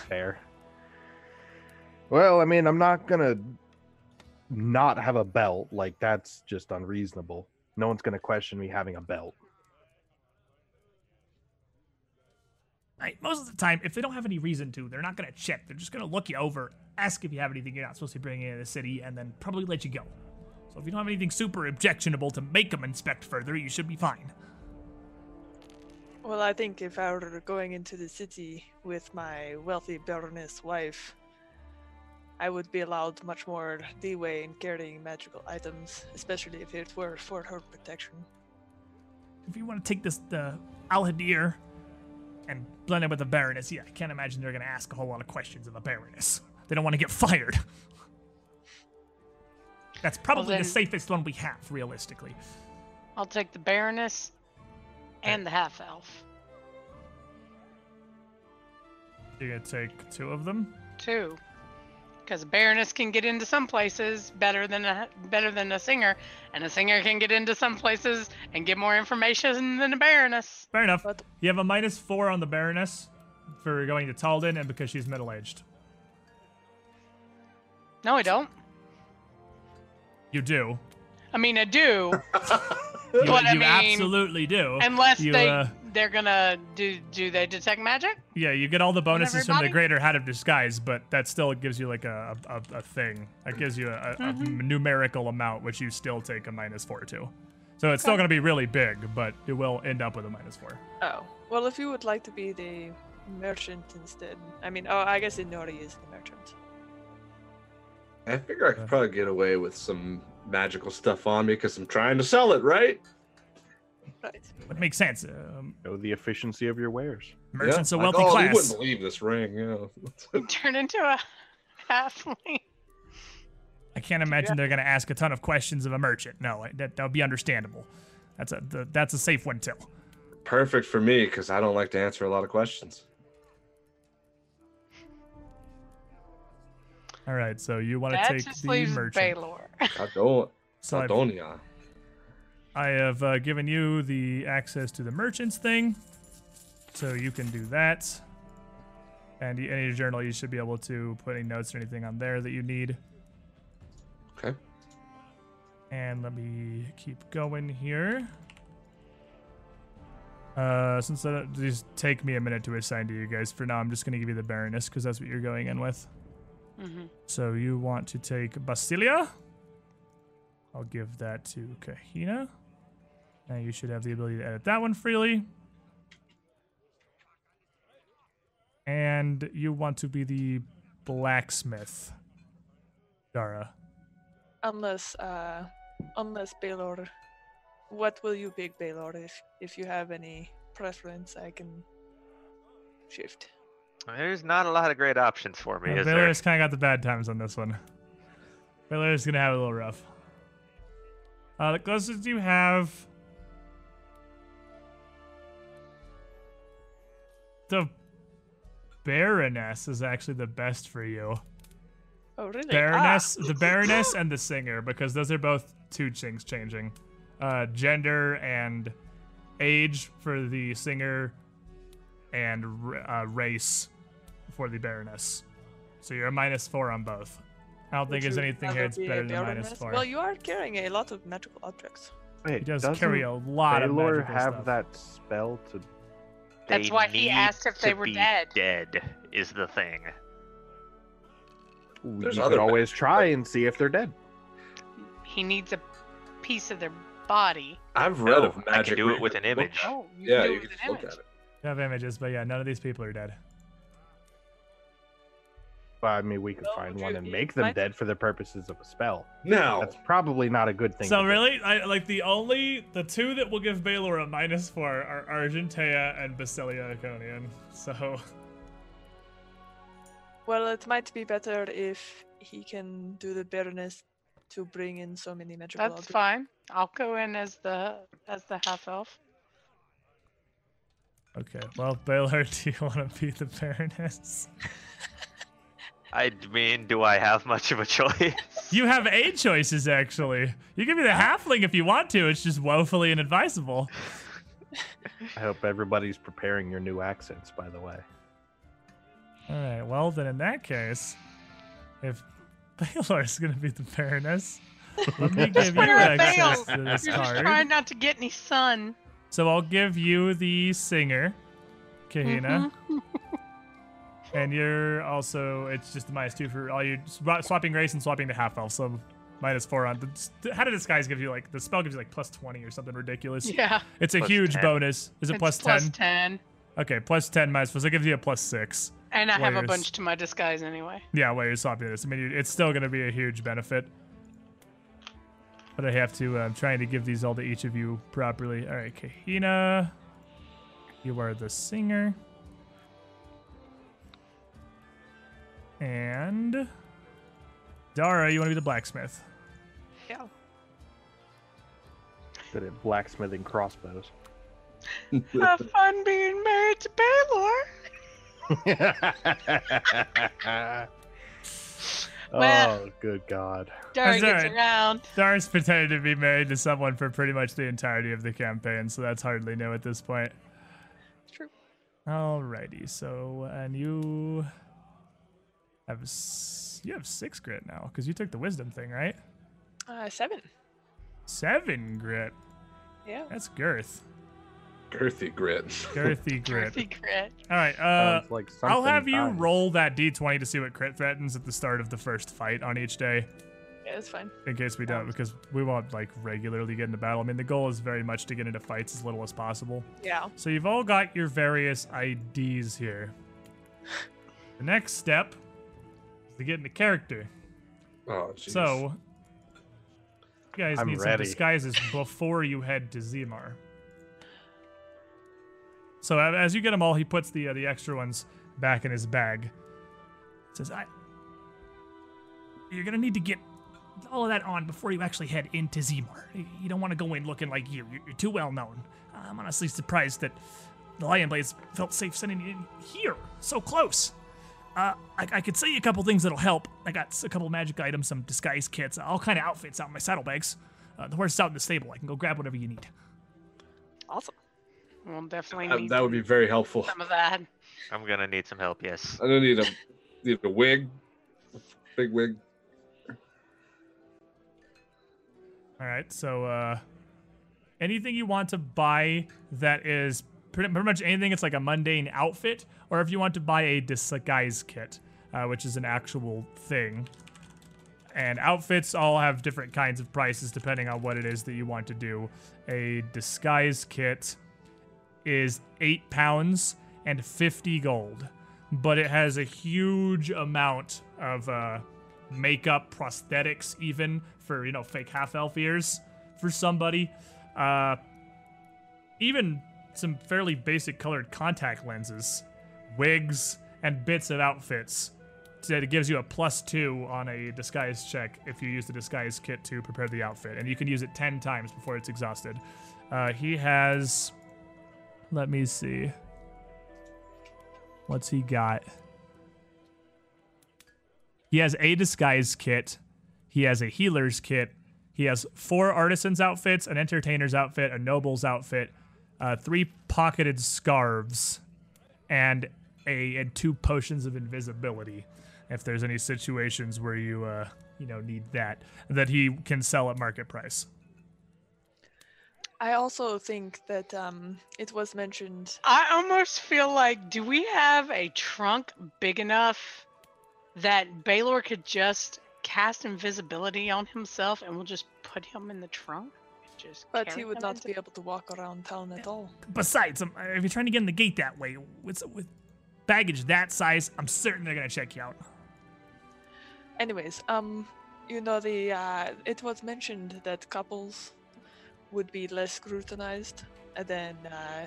Fair. Well, I mean, I'm not gonna not have a belt. Like that's just unreasonable. No one's gonna question me having a belt. Right? Most of the time, if they don't have any reason to, they're not gonna check. They're just gonna look you over, ask if you have anything you're not supposed to be bringing into the city, and then probably let you go. So if you don't have anything super objectionable to make them inspect further, you should be fine. Well, I think if I were going into the city with my wealthy Baroness wife, I would be allowed much more leeway in carrying magical items, especially if it were for her protection. If you want to take this the Alhadir and blend it with the Baroness, yeah, I can't imagine they're gonna ask a whole lot of questions of the Baroness. They don't want to get fired. That's probably then- the safest one we have, realistically. I'll take the Baroness and the half elf. You're gonna take two of them. Two. Because a Baroness can get into some places better than a better than a singer, and a singer can get into some places and get more information than a Baroness. Fair enough. But- You have a minus four on the Baroness for going to Taldan and because she's middle aged. No, I don't. You do. I mean, I do, You, But I mean, absolutely do. unless You, they uh, they're gonna do do they detect magic? Yeah, you get all the bonuses from the greater hat of disguise, but that still gives you like a a, a thing. That gives you a, a, a Mm-hmm. numerical amount, which you still take a minus four to. So it's still going to be really big, but it will end up with a minus four. Oh, well, if you would like to be the merchant instead, I mean, oh, I guess Inori is the merchant. I figure I could probably get away with some magical stuff on me because I'm trying to sell it, right? Right. It makes sense. Um, Know the efficiency of your wares. merchant's Yeah, a like, wealthy oh, You wouldn't believe this ring, yeah. Turn into a halfling. I can't imagine they're going to ask a ton of questions of a merchant. No, that that would be understandable. That's a the, that's a safe one too. Perfect for me because I don't like to answer a lot of questions. All right, so you want to take the leaves merchant. Baylor. I don't. So I I've- don't, yeah. I have uh, given you the access to the merchants thing, so you can do that. And y- in your journal, you should be able to put any notes or anything on there that you need. Okay. And let me keep going here. Uh, since that, these take me a minute to assign to you guys. For now, I'm just gonna give you the Baroness because that's what you're going in with. hmm So you want to take Basilia? I'll give that to Kahina. Now you should have the ability to edit that one freely. And you want to be the blacksmith, Dara. Unless, uh, unless Baylor, what will you pick, Baylor? If if you have any preference, I can shift. There's not a lot of great options for me, Uh, is? Baylor's kind of got the bad times on this one. Baylor's gonna have it a little rough. Uh, the closest you have. The Baroness is actually the best for you. Oh, really? Baroness, Ah, the Baroness, and the Singer, because those are both two things changing. Uh, gender and age for the Singer, and r- uh, race for the Baroness. So you're a minus four on both. I don't think there's anything here that's be better than Baroness? four. Well, you are carrying a lot of magical objects. Wait, he does doesn't carry a lot of Baylor magical have stuff. that spell to? That's They why he asked if they were dead. Dead is the thing. Ooh, There's you other could always magic, try and see if they're dead. He needs a piece of their body. I've read No, of I magic. can do it with an image. Oh, you Yeah, can do you it can with just an look at it. You have images, but yeah, none of these people are dead. But I mean, we could Well, find one and make them might- dead for the purposes of a spell. No, That's probably not a good thing. So really, I like the only the two that will give Baylor a minus four are Argentea and Basilia Iconian. So Well, it might be better if he can do the Baroness to bring in so many magical That's objects. fine. I'll go in as the as the half elf. okay, well Baylor, do you want to be the Baroness? I mean, do I have much of a choice? You have eight choices actually. You can be the halfling if you want to. It's just woefully inadvisable. I hope everybody's preparing your new accents. By the way, All right, well then in that case, if Baylor's gonna be the Baroness, let me give you Where are access to this You're just trying not to get any sun. So I'll give you the singer, Kahina. Mhm. And you're also, it's just a minus two for all you swapping race and swapping to half elf. So minus four on. The, how did disguise give you like the spell gives you like plus twenty or something ridiculous? Yeah. It's a Plus huge 10. bonus. Is it it's plus plus ten? 10. Okay, plus ten minus four. So it gives you a plus six. And I have a bunch to my disguise anyway. Yeah, while you're swapping this. I mean, it's still going to be a huge benefit. But I have to, uh, I'm trying to give these all to each of you properly. All right, Kahina, you are the singer. And Dara, you want to be the blacksmith. Yeah. Good at blacksmithing crossbows. Have fun being married to Baylor. Well- oh, good God. Dara That's gets alright. around. Dara's pretended to be married to someone for pretty much the entirety of the campaign, so that's hardly new at this point. True. Alrighty, so and you have you have six grit now because you took the wisdom thing, right? Uh, seven. Seven grit. Yeah. That's girth. Girthy grit. Girthy grit. Girthy grit. All right. Uh, Sounds like I'll something have you dying. roll that d20 to see what crit threatens at the start of the first fight on each day, Yeah, that's fine. in case we don't, because we won't like regularly get into battle. I mean, the goal is very much to get into fights as little as possible. Yeah. So you've all got your various IDs here. The next step is to get into character. Oh, jeez. So, you guys I'm need ready. some disguises before you head to Zimar. So as you get them all, he puts the uh, the extra ones back in his bag. Says, "I, you're gonna need to get all of that on before you actually head into Zimar. You don't want to go in looking like you. You're, you're too well known. I'm honestly surprised that the Lion Blades felt safe sending you in here, so close." Uh, I, I could say you a couple things that'll help. I got a couple magic items, some disguise kits, all kind of outfits out in my saddlebags. Uh, the horse is out in the stable. I can go grab whatever you need. Awesome. We'll definitely that, need that would be very helpful. some of that. I'm gonna need some help. Yes. I don't need a need a wig, big wig. All right. So, uh, anything you want to buy that is pretty, much anything. It's like a mundane outfit, or if you want to buy a disguise kit, uh, which is an actual thing. And outfits all have different kinds of prices depending on what it is that you want to do. A disguise kit is eight pounds and 50 gold, but it has a huge amount of uh, makeup, prosthetics, even for you know fake half elf ears for somebody. Uh, even some fairly basic colored contact lenses, wigs, and bits of outfits. So it gives you a plus two on a disguise check if you use the disguise kit to prepare the outfit, and you can use it ten times before it's exhausted. Uh, he has. Let me see. What's he got? He has a disguise kit. He has a healer's kit. He has four artisan's outfits, an entertainer's outfit, a noble's outfit, uh, three pocketed scarves, and a and two potions of invisibility. If there's any situations where you uh, you know need that, that he can sell at market price. I also think that um, it was mentioned. I almost feel like, do we have a trunk big enough that Baylor could just cast invisibility on himself and we'll just put him in the trunk? Just But he would not into- be able to walk around town at all. Besides, um, if you're trying to get in the gate that way, with, with baggage that size, I'm certain they're gonna check you out. Anyways, um, you know the uh, it was mentioned that couples would be less scrutinized than uh,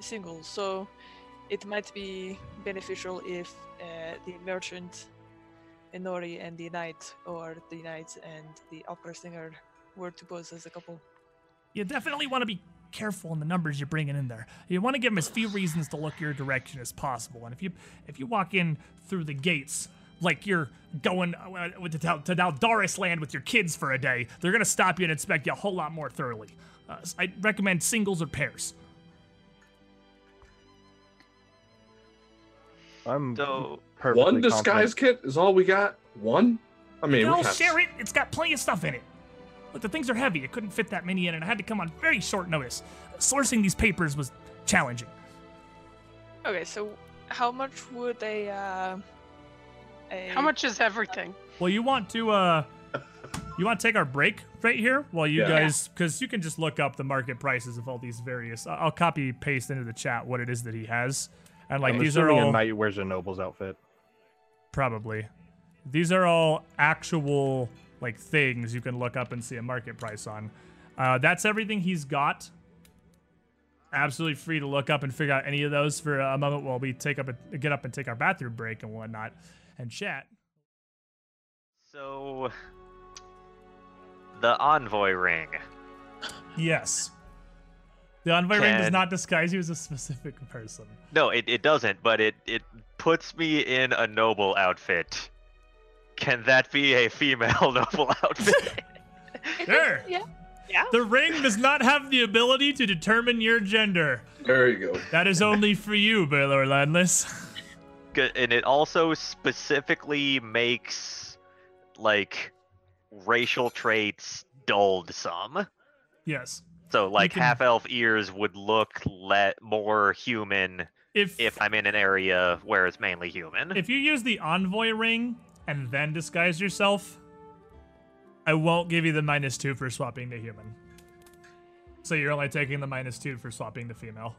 singles, so it might be beneficial if uh, the merchant, Inori, and the knight, or the knight and the opera singer, were to pose as a couple. You definitely want to be careful in the numbers you're bringing in there. You want to give them as few reasons to look your direction as possible. And if you if you walk in through the gates like you're going uh, to, Dal- to Daldaris land with your kids for a day, they're gonna stop you and inspect you a whole lot more thoroughly. Uh, s- I recommend singles or pairs. I'm So perfectly One disguise confident. kit is all we got. One. I mean, They'll share it. It's got plenty of stuff in it. Look, the things are heavy. I couldn't fit that many in, and I had to come on very short notice. Sourcing these papers was challenging. Okay, so how much would a uh, a How much is everything? Well, you want to uh you want to take our break right here while you Yeah. guys, because you can just look up the market prices of all these various. I- I'll copy paste into the chat what it is that he has, and like I'm these are all a knight wears a noble's outfit. probably these are all actual like things you can look up and see a market price on. Uh, that's everything he's got. Absolutely free to look up and figure out any of those for a moment while we take up a, get up and take our bathroom break and whatnot and chat. So, the envoy ring. Yes. The envoy ring does not disguise you as a specific person. No, it, it doesn't, but it, it puts me in a noble outfit. Can that be a female noble outfit? Sure. Yeah. Yeah. The ring does not have the ability to determine your gender. There you go. That is only for you, Baylor Landless. Good, and it also specifically makes like racial traits dulled some. yes. So like can- half elf ears would look le- more human If if I'm in an area where it's mainly human. if you use the envoy ring and then disguise yourself, I won't give you the minus two for swapping to human. So you're only taking the minus two for swapping to female.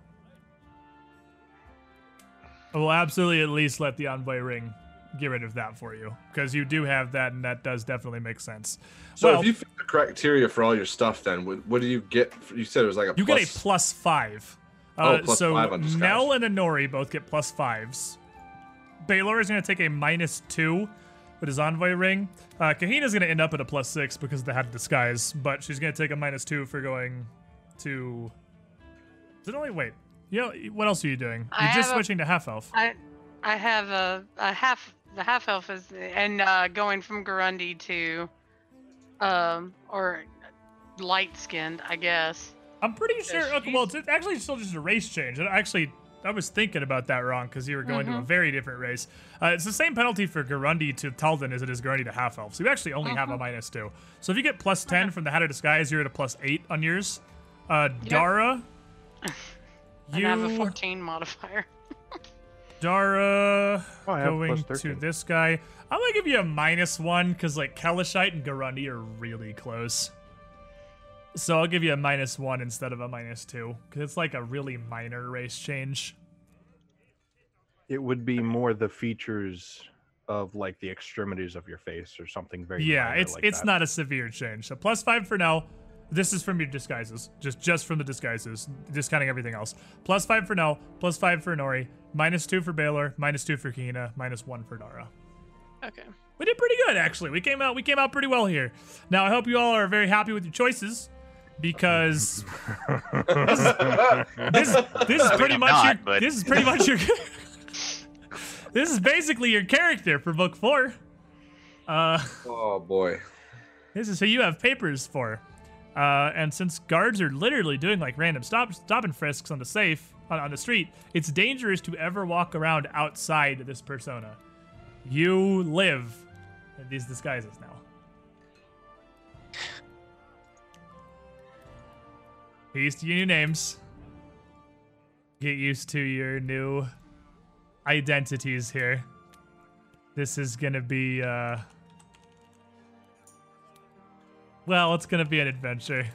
I will absolutely at least let the envoy ring get rid of that for you because you do have that, and that does definitely make sense. So well, if you fit the criteria for all your stuff, then what, what do you get? You said it was like a You plus. get a plus five. Oh, Uh, plus so five on disguise. Nell and Inori both get plus fives. Baylor is going to take a minus two with his envoy ring. Uh, Kahina's going to end up at a plus six because they had disguise, but she's going to take a minus two for going to. Is it only wait? You know, what else are you doing? You're just have a- switching to half elf. I I have a, a half the half elf is and uh, going from Garundi to um or light skinned, I guess. I'm pretty sure. Okay, well, it's actually still just a race change. It actually, I was thinking about that wrong because you were going to a Mhm. very different race. Uh, it's the same penalty for Garundi to Taldan as it is Garundi to half elf. So you actually only have a Mhm. minus two. So if you get plus ten Okay. from the Hat of Disguise, you're at a plus eight on yours. Uh, Dara, And you I have a 14 modifier. Dara Oh, going to this guy. I'm gonna give you a minus one because like Kelishite and Garundi are really close. So I'll give you a minus one instead of a minus two because it's like a really minor race change. It would be more the features of like the extremities of your face or something very. Yeah, minor it's like it's that. not a severe change. So plus five for now. This is from your disguises, just just from the disguises, discounting everything else. Plus five for Nell, plus five for Nori, minus two for Baylor, minus two for Kina, minus one for Dara. Okay. We did pretty good actually. We came out we came out pretty well here. Now I hope you all are very happy with your choices because this this is pretty much not, your, but- this is pretty much your this is basically your character for book four. Uh, Oh boy. this is who you have papers for. Uh, and since guards are literally doing like random stop stop and frisks on the safe on, on the street, it's dangerous to ever walk around outside this persona. You live in these disguises now. Get used to your new names. Get used to your new identities here. This is gonna be uh well, it's gonna be an adventure.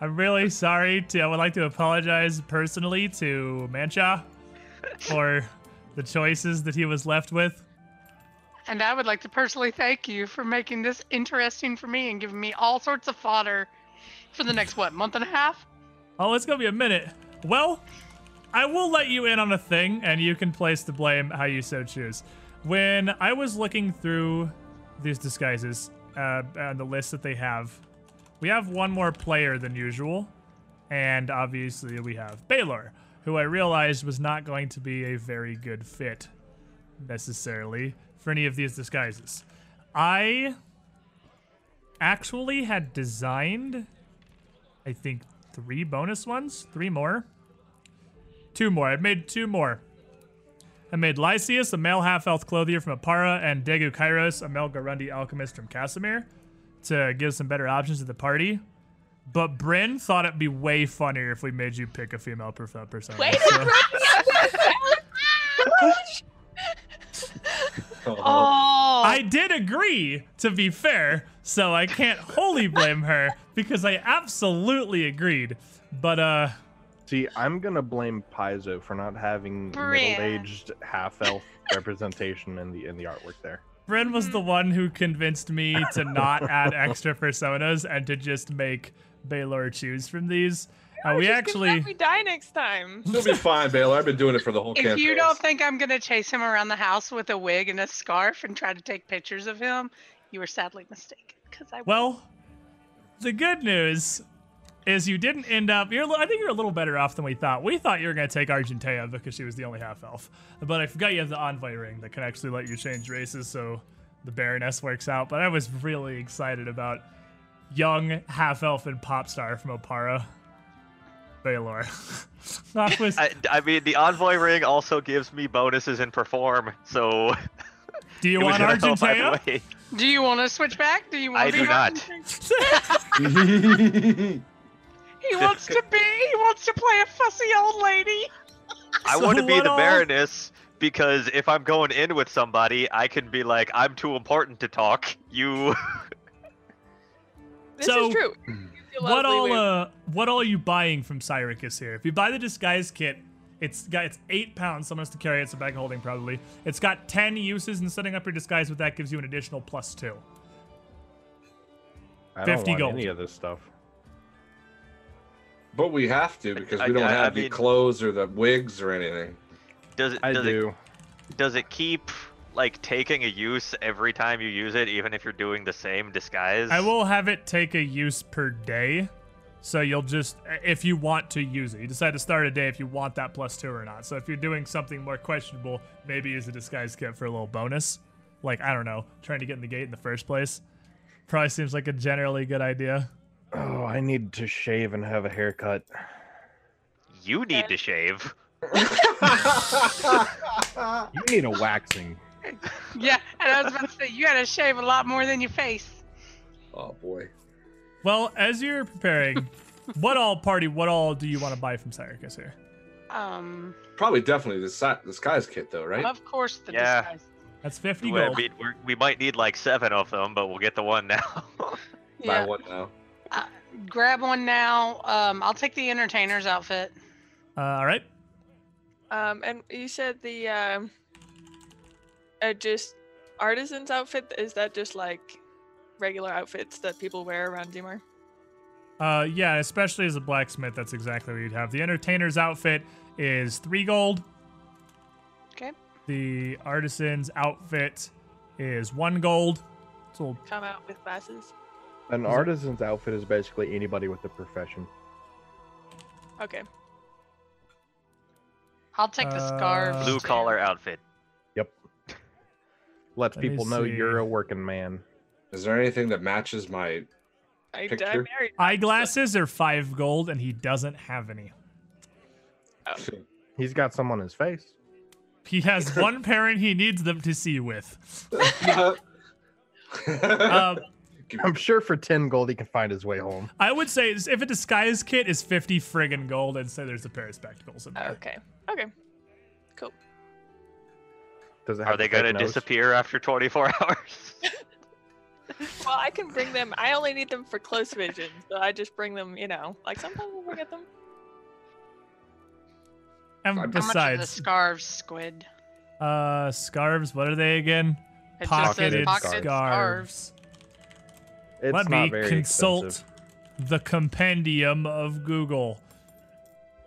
I'm really sorry to I would like to apologize personally to Mancha for the choices that he was left with. And I would like to personally thank you for making this interesting for me and giving me all sorts of fodder for the next what month and a half. Oh, it's gonna be a minute. Well, I will let you in on a thing, and you can place the blame how you so choose. When I was looking through these disguises uh, and the list that they have, we have one more player than usual, and obviously we have Baylor, who I realized was not going to be a very good fit necessarily for any of these disguises. I actually had designed, I think, three bonus ones, three more, two more. I've made two more. I made Lysias, a male half-elf clothier from Oppara, and Degu Kairos, a male Garundi alchemist from Cassomir, to give some better options to the party. But Bryn thought it'd be way funnier if we made you pick a female perf- persona. Wait, so- Oh, I did agree, to be fair, so I can't wholly blame her because I absolutely agreed. But uh, See, I'm gonna blame Paizo for not having middle-aged half-elf representation in the in the artwork there. Bryn was the one who convinced me to not add extra personas and to just make Baylor choose from these. Uh, we actually, let me die next time. You'll be fine, Baylor. I've been doing it for the whole if campaign. you don't think I'm gonna chase him around the house with a wig and a scarf and try to take pictures of him, you were sadly mistaken. Because I will. well, the good news is you didn't end up. You're, I think you're a little better off than we thought. We thought you were going to take Argentea because she was the only half elf, but I forgot you have the envoy ring that can actually let you change races, so the Baroness works out. But I was really excited about young half elf and pop star from Oppara, Baylor. that was. I, I mean, the envoy ring also gives me bonuses in perform, so do you want gonna help either Argentea? Do you want to switch back? Do you want I to do be not. He wants to be. He wants to play a fussy old lady. I So want to be what the all- Baroness because if I'm going in with somebody, I can be like, I'm too important to talk. You. This So, is true. Feel what all uh what all are you buying from Cyricus here? If you buy the disguise kit, it's got it's eight pounds. Someone has to carry it. It's a bag of holding probably. It's got ten uses, and setting up your disguise with that gives you an additional plus two. I don't 50 want gold. any of this stuff. But we have to because we don't I- I have the mean- clothes or the wigs or anything. Does it? I do. It, does it keep like taking a use every time you use it, even if you're doing the same disguise? I will have it take a use per day. So you'll just if you want to use it, you decide to start a day if you want that plus two or not. So if you're doing something more questionable, maybe use a disguise kit for a little bonus. Like I don't know, trying to get in the gate in the first place. Probably seems like a generally good idea. Oh, I need to shave and have a haircut. You need to shave. You need a waxing. Yeah, and I was about to say you gotta shave a lot more than your face. Oh boy. Well, as you're preparing, what all party, what all do you want to buy from Syracuse here? Um, Probably definitely the si- disguise kit though, right? of course the Yeah. disguise. That's 50 Well, gold. mean, we're, we might need like seven of them, but we'll get the one now. Buy Yeah, one now. grab one now. Um, I'll take the entertainer's outfit. Uh, all right. Um, and you said the um, uh, just artisan's outfit. Is that just like regular outfits that people wear around Zimar? Uh, yeah, especially as a blacksmith, that's exactly what you'd have. The entertainer's outfit is three gold. Okay. The artisan's outfit is one gold. So Come out with glasses. An Is it- artisan's outfit is basically anybody with a profession. Okay. I'll take the Uh, scarves. Blue collar outfit. Yep. Lets Let me people know you're a working man. Is there anything that matches my? I, I Picture? eyeglasses are five gold, and he doesn't have any. He's got some on his face. He has one parent he needs them to see with. Um, I'm sure for 10 gold he can find his way home. I would say if a disguise kit is 50 friggin' gold, I'd say there's a pair of spectacles in there. Okay. Okay. Cool. Does it have Are they the gonna nose? disappear after 24 hours? Well, I can bring them. I only need them for close vision, so I just bring them. You know, like sometimes I forget them. And How How much are the besides, scarves, Squid? uh, scarves, what are they again? It just Pocketed pocketed scarves. It's Let not me very consult expensive. the compendium of Google.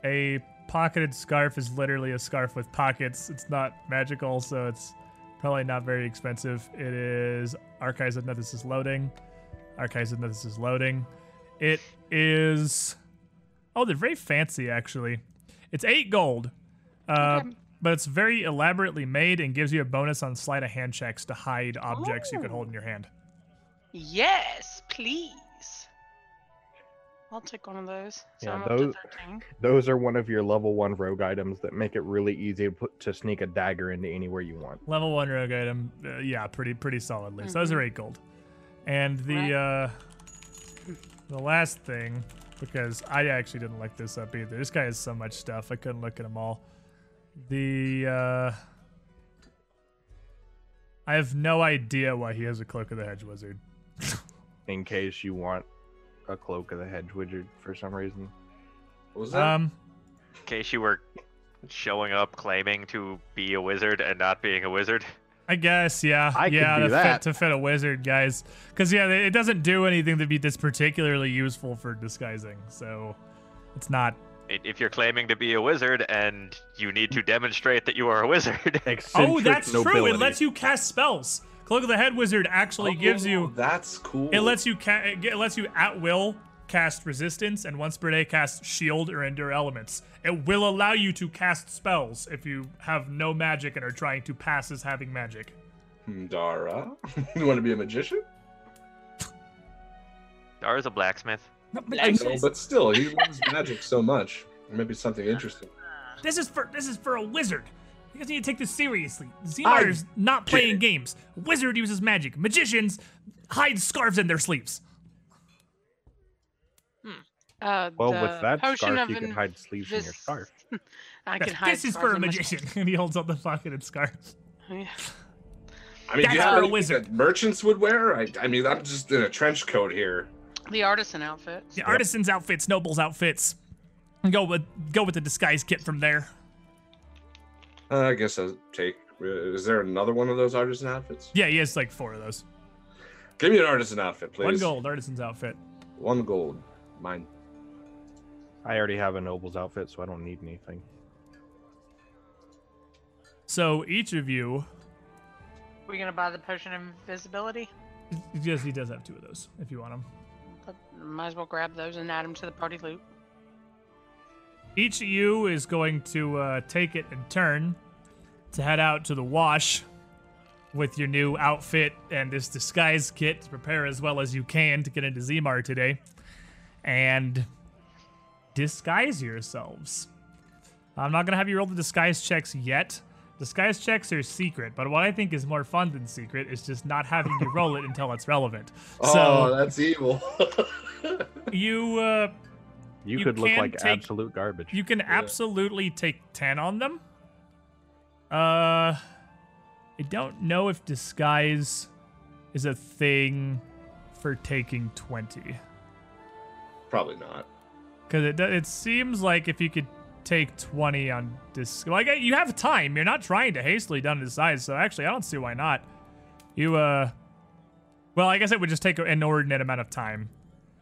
A pocketed scarf is literally a scarf with pockets. It's not magical, so it's probably not very expensive. It is Archives of Nethys is loading. Archives of Nethys is loading. It is. Oh, they're very fancy, actually. It's eight gold, uh, Okay. but it's very elaborately made and gives you a bonus on sleight of hand checks to hide objects you could Oh. hold in your hand. Yes, please. I'll take one of those. So Yeah, I'm those- Those are one of your level one rogue items that make it really easy to put to sneak a dagger into anywhere you want. Level one rogue item, uh, yeah, pretty pretty solidly. So those are eight gold, and the uh, the last thing, because I actually didn't look this up either. This guy has so much stuff I couldn't look at them all. The uh, I have no idea why he has a cloak of the hedge wizard. In case you want a cloak of the hedge wizard for some reason. What was that? Um, In case you were showing up claiming to be a wizard and not being a wizard. I guess, yeah, I could yeah, do to that. fit to fit a wizard, guys. Because yeah, it doesn't do anything to be that's particularly useful for disguising. So it's not. If you're claiming to be a wizard and you need to demonstrate that you are a wizard, oh, that's true. It lets you cast spells. Cloak of the Hedge Wizard actually gives Oh, you. That's cool. It lets you ca- it lets you at will cast resistance and once per day cast shield or endure elements. It will allow you to cast spells if you have no magic and are trying to pass as having magic. Hmm, Dara, you want to be a magician? Dara's a blacksmith. I know, but still, he loves magic so much. Maybe something interesting. This is for this is for a wizard. You guys need to take this seriously. Zimar's not playing it. games. Wizard uses magic. Magicians hide scarves in their sleeves. Uh, Well, the with that potion scarf, of you can hide sleeves in your scarf. I can hide this is for a magician. and he holds up the pocketed scarf. Yeah. I mean, That's do you have for a anything wizard. that merchants would wear? I, I mean, I'm just in a trench coat here. The artisan outfits. The artisans' outfits, nobles' outfits. And go with go with the disguise kit from there. Uh, I guess I'll take. Is there another one of those artisan outfits? Yeah, he has like four of those. Give me an artisan outfit, please. One gold, artisan's outfit. One gold. Mine. I already have a noble's outfit, so I don't need anything. So each of you, we gonna buy the potion of invisibility? yes, he does have two of those if you want them. But might as well grab those and add them to the party loot. Each of you is going to uh, take it in turn to head out to the wash with your new outfit and this disguise kit to prepare as well as you can to get into Zimar today and disguise yourselves. I'm not going to have you roll the disguise checks yet. Disguise checks are secret, but what I think is more fun than secret is just not having you roll it until it's relevant. Oh, So that's evil. you uh, You, You could look like take- absolute garbage. You can absolutely take 10 on them. Uh I don't know if disguise is a thing for taking 20 Probably not. cuz it do- it seems like if you could take 20 on dis like uh, you have time. You're not trying to hastily done disguise, so actually I don't see why not. You uh well, I guess it would just take an inordinate amount of time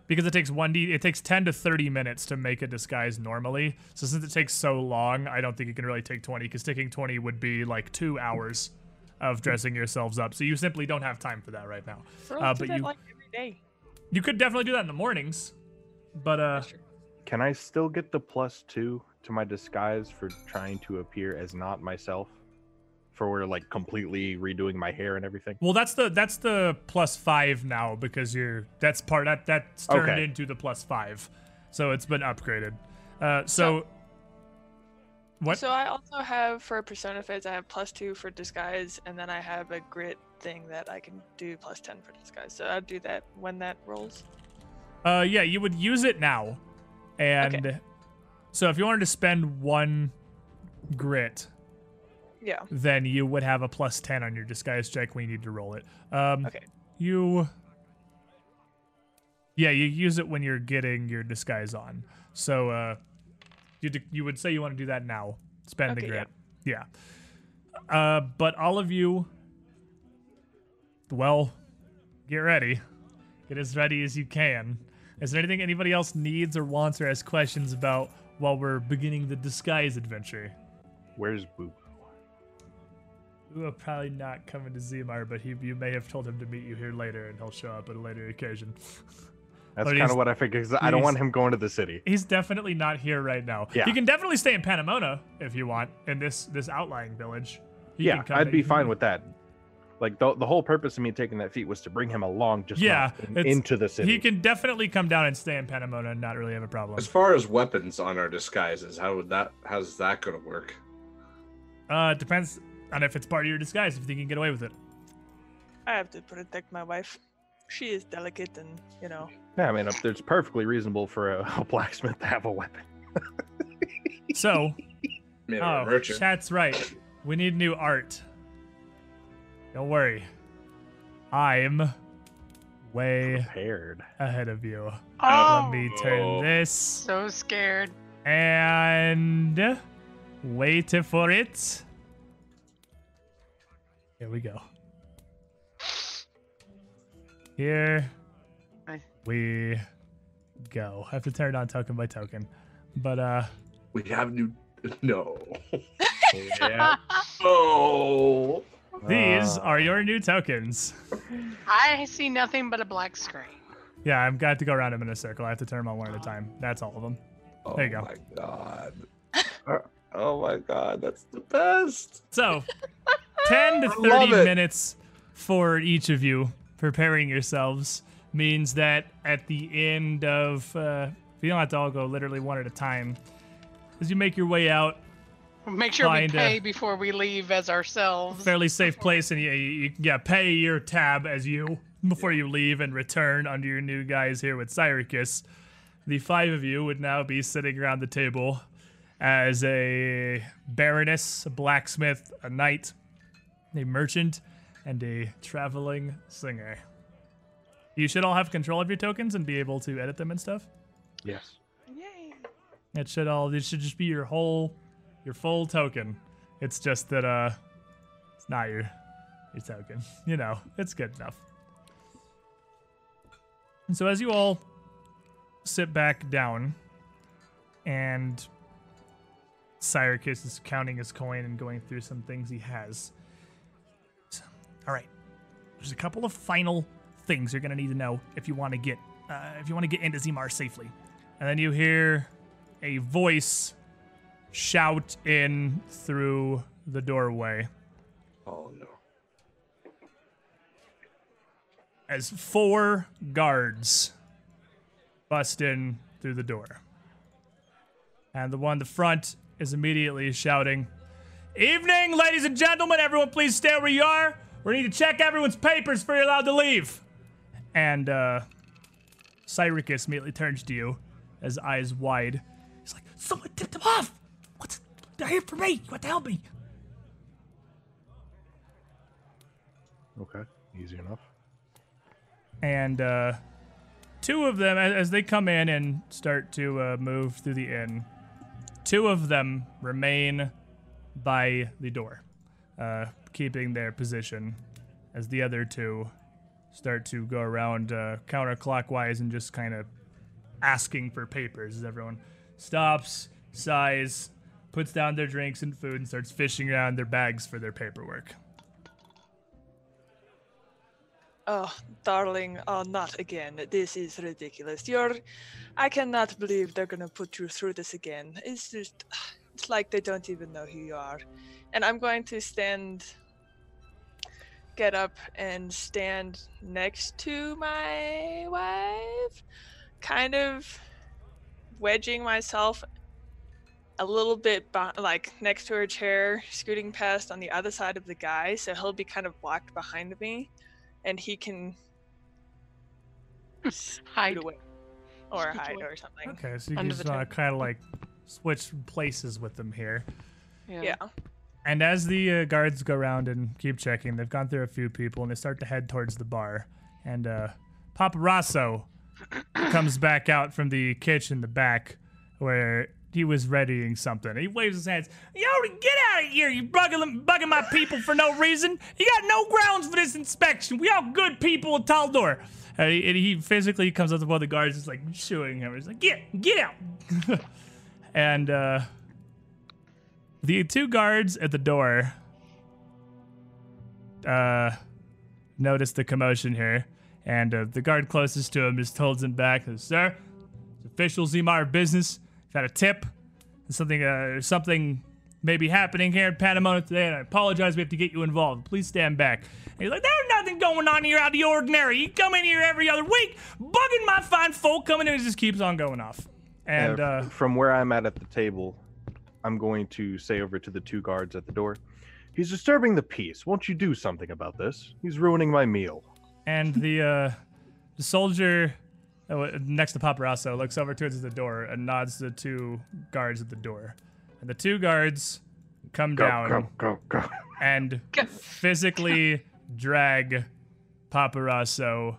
because it takes 1d it takes 10 to 30 minutes to make a disguise normally so since it takes so long i don't think you can really take 20 because taking 20 would be like two hours of dressing yourselves up so you simply don't have time for that right now Uh, but you- like every day. you could definitely do that in the mornings but uh Can I still get the plus two to my disguise for trying to appear as not myself? For like completely redoing my hair and everything? well that's the that's the plus five now because you're that's part that that's turned Okay. into the plus five so it's been upgraded uh so what So I also have for persona fits, I have plus two for disguise, and then I have a grit thing that I can do plus ten for disguise. So I'll do that when that rolls. Uh, yeah, you would use it now, and so if you wanted to spend one grit, Yeah. then you would have a plus ten on your disguise check when you need to roll it. Um, Okay. You. Yeah, you use it when you're getting your disguise on. So, uh, you d- you would say you want to do that now. Spend the Okay, grit. Yeah. Uh, but all of you, well, get ready. Get as ready as you can. Is there anything anybody else needs or wants or has questions about while we're beginning the disguise adventure? Where's Boo? We will probably not coming to Zimar, but he, you may have told him to meet you here later, and he'll show up at a later occasion. That's kind of what I figured. 'cause I don't want him going to the city. He's definitely not here right now. Yeah. You can definitely stay in Panamona if you want in this this outlying village. You yeah, can I'd be in- fine with that. Like the, the whole purpose of me taking that feat was to bring him along, just Yeah, not in- it's- into the city. He can definitely come down and stay in Panamona and not really have a problem. As far as weapons on our disguises, how would that? How's that gonna work? Uh, it depends on if it's part of your disguise. If you can get away with it. I have to protect my wife. She is delicate and, you know. Yeah, I mean, it's perfectly reasonable for a, a blacksmith to have a weapon. So, I oh, a merchant. chat's right. We need new art. Don't worry. I'm way Prepared. ahead of you. Oh, Let me turn Oh. this so scared. and wait for it. Here we go. Here Nice. we go. I have to turn it on token by token. But uh We have new. No. yeah. Oh. These Uh, are your new tokens. I see nothing but a black screen. Yeah, I've got to go around them in a circle. I have to turn them on one at a time. That's all of them. Oh There you go. Oh my god. oh my god, that's the best. So, 10 to 30 minutes for each of you preparing yourselves means that at the end of, uh, you don't have to all go literally one at a time. As you make your way out, Make sure we pay before we leave as ourselves. fairly safe place, and you, you yeah, pay your tab as you before you leave and return under your new guys here with Syracuse. The five of you would now be sitting around the table as a baroness, a blacksmith, a knight, a merchant, and a traveling singer. You should all have control of your tokens and be able to edit them and stuff. Yes. Yay. It should all. It should just be your whole, your full token. It's just that uh, it's not your, your token. You know, it's good enough. And so as you all sit back down, and Syracuse is counting his coin and going through some things he has. All right, there's a couple of final things you're gonna need to know if you want to get, uh, if you want to get into Zimar safely. And then you hear a voice shout in through the doorway Oh no. as four guards bust in through the door. And the one in the front is immediately shouting, Evening, ladies and gentlemen, everyone please stay where you are. We need to check everyone's papers before you're allowed to leave. And uh Syracuse immediately turns to you, his eyes wide. He's like, Someone tipped him off! What's they're here for me? What to help me? Okay. Easy enough. and uh, two of them, as, as they come in and start to uh, move through the inn, two of them remain by the door, uh, keeping their position, as the other two start to go around uh, counterclockwise and just kind of asking for papers as everyone stops, sighs, puts down their drinks and food, and starts fishing around their bags for their paperwork. Oh, darling, oh, not again. This is ridiculous. You're. I cannot believe they're gonna put you through this again. It's just. It's like they don't even know who you are. And I'm going to stand. Get up and stand next to my wife. Kind of wedging myself a little bit beh- like next to her chair, scooting past on the other side of the guy, so he'll be kind of blocked behind me and he can Hide. away or Scoot hide away. or something. Okay, so you Under just uh, kind of like switch places with them here. Yeah. And as the uh, guards go around and keep checking, they've gone through a few people and they start to head towards the bar. And uh, Papa Rosso comes back out from the kitchen the back where he was readying something. He waves his hands. Yo, get out of here! You bugging, bugging my people for no reason. You got no grounds for this inspection. We all good people at Taldor. And he, and he physically comes up to one of the guards, just like shooing him. He's like, get, get out. and uh, the two guards at the door uh, notice the commotion here, and uh, the guard closest to him just holds him back. Says, Sir, it's official Zimar business. Got a tip. Something, uh, something may be happening here in Panama today, and I apologize. We have to get you involved. Please stand back. And he's like, There's nothing going on here out of the ordinary. You come in here every other week, bugging my fine folk, coming in and it just keeps on going off. And Uh, uh, from where I'm at at the table, I'm going to say over to the two guards at the door, "He's disturbing the peace. Won't you do something about this? He's ruining my meal." and the uh, the soldier uh, next to Paparazzo looks over towards the door and nods to the two guards at the door. And the two guards come Go, down go, go, go. and physically drag Paparazzo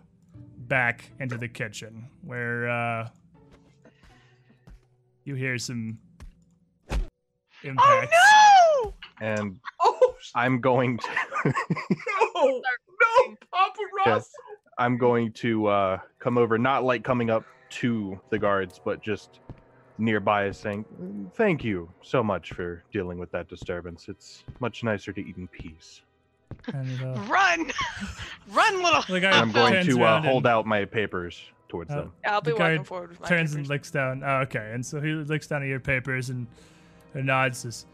back into the kitchen, where uh, you hear some impacts. Oh no! And Oh I'm going to no! No, Papa Ross! I'm going to uh come over, not like coming up to the guards, but just nearby saying, Thank you so much for dealing with that disturbance. It's much nicer to eat in peace. And, uh, Run! Run, little. the guy I'm going to uh, around hold out my papers towards Oh. them. I'll be The walking guard forward with my turns papers. and looks down. Oh, okay, and so he looks down at your papers and, and nods. Says,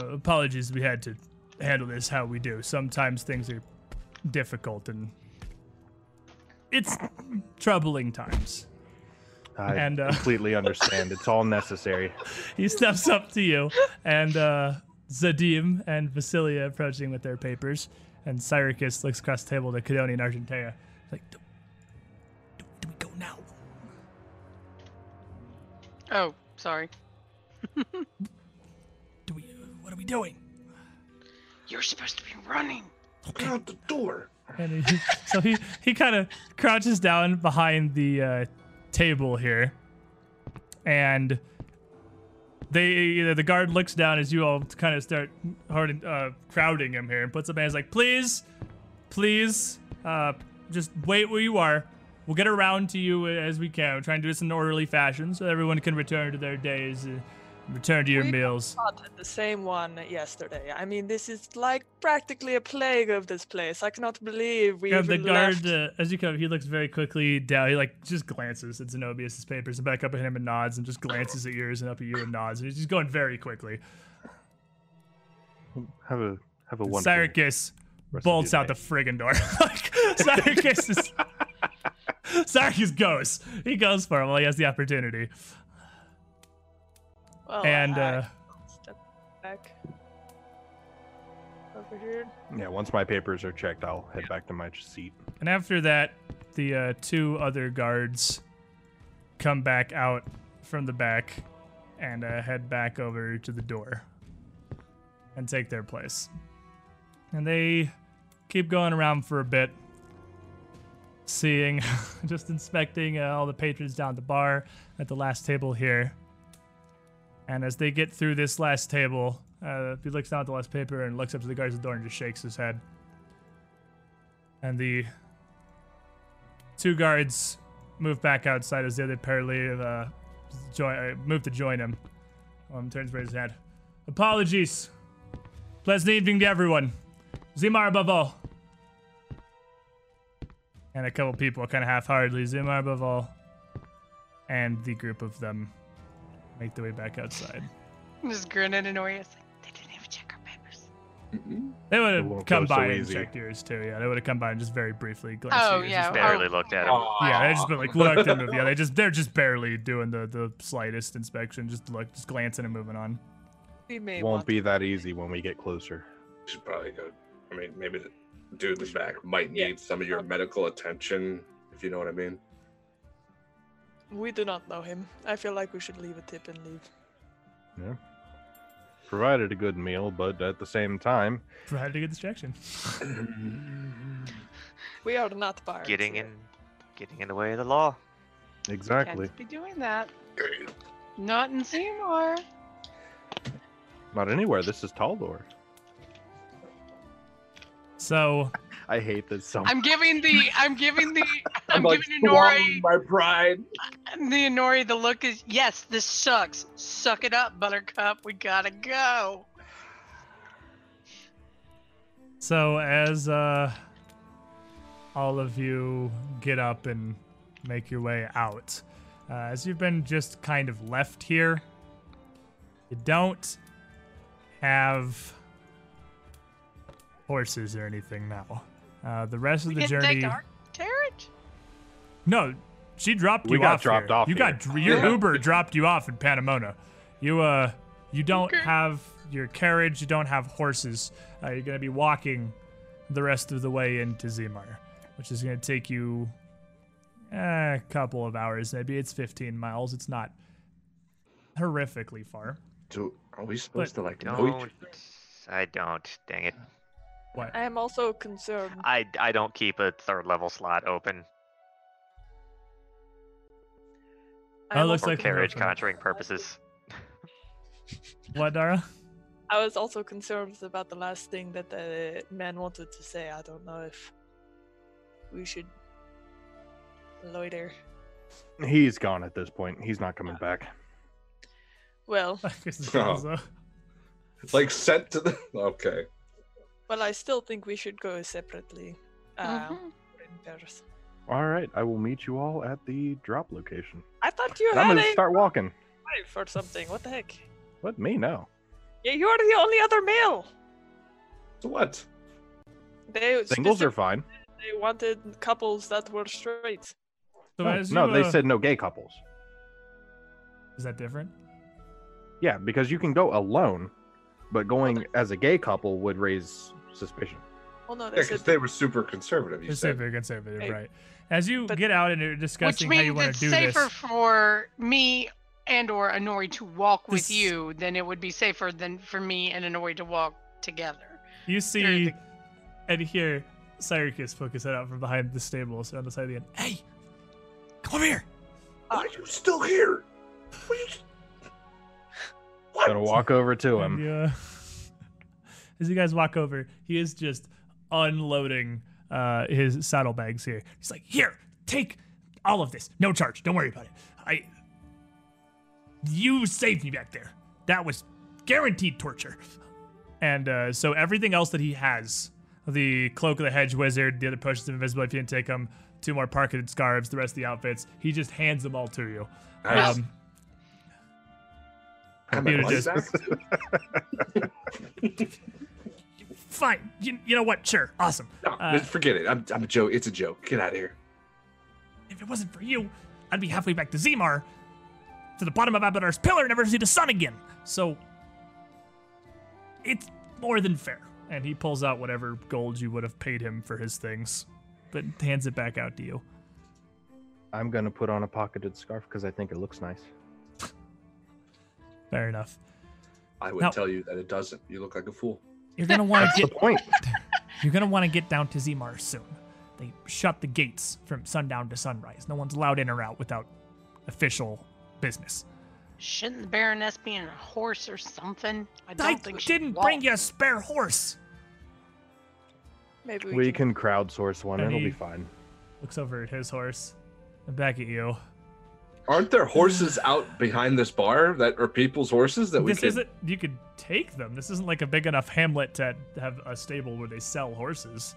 uh, "Apologies, we had to handle this how we do. Sometimes things are difficult and it's troubling times." I And, uh, completely understand. It's all necessary. he steps up to you, and uh, Zadim and Vasilia approaching with their papers, and Cyricus looks across the table to Cadoni and Argentea. Like, do, do, do we go now? Oh, sorry. Do we? Uh, what are we doing? You're supposed to be running. Get out the door. And he, so he he kind of crouches down behind the uh, table here, and they the guard looks down as you all kind of start hard, uh, crowding him here and puts up hands like, please, please, uh, just wait where you are. We'll get around to you as we can. We're trying to do this in an orderly fashion so everyone can return to their days, uh, return to your We- meals. The same one yesterday. I mean, this is like practically a plague of this place. I cannot believe we Yeah, the even guard, left. uh, as you come, he looks very quickly down. He like just glances at Zenobius' papers and back up at him and nods, and just glances at yours and up at you and nods. And he's just going very quickly. Have a have a one. Cyricus rest of bolts your out the day. friggin' door. like Cyricus is. Cyricus goes. He goes for him while he has the opportunity. Well, and I- uh, step back over here. Yeah, once my papers are checked, I'll head back to my seat. And after that, the uh, two other guards come back out from the back and uh, head back over to the door and take their place. And they keep going around for a bit, seeing, just inspecting uh, all the patrons down the bar at the last table here. And as they get through this last table, uh, he looks down at the last paper and looks up to the guards at the door and just shakes his head. And the two guards move back outside as the other pair uh, join, uh, move to join him. Um, turns his hand. Apologies. Pleasant evening to everyone. Zimar above all. And a couple people, kind of half-heartedly, Zimar above all. And the group of them make their way back outside. I'm Just grinning and Orius. They didn't even check our papers. Mm-hmm. They would have come go so by and easy. checked yours too. Yeah, they would have come by and just very briefly glanced Oh, at yours. yeah, just oh. barely. Barely looked at him. Yeah, they just been like looked and moved. Yeah, they just they're just barely doing the the slightest inspection, just look, just glancing and moving on. We may Won't be that easy when we get closer. should probably go. I mean, maybe the dude in the back might Yeah. need some of your uh, medical attention, if you know what I mean. We do not know him. I feel like we should leave a tip and leave. Yeah. Provided a good meal, but at the same time, Provided a good distraction. We are not bars. Getting here. in, getting in the way of the law. exactly. Can't be doing that. Not in Seymour. Not anywhere. This is Taldor. So I hate this so much. I'm giving the. I'm giving the. I'm, like, giving Inori. my pride. The Inori. The look is yes. This sucks. Suck it up, Buttercup. We gotta go. so as uh all of you get up and make your way out, uh, as you've been just kind of left here, you don't have horses or anything now. Uh, the rest of the journey. take our carriage. No, she dropped We you got off. dropped here. off You here. got your Yeah. Uber dropped you off in Panamona. You uh, you don't Okay. have your carriage. You don't have horses. Uh, you're gonna be walking the rest of the way into Zimar, which is gonna take you eh, a couple of hours. Maybe it's 15 miles. It's not horrifically far. So, are we supposed to like know each Don't. I don't. Dang it. What? I am also concerned. I I don't keep a third level slot open I Oh, looks for like we're carriage open. conjuring purposes. What, Dara? I was also concerned about the last thing that the man wanted to say. I don't know if we should loiter. He's gone at this point. He's not coming back. Well, Costanza. Like sent to the. Okay. well, I still think we should go separately. Uh, Mhm. in pairs. All right, I will meet you all at the drop location. I thought you And I'm gonna a start walking. wife or something. What the heck? What me? No. Yeah, you're the only other male. So what? They Singles are fine. They wanted couples that were straight. So No, as no, you, they uh, said no gay couples. Is that different? Yeah, because you can go alone, but going as a gay couple would raise suspicion. Well, no, Yeah, they because said they were super conservative. You You're said. very conservative, Hey, right? As you but- get out and you're discussing how you want to do this, it's safer for me and or Inori to walk with This- you than it would be safer than for me and Inori to walk together. you see the- and hear Syracuse poke his head out from behind the stables on the side of the end. Hey, come over here. Why are you still here? What? are you- What? Gonna walk over to him. Yeah. uh, as you guys walk over, he is just unloading uh, his saddlebags here. He's like, "Here, take all of this, no charge. Don't worry about it. I, you saved me back there. That was guaranteed torture." And uh, so everything else that he has, the cloak of the hedge wizard, the other potions of invisibility, if you didn't take them, two more parketed scarves, the rest of the outfits, he just hands them all to you. Nice. Um, Got my Computer just- back? fine. You, you know what? Sure, awesome. No, Uh, forget it. I'm, I'm a joke. It's a joke. Get out of here. If it wasn't for you, I'd be halfway back to Zimar, to the bottom of Abadar's pillar, never to see the sun again. So, it's more than fair. And he pulls out whatever gold you would have paid him for his things, but hands it back out to you. I'm gonna put on a pocketed scarf because I think it looks nice. Fair enough. I would Now- tell you that it doesn't. You look like a fool. You're gonna want That's to the get. point. You're gonna want to get down to Zimar soon. They shut the gates from sundown to sunrise. No one's allowed in or out without official business. Shouldn't the Baroness be in a horse or something? I don't I think she didn't bring you a spare horse. maybe we, We can. can crowdsource one. And It'll be fine. Looks over at his horse and back at you. Aren't there horses out behind this bar that are people's horses that we this could? isn't. You could take them. This isn't like a big enough hamlet to have a stable where they sell horses.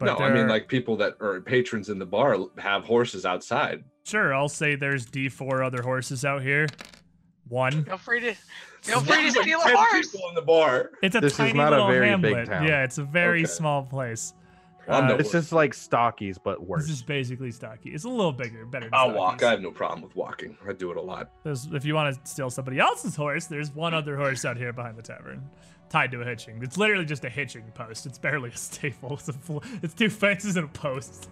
no, I mean there- like people that are patrons in the bar have horses outside. sure. I'll say there's D four other horses out here. One. Feel free to feel free to There's like steal a horse. people in the bar. It's a This is tiny not a little very big hamlet. town. Yeah, it's a very Okay. small place. I'm Uh, no It's just like Stockies, but worse. This is basically stocky. It's a little bigger, better. Than I'll walk. I have no problem with walking. I do it a lot. There's, if you want to steal somebody else's horse, there's one other horse out here behind the tavern, tied to a hitching. It's literally just a hitching post. It's barely a stable. It's, a full, it's two fences and a post.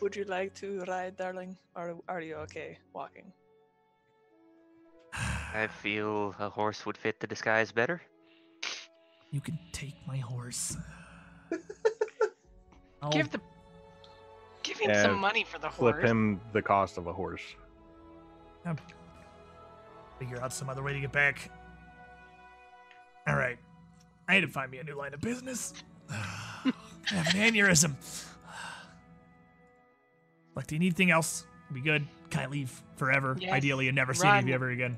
Would you like to ride, darling, or are you okay walking? I feel a horse would fit the disguise better. You can take my horse. Give the give him Yeah, some money for the horse. Flip horse. him the cost of a horse. figure out some other way to get back. All right, I need to find me a new line of business. I have an aneurysm. Look, do you need anything else? Be good. Can I leave forever? Yes, Ideally, and never see any of run. you ever again.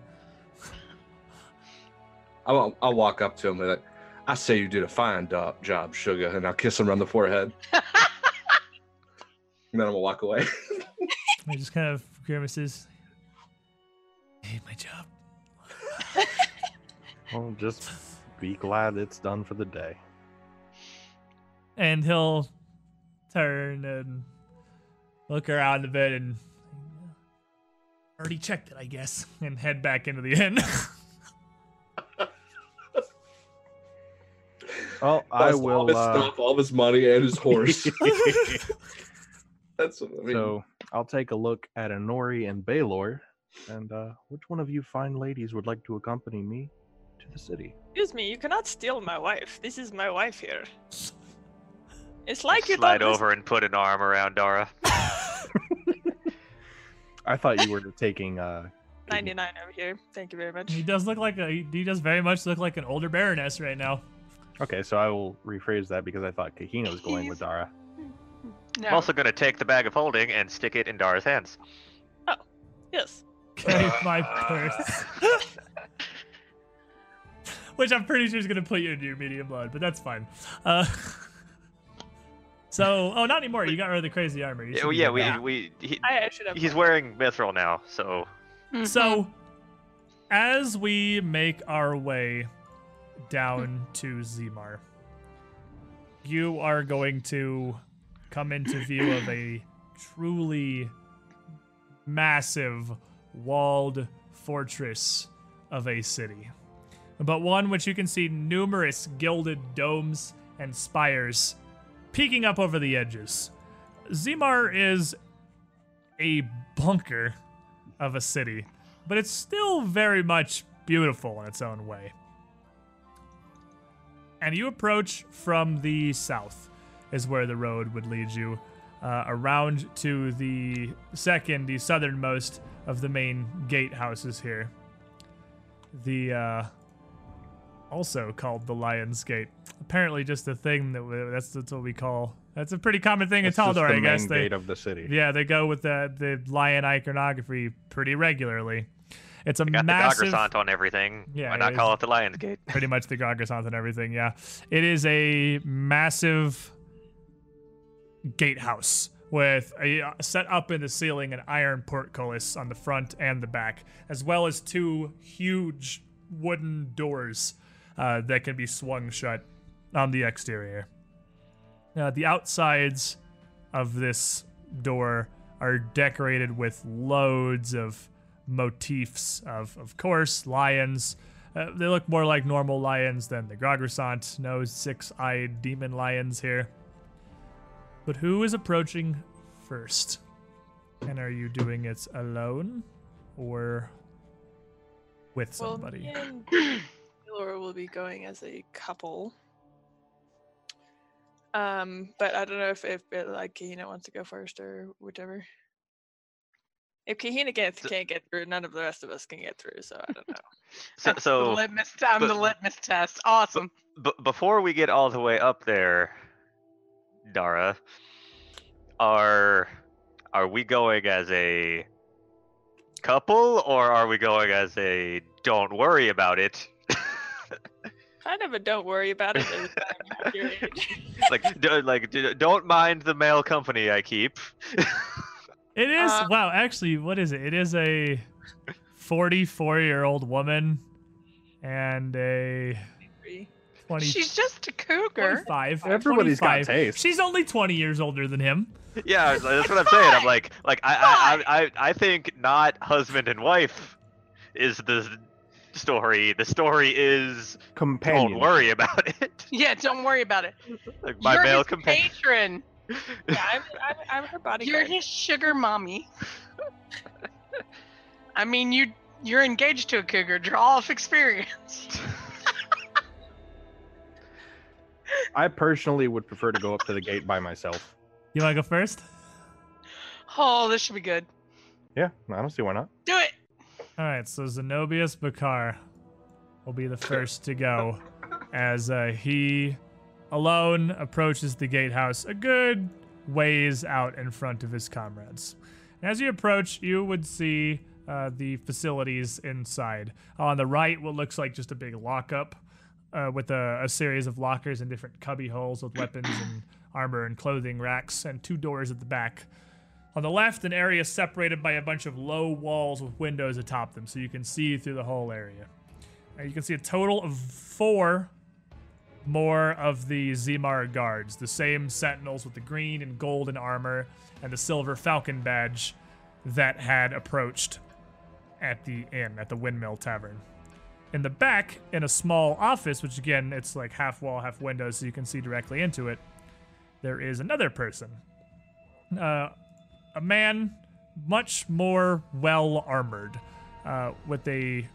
I'll, I'll walk up to him and like, I say you did a fine do- job, sugar, and I'll kiss him on the forehead. and then I'm gonna walk away. He just kind of grimaces. I hate my job. Well, just be glad it's done for the day. And he'll turn and look around a bit and already checked it, I guess, and head back into the inn. Well, I Lost all will. his Uh, stuff, all of his money, and his horse. That's what I mean. so I'll take a look at Honori and Baylor, and uh, which one of you fine ladies would like to accompany me to to the city. Excuse me, you cannot steal my wife. This is my wife here. It's like you Slide don't over and put an arm around Dara. I thought you were taking uh 99 over here. Thank you very much. He does look like a. He does very much look like an older baroness right now. Okay, so I will rephrase that because I thought Kahina was going with Dara. No. I'm also gonna take the bag of holding and stick it in Dara's hands. Oh, yes. Carry my purse. Which I'm pretty sure is gonna put you into your medium blood, but that's fine. Uh, so, oh, not anymore. You got rid of the crazy armor. You Yeah, well, yeah, we now. we he, I, I should have. he's wearing mithril now, so Mhm. So, as we make our way down to Zimar, you are going to come into view of a truly massive walled fortress of a city. But one which you can see numerous gilded domes and spires peeking up over the edges. Zimar is a bunker of a city, but it's still very much beautiful in its own way. And you approach from the south, is where the road would lead you, uh, around to the second, the southernmost of the main gatehouses here. The, uh, also called the Lion's Gate. Apparently, just a thing that we, that's, that's what we call. That's a pretty common thing It's in Taldor, I guess. main They, gate of the city. yeah, they go with the the lion iconography pretty regularly. It's a we got massive, the on everything. Yeah, Why not call it the Lion's Gate? pretty much the Gograsant and everything. Yeah, it is a massive gatehouse with a uh, set up in the ceiling an iron portcullis on the front and the back, as well as two huge wooden doors uh, that can be swung shut on the exterior. Uh, the outsides of this door are decorated with loads of motifs of, of course, lions. Uh, they look more like normal lions than the Grograsant, no six-eyed demon lions here. But who is approaching first? And are you doing it alone or with Well, somebody? me and Laura will be going as a couple. Um, but I don't know if if uh, like Kahina wants to go first or whichever. If Kahina can't, So- can't get through, none of the rest of us can get through. So I don't know. So, the litmus, I'm the litmus test. Awesome. b- before we get all the way up there, Dara, are are we going as a couple or are we going as a don't worry about it? kind of a don't worry about it. as I'm your age. like d- like d- don't mind the male company I keep. It is Uh, wow. Actually, what is it? It is a forty-four-year-old woman and a 20, She's just a cougar. 25. Everybody's got taste. She's only twenty years older than him. yeah, that's what I'm saying. I'm like like I I, I I I think not husband and wife is the story. The story is Companion. don't worry about it. Yeah, don't worry about it. Like my You're male his companion. patron. Yeah, I'm, I'm, I'm her bodyguard. You're his sugar mommy. I mean, you you're engaged to a cougar. Draw off experience. I personally would prefer to go up to the gate by myself. You want to go first? Oh, this should be good. Yeah, I don't see why not. Do it. All right, so Zenobius Bakar will be the first to go as uh, he alone approaches the gatehouse a good ways out in front of his comrades. As you approach, you would see uh, the facilities inside. On the right, what looks like just a big lockup uh, with a, a series of lockers and different cubby holes with weapons and armor and clothing racks, and two doors at the back. On the left, an area separated by a bunch of low walls with windows atop them, so you can see through the whole area. Uh, you can see a total of four more of the Zimar guards, the same sentinels with the green and golden armor and the silver falcon badge that had approached at the inn, at the Windmill Tavern. In the back, in a small office, which again, it's like half wall, half window, so you can see directly into it, there is another person. Uh, a man much more well armored, uh, with a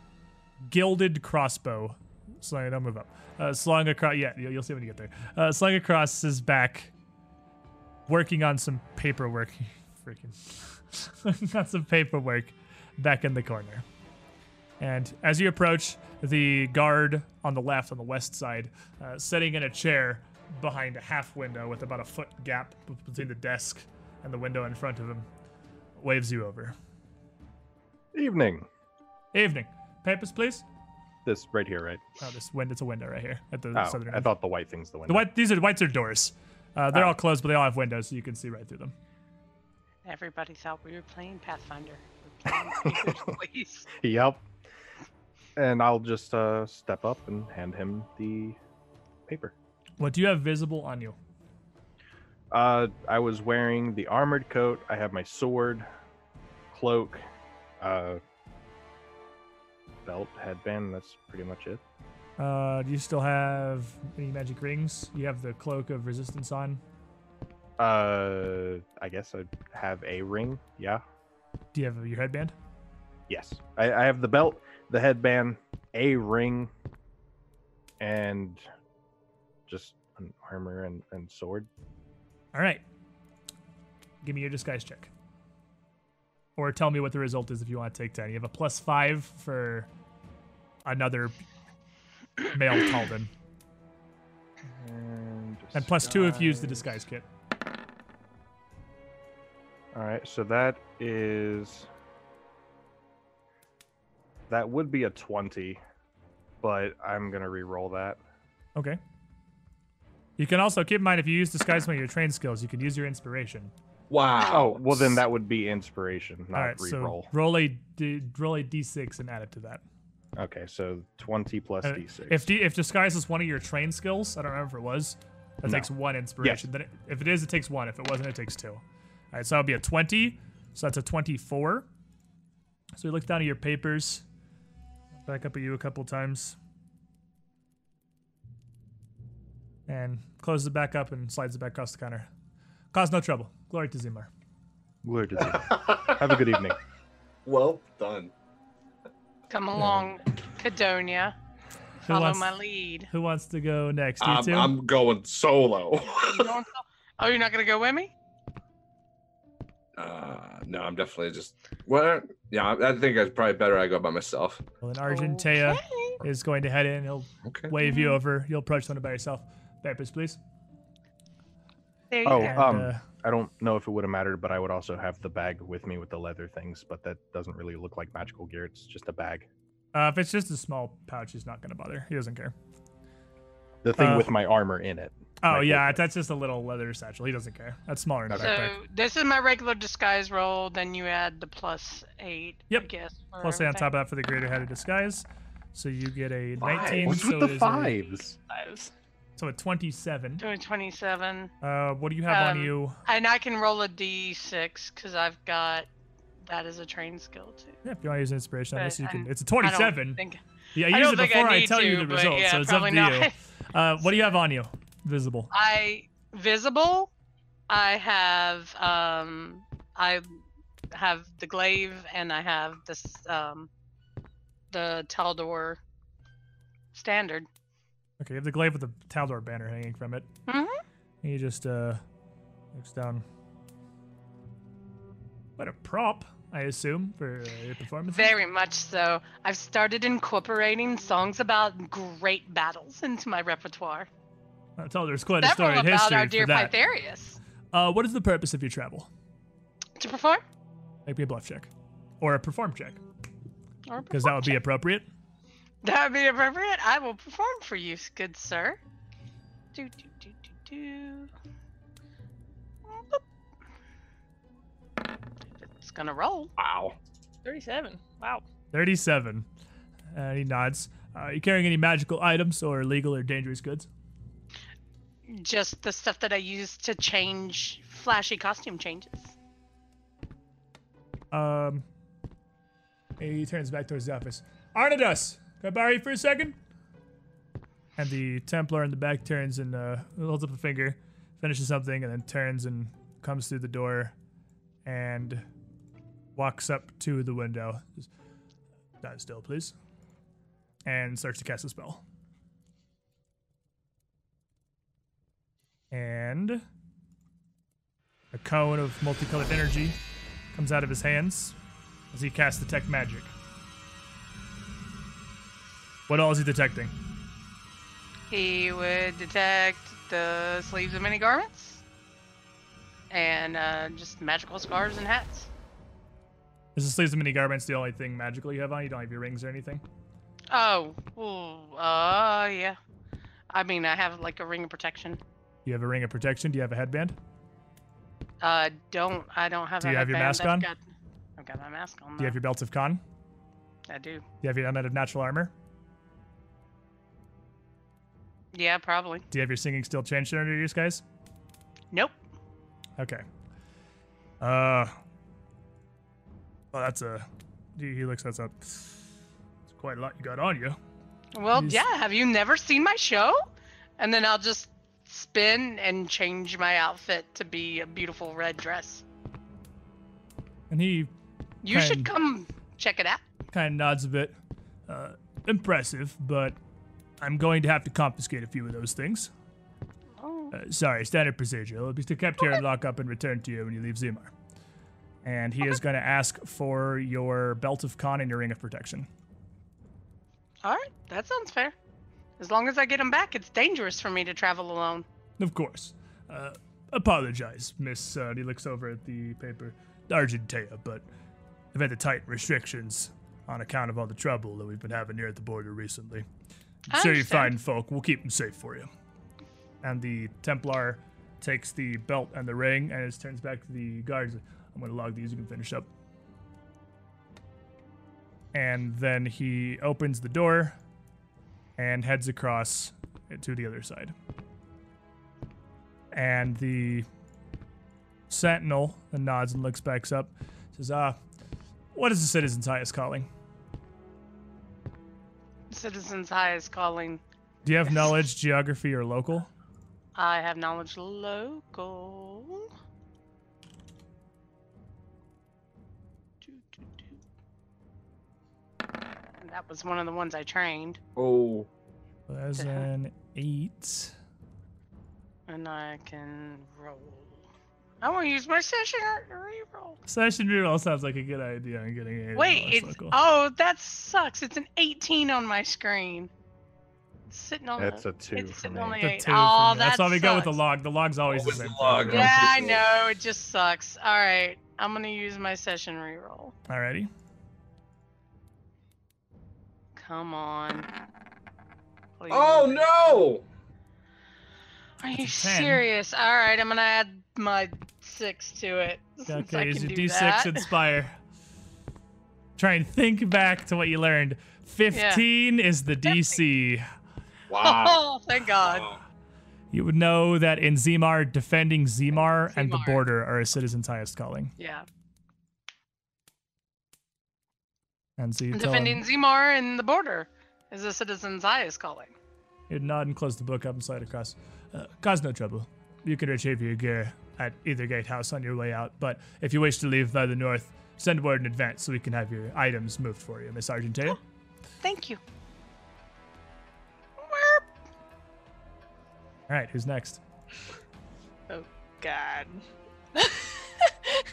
gilded crossbow slung. Don't move up. Uh, slung across. Yeah, you'll, you'll see when you get there. Uh, slung across his back, working on some paperwork. Freaking, got some paperwork back in the corner. And as you approach, the guard on the left, on the west side, uh, sitting in a chair behind a half window with about a foot gap between the desk and the window in front of him, waves you over. Evening. Evening. Papers, please. This right here, right? Oh, this window. It's a window right here at the Oh, southern I end. thought the white thing's the window. The white. These are whites are doors. Uh, they're Oh. all closed, but they all have windows, so you can see right through them. Everybody thought we were playing Pathfinder. We're playing Please. Yep. And I'll just uh, step up and hand him the paper. What do you have visible on you? Uh, I was wearing the armored coat. I have my sword, cloak, uh, belt, headband. That's pretty much it. Uh, do you still have any magic rings? You have the cloak of resistance on. Uh, I guess I have a ring. Yeah. Do you have your headband? Yes. I, I have the belt, the headband, a ring, and just an armor and, and sword. All right. Give me your disguise check. Or tell me what the result is if you want to take 10. You have a plus 5 for another male Taldan. And, And plus 2 if you use the disguise kit. All right, so that is that would be a 20, but I'm going to re-roll that. Okay. You can also keep in mind if you use disguise one of your train skills, you can use your inspiration. Wow. Oh, well then that would be inspiration, not All right, re-roll. so roll a d- roll a d6 and add it to that. Okay, so 20 plus Uh, d6. If d- if disguise is one of your train skills, I don't remember if it was. That No. takes one inspiration. Then it, if it is, it takes one. If it wasn't, it takes two. All right, so that'll be a twenty. So that's a twenty-four. So you look down at your papers. Back up at you a couple times. And closes it back up and slides it back across the counter. Cause no trouble. Glory to Zimar. Glory to Zeus. Have a good evening. well done. Come along, Cadonia. Who Follow wants, my lead. who wants to go next? You I'm, two? I'm going solo. You going oh, you're not gonna go with me? uh, no, I'm definitely just. Well, yeah, I I think it's probably better I go by myself. well, then Argentea Okay. is going to head in. He'll Okay. wave you over. You'll approach someone by yourself. Papers, please. There you Oh, go. Um, uh, I don't know if it would have mattered, but I would also have the bag with me with the leather things, but that doesn't really look like magical gear. It's just a bag. Uh, if it's just a small pouch, he's not gonna bother. He doesn't care. The thing Uh, with my armor in it. Oh yeah, footprint. that's just a little leather satchel. He doesn't care. That's smaller than a so backpack. this is my regular disguise roll. Then you add the plus eight. I Yep. guess. for Plus eight on top of that for the greater head of disguise. So you get a 19. Five. 19. What's so with the is a- fives? So a 27. Doing twenty-seven, Uh, what do you have on Um, you? and I can roll a d6 because I've got that as a train skill too. Yeah, if you want to use inspiration on this, you can. It's a don't 27. think- Yeah, I use it before I I, tell you the but results. yeah, so it's up to not. you. Uh, what do you have on you? Visible. I visible. I have um I have the glaive and I have this um the Taldor standard. Okay, you have the glaive with the Taldor banner hanging from it. Mhm. And he just uh looks down. What a prop, I assume, for uh, your performance. Very much so. I've started incorporating songs about great battles into my repertoire. Tell there's quite a Several storied about history our for dear that. Pythareus. Uh, what is the purpose of your travel? To perform? Make me a bluff check, or a perform check, Or because that would be appropriate. That would be appropriate. I will perform for you, good sir. Do do do do do. It's gonna roll. Wow. 37. Wow. Thirty-seven. Uh, he nods. Uh, are you carrying any magical items or illegal or dangerous goods? Just the stuff that I use to change flashy costume changes. Um, he turns back towards the office. Arnidus, can I borrow you for a second? And the Templar in the back turns and uh, holds up a finger, finishes something, and then turns and comes through the door and walks up to the window. Just, Stand still, please. And starts to cast a spell. And a cone of multicolored energy comes out of his hands as he casts Detect Magic. What all is he detecting? He would detect the sleeves of many garments and uh, just magical scarves and hats. Is the sleeves of many garments the only thing magical you have on? You don't have your rings or anything? Oh, ooh, uh, yeah. I mean, I have like a ring of protection. You have a ring of protection. Do you have a headband? Uh, don't I don't have. A headband. Do you have your mask I've on? Got, I've got my mask on. Do you have your belts of con? I do. Do you have your helmet of natural armor? Yeah, probably. Do you have your singing still changed under your guys? Nope. Okay. Uh. Well, that's a. He looks. That's a. It's quite a lot you got on you. Well, He's- yeah. Have you never seen my show? And then I'll just spin and change my outfit to be a beautiful red dress. And he You should come check it out. kind of nods a bit. Uh, impressive, but I'm going to have to confiscate a few of those things. Oh. Uh, sorry, standard procedure. It'll be kept here and lock up and returned to you when you leave Zimar. And he is going to ask for your belt of con and your ring of protection. All right, that sounds fair. As long as I get them back, it's dangerous for me to travel alone. Of course. Uh, apologize, Miss. Uh, he looks over at the paper. Argentea, but I've had to tighten restrictions on account of all the trouble that we've been having here at the border recently. Sure you fine folk. We'll keep them safe for you. And the Templar takes the belt and the ring and it turns back to the guards. I'm going to log these. You can finish up. And then he opens the door and heads across to the other side. And the sentinel nods and looks back up. Says, "Ah, what is the citizen's highest calling? Citizens High is calling. Do you have knowledge, geography, or local? I have knowledge local. That was one of the ones I trained, Oh, As Uh-huh. an eight. and I can roll. I want to use my session reroll. Session reroll sounds like a good idea. I'm getting a Wait, it's local. oh that sucks. It's an 18 on my screen. It's sitting on That's the, a two it's for sitting me. on the The eight. two for Oh, that That's why we go with the log. The log's always, Always the the same. log. Yeah, I know. It just sucks. All right, I'm gonna use my session reroll. Alrighty. Come on. Please. oh no! Are you serious? All right, I'm gonna add my six to it. Okay, is your do D6 inspire? Try and think back to what you learned. 15 is the DC. Wow. Oh, thank God. Wow. You would know that in Zimar, defending Zimar and the border are a citizen's highest calling. Yeah. And so you Defending him, Zimar and the border is a citizen's highest calling. he'd nod and close the book up and slide across. Uh, cause no trouble. You can retrieve your gear at either gatehouse on your way out, but if you wish to leave by the north, send word in advance so we can have your items moved for you, Miss Argentea. Oh, thank you. All right, who's next? Oh God.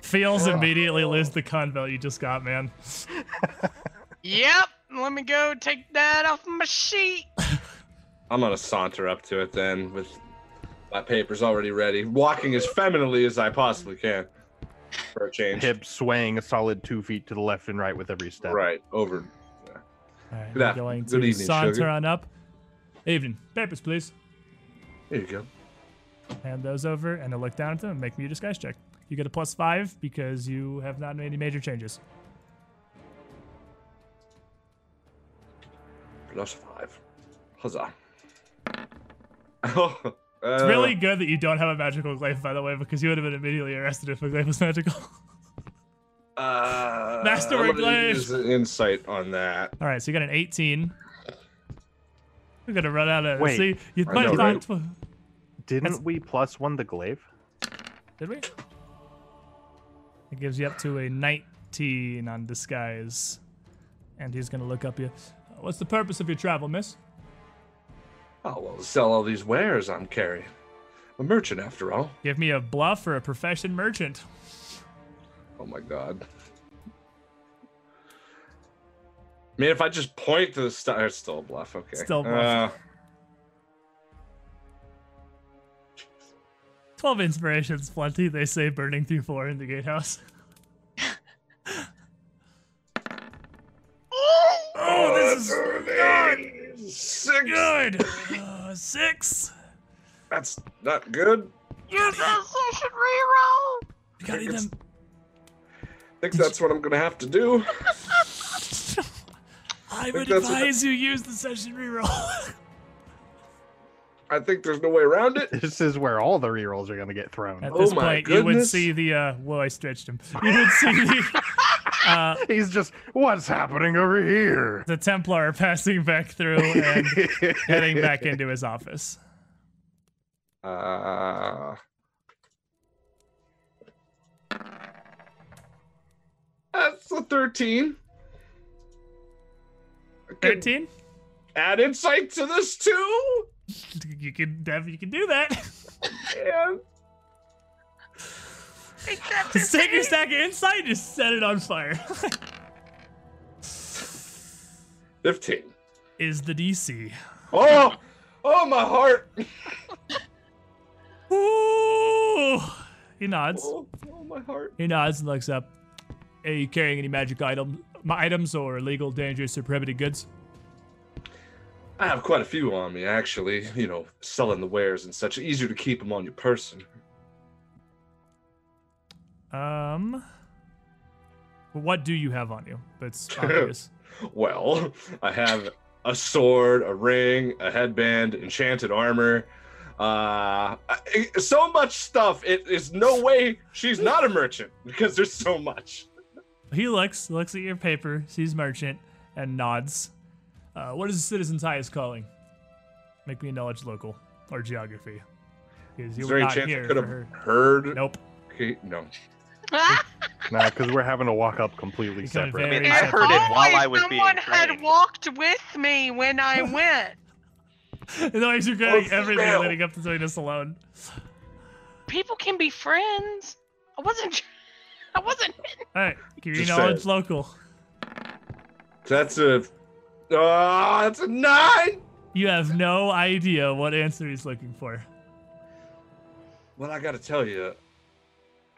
Feels Oh. immediately lose the con belt you just got, man. Yep. Let me go take that off my sheet. I'm gonna saunter up to it then with my papers already ready, walking as femininely as I possibly can for a change. Hip swaying a solid two feet to the left and right with every step. Right over. All right, Good we're going good evening, saunter sugar. on up. Evening. Papers, please. There you go. Hand those over, and I'll look down at them and make me a disguise check. You get a plus five because you have not made any major changes. Plus five. Huzzah. Oh. It's uh, really good that you don't have a magical glaive, by the way, because you would have been immediately arrested if the glaive was magical. Uh, Master I'm Glaive. an insight on that. All right, so you got an 18. We're gonna run out of. Wait, see, you might have know, right? thought. Didn't That's- we plus one the glaive? Did we? It gives you up to a 19 on disguise, and he's gonna look up you. What's the purpose of your travel, miss? Oh well, sell all these wares I'm carrying. I'm a merchant after all. Give me a bluff or a profession merchant. Oh my god. I mean, if I just point to the star, it's still a bluff. Okay. Still bluff. Uh, 12 inspirations, plenty, they say, burning through four in the gatehouse. Six. Good! Uh, six! That's not good. Use that session reroll. You got It's- them. I think that's what I'm gonna have to do. I would that's what- advise you use the session reroll. I think there's no way around it. This is where all the rerolls are going to get thrown. At Oh this my point, you would see the, uh, whoa, I stretched him. You would see the, uh, He's just, what's happening over here? the Templar passing back through and heading back into his office. Uh, that's a 13. 13? Add insight to this too. You can, Dev, you can do that. Yeah. Just take your stack of insight, just set it on fire. 15. Is the DC. Oh, oh, my heart. Ooh! He nods. Oh, oh, my heart. He nods and looks up. Are you carrying any magic item, items or illegal, dangerous, or prohibited goods? I have quite a few on me, actually. You know, selling the wares and such. Easier to keep them on your person. Um. What do you have on you? That's obvious. Well, I have a sword, a ring, a headband, enchanted armor. Uh, so much stuff. It is no way she's not a merchant because there's so much. he looks, looks at your paper, sees merchant, and nods. Uh, what is the citizen's highest calling? Make me a knowledge local or geography. Because you Is were there any not chance I here could have heard? Nope. Okay, no. Nah, because we're having to walk up completely Become separate. very I heard it while I was being someone had trained. walked with me when I went. As long as you're getting Oh, everything female. leading up to doing this alone. People can be friends. I wasn't. I wasn't. All right, give your Just knowledge saying. local. That's a. Oh, that's a nine. You have no idea what answer he's looking for. Well, I got to tell you,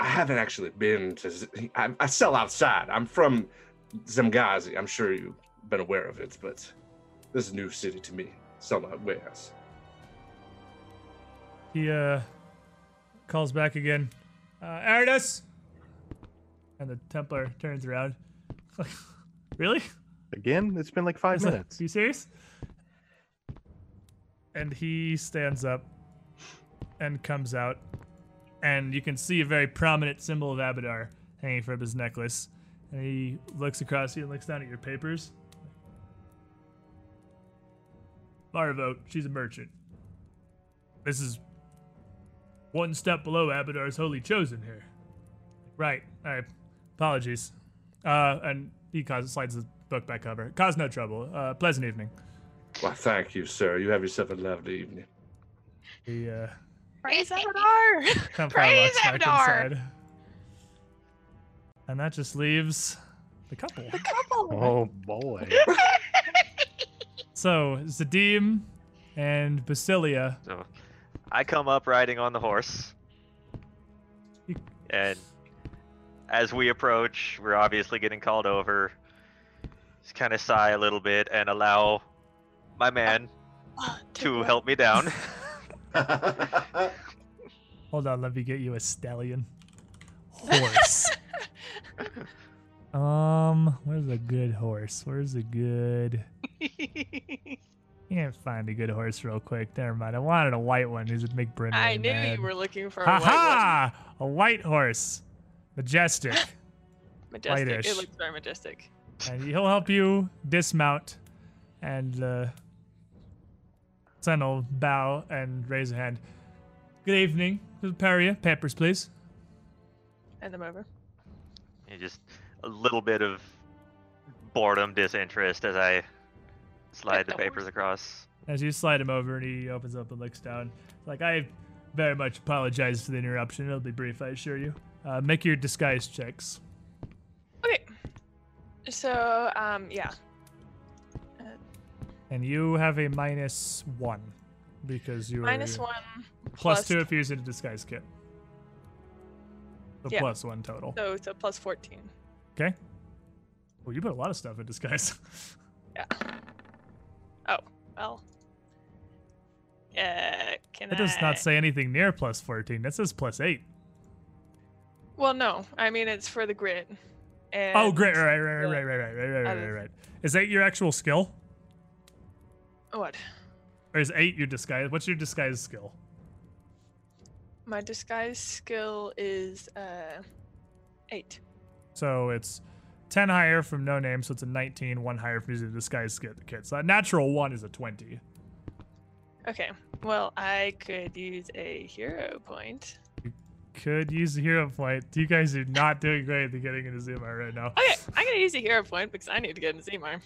I haven't actually been to. I sell outside. I'm from Zemgazi. I'm sure you've been aware of it, but this is a new city to me. Sell my wares. He uh calls back again. Uh, Aradus! And the Templar turns around. really? Again, it's been like five He's like, minutes. you serious? And he stands up and comes out. And you can see a very prominent symbol of Abadar hanging from his necklace. And he looks across you and looks down at your papers. Marvote, she's a merchant. This is one step below Abadar's holy chosen here. Right. All right. Apologies. Uh, and he slides the book back over. Cause no trouble. Uh, pleasant evening. Well, thank you, sir. You have yourself a lovely evening. He uh, Praise Abadar! Templar Praise walks Abadar. And that just leaves the couple. The couple. Oh boy. So Zadim and Basilia. So I come up riding on the horse. And as we approach, we're obviously getting called over. Just kind of sigh a little bit and allow my man oh, to help me down. Hold on, let me get you a stallion. Horse. um, where's a good horse? Where's a good? Can't find a good horse real quick. Never mind. I wanted a white one. Is it make Bryn I knew mad. you were looking for a Ha white one. ha! A white horse, majestic, Majestic. Whitish. It looks very majestic. and he'll help you dismount. And uh, Sen will bow and raise a hand. Good evening, Peria. Papers, please. Hand them over. And just a little bit of boredom, disinterest as I slide the the papers across. As you slide him over and he opens up and looks down. Like I very much apologize for the interruption. It'll be brief, I assure you. Uh, make your disguise checks. Okay. So, um, yeah. And you have a minus one because you Minus are one. plus two if you're using a disguise kit. So Yeah. plus one total. So, so plus 14. Okay. Well, you put a lot of stuff in disguise. Yeah. Oh, well. Uh, can that does I... not say anything near plus 14. That says plus 8. Well, no. I mean, it's for the grid. And oh, great. Right, right, right, right, right, right, right, right, right, right. Is that your actual skill? What? Or is 8 your disguise? What's your disguise skill? My disguise skill is uh, eight. So it's 10 higher from no name, so it's a 19. One higher from using the disguise kit. So a natural one is a 20. Okay. Well, I could use a hero point. Could use a hero point. You guys are not doing great at getting into Zuma right now. Okay, I'm gonna use a hero point because I need to get into Zimar.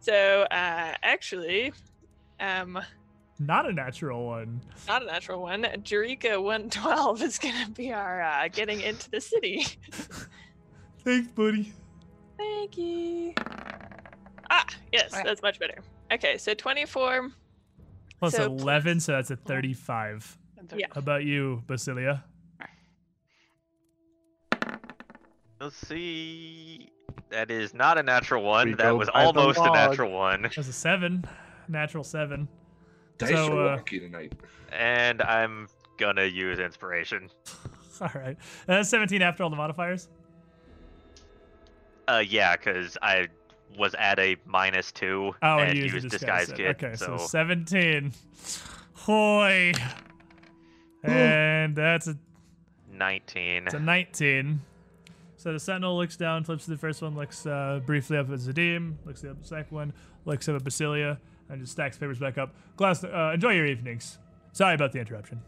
So, uh, actually, um, Not a natural one. not a natural one. Jurika 112 is gonna be our uh, getting into the city. Thanks, buddy. Thank you. Ah, yes, Okay. that's much better. Okay, so 24. Plus So 11, so that's a 35. Yeah. How about you, Basilia? Let's see. That is not a natural one. We that was almost a natural one. That's a 7. Natural 7. Dice So, are uh, tonight. And I'm gonna use inspiration. All right. That's 17 after all the modifiers? Uh, yeah, because I was at a minus two Oh, and and used used disguise, disguise kit. kit. Okay, so, so 17. Hoy. And that's a, 19. it's a 19. So the sentinel looks down, flips to the first one, looks uh, briefly up at Zadim, looks up at the second one, looks up at Basilia, and just stacks papers back up. Glass, uh, enjoy your evenings. Sorry about the interruption.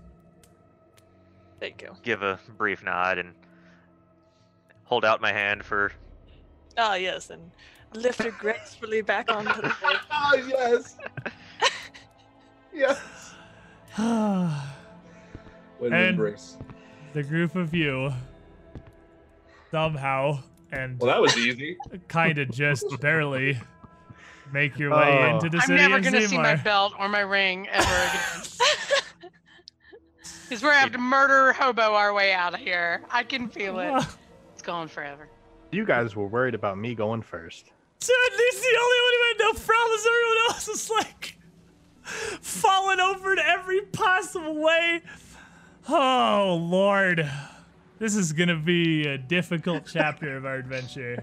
Thank you. Give a brief nod and hold out my hand for. Ah, yes, and lift her gracefully back onto the bed. Oh yes. yes. What an And- embrace. the group of you somehow and Well, that was easy. kind of just barely make your way Oh. into the city. I'm city never of gonna see my belt or my ring ever again. Because we're gonna have to murder hobo our way out of here. I can feel it. It's gone forever. You guys were worried about me going first. So at least the only one who had no problems, everyone else is like falling over in every possible way. Oh lord. This is gonna be a difficult chapter of our adventure.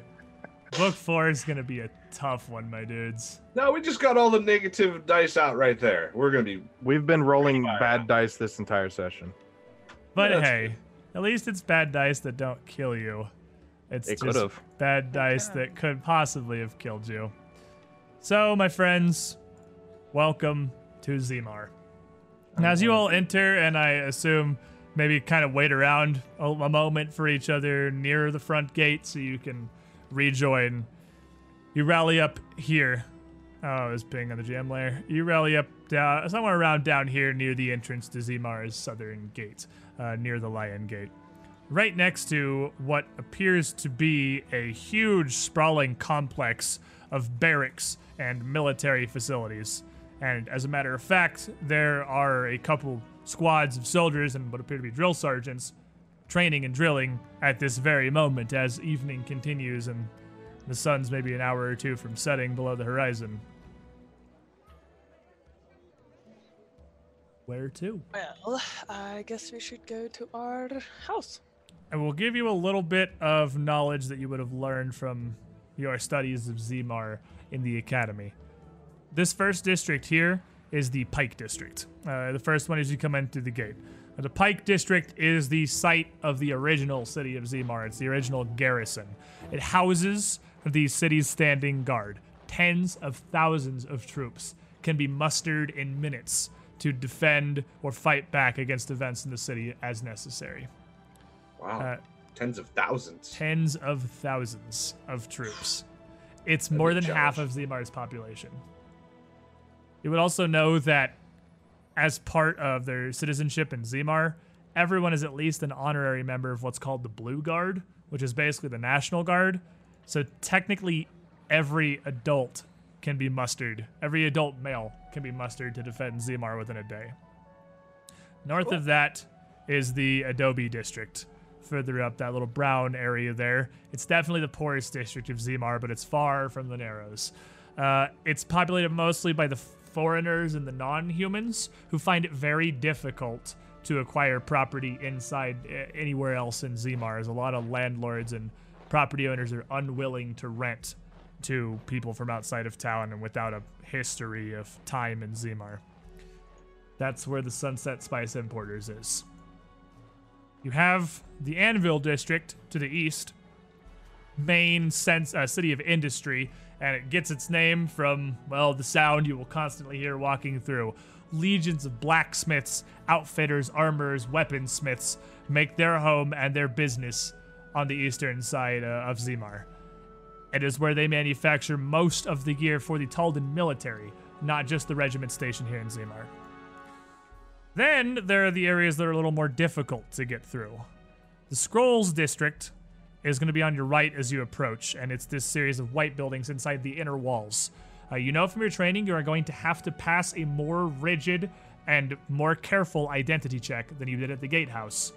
Book four is gonna be a tough one, my dudes. No, we just got all the negative dice out right there. We're gonna be. We've been rolling Fire. bad dice this entire session. But That's hey, at least it's bad dice that don't kill you. It's It just could've. bad dice that could possibly have killed you. So, my friends, welcome to Zimar. And as you all enter, and I assume maybe kind of wait around a, a moment for each other near the front gate so you can rejoin, you rally up here. Oh, it's ping on the jam layer. You rally up down somewhere around down here near the entrance to Zimar's southern gate, uh, near the Lion Gate. Right next to what appears to be a huge, sprawling complex of barracks and military facilities. And as a matter of fact, there are a couple squads of soldiers and what appear to be drill sergeants training and drilling at this very moment as evening continues and the sun's maybe an hour or two from setting below the horizon. Where to? Well, I guess we should go to our house. I will give you a little bit of knowledge that you would have learned from your studies of Zimar in the academy. This first district here is the Pike District. Uh, the first one is you come in through the gate. Uh, the Pike District is the site of the original city of Zimar. It's the original garrison. It houses the city's standing guard. Tens of thousands of troops can be mustered in minutes to defend or fight back against events in the city as necessary. Wow. Uh, tens of thousands. tens of thousands of troops. It's That'd more than half of. Zimar's population. You would also know that as part of their citizenship in Zimar, everyone is at least an honorary member of what's called the Blue Guard, which is basically the National Guard. So technically, every adult can be mustered. Every adult male can be mustered to defend Zimar within a day. North of that is the Adobe district. Further up that little brown area there, it's definitely the poorest district of Zimar, but it's far from the Narrows. Uh, it's populated mostly by the foreigners and the non-humans who find it very difficult to acquire property inside uh, anywhere else in Zimar. As a lot of landlords and property owners are unwilling to rent to people from outside of town and without a history of time in Zimar. That's where the Sunset Spice Importers is. You have the Anvil District to the east, main sense, uh, city of industry, and it gets its name from, well, the sound you will constantly hear walking through. Legions of blacksmiths, outfitters, armorers, weaponsmiths make their home and their business on the eastern side uh, of Zimar. It is where they manufacture most of the gear for the Taldan military, not just the regiment station here in Zimar. Then there are the areas that are a little more difficult to get through. The Scrolls District is going to be on your right as you approach, and it's this series of white buildings inside the inner walls. Uh, you know from your training you are going to have to pass a more rigid and more careful identity check than you did at the gatehouse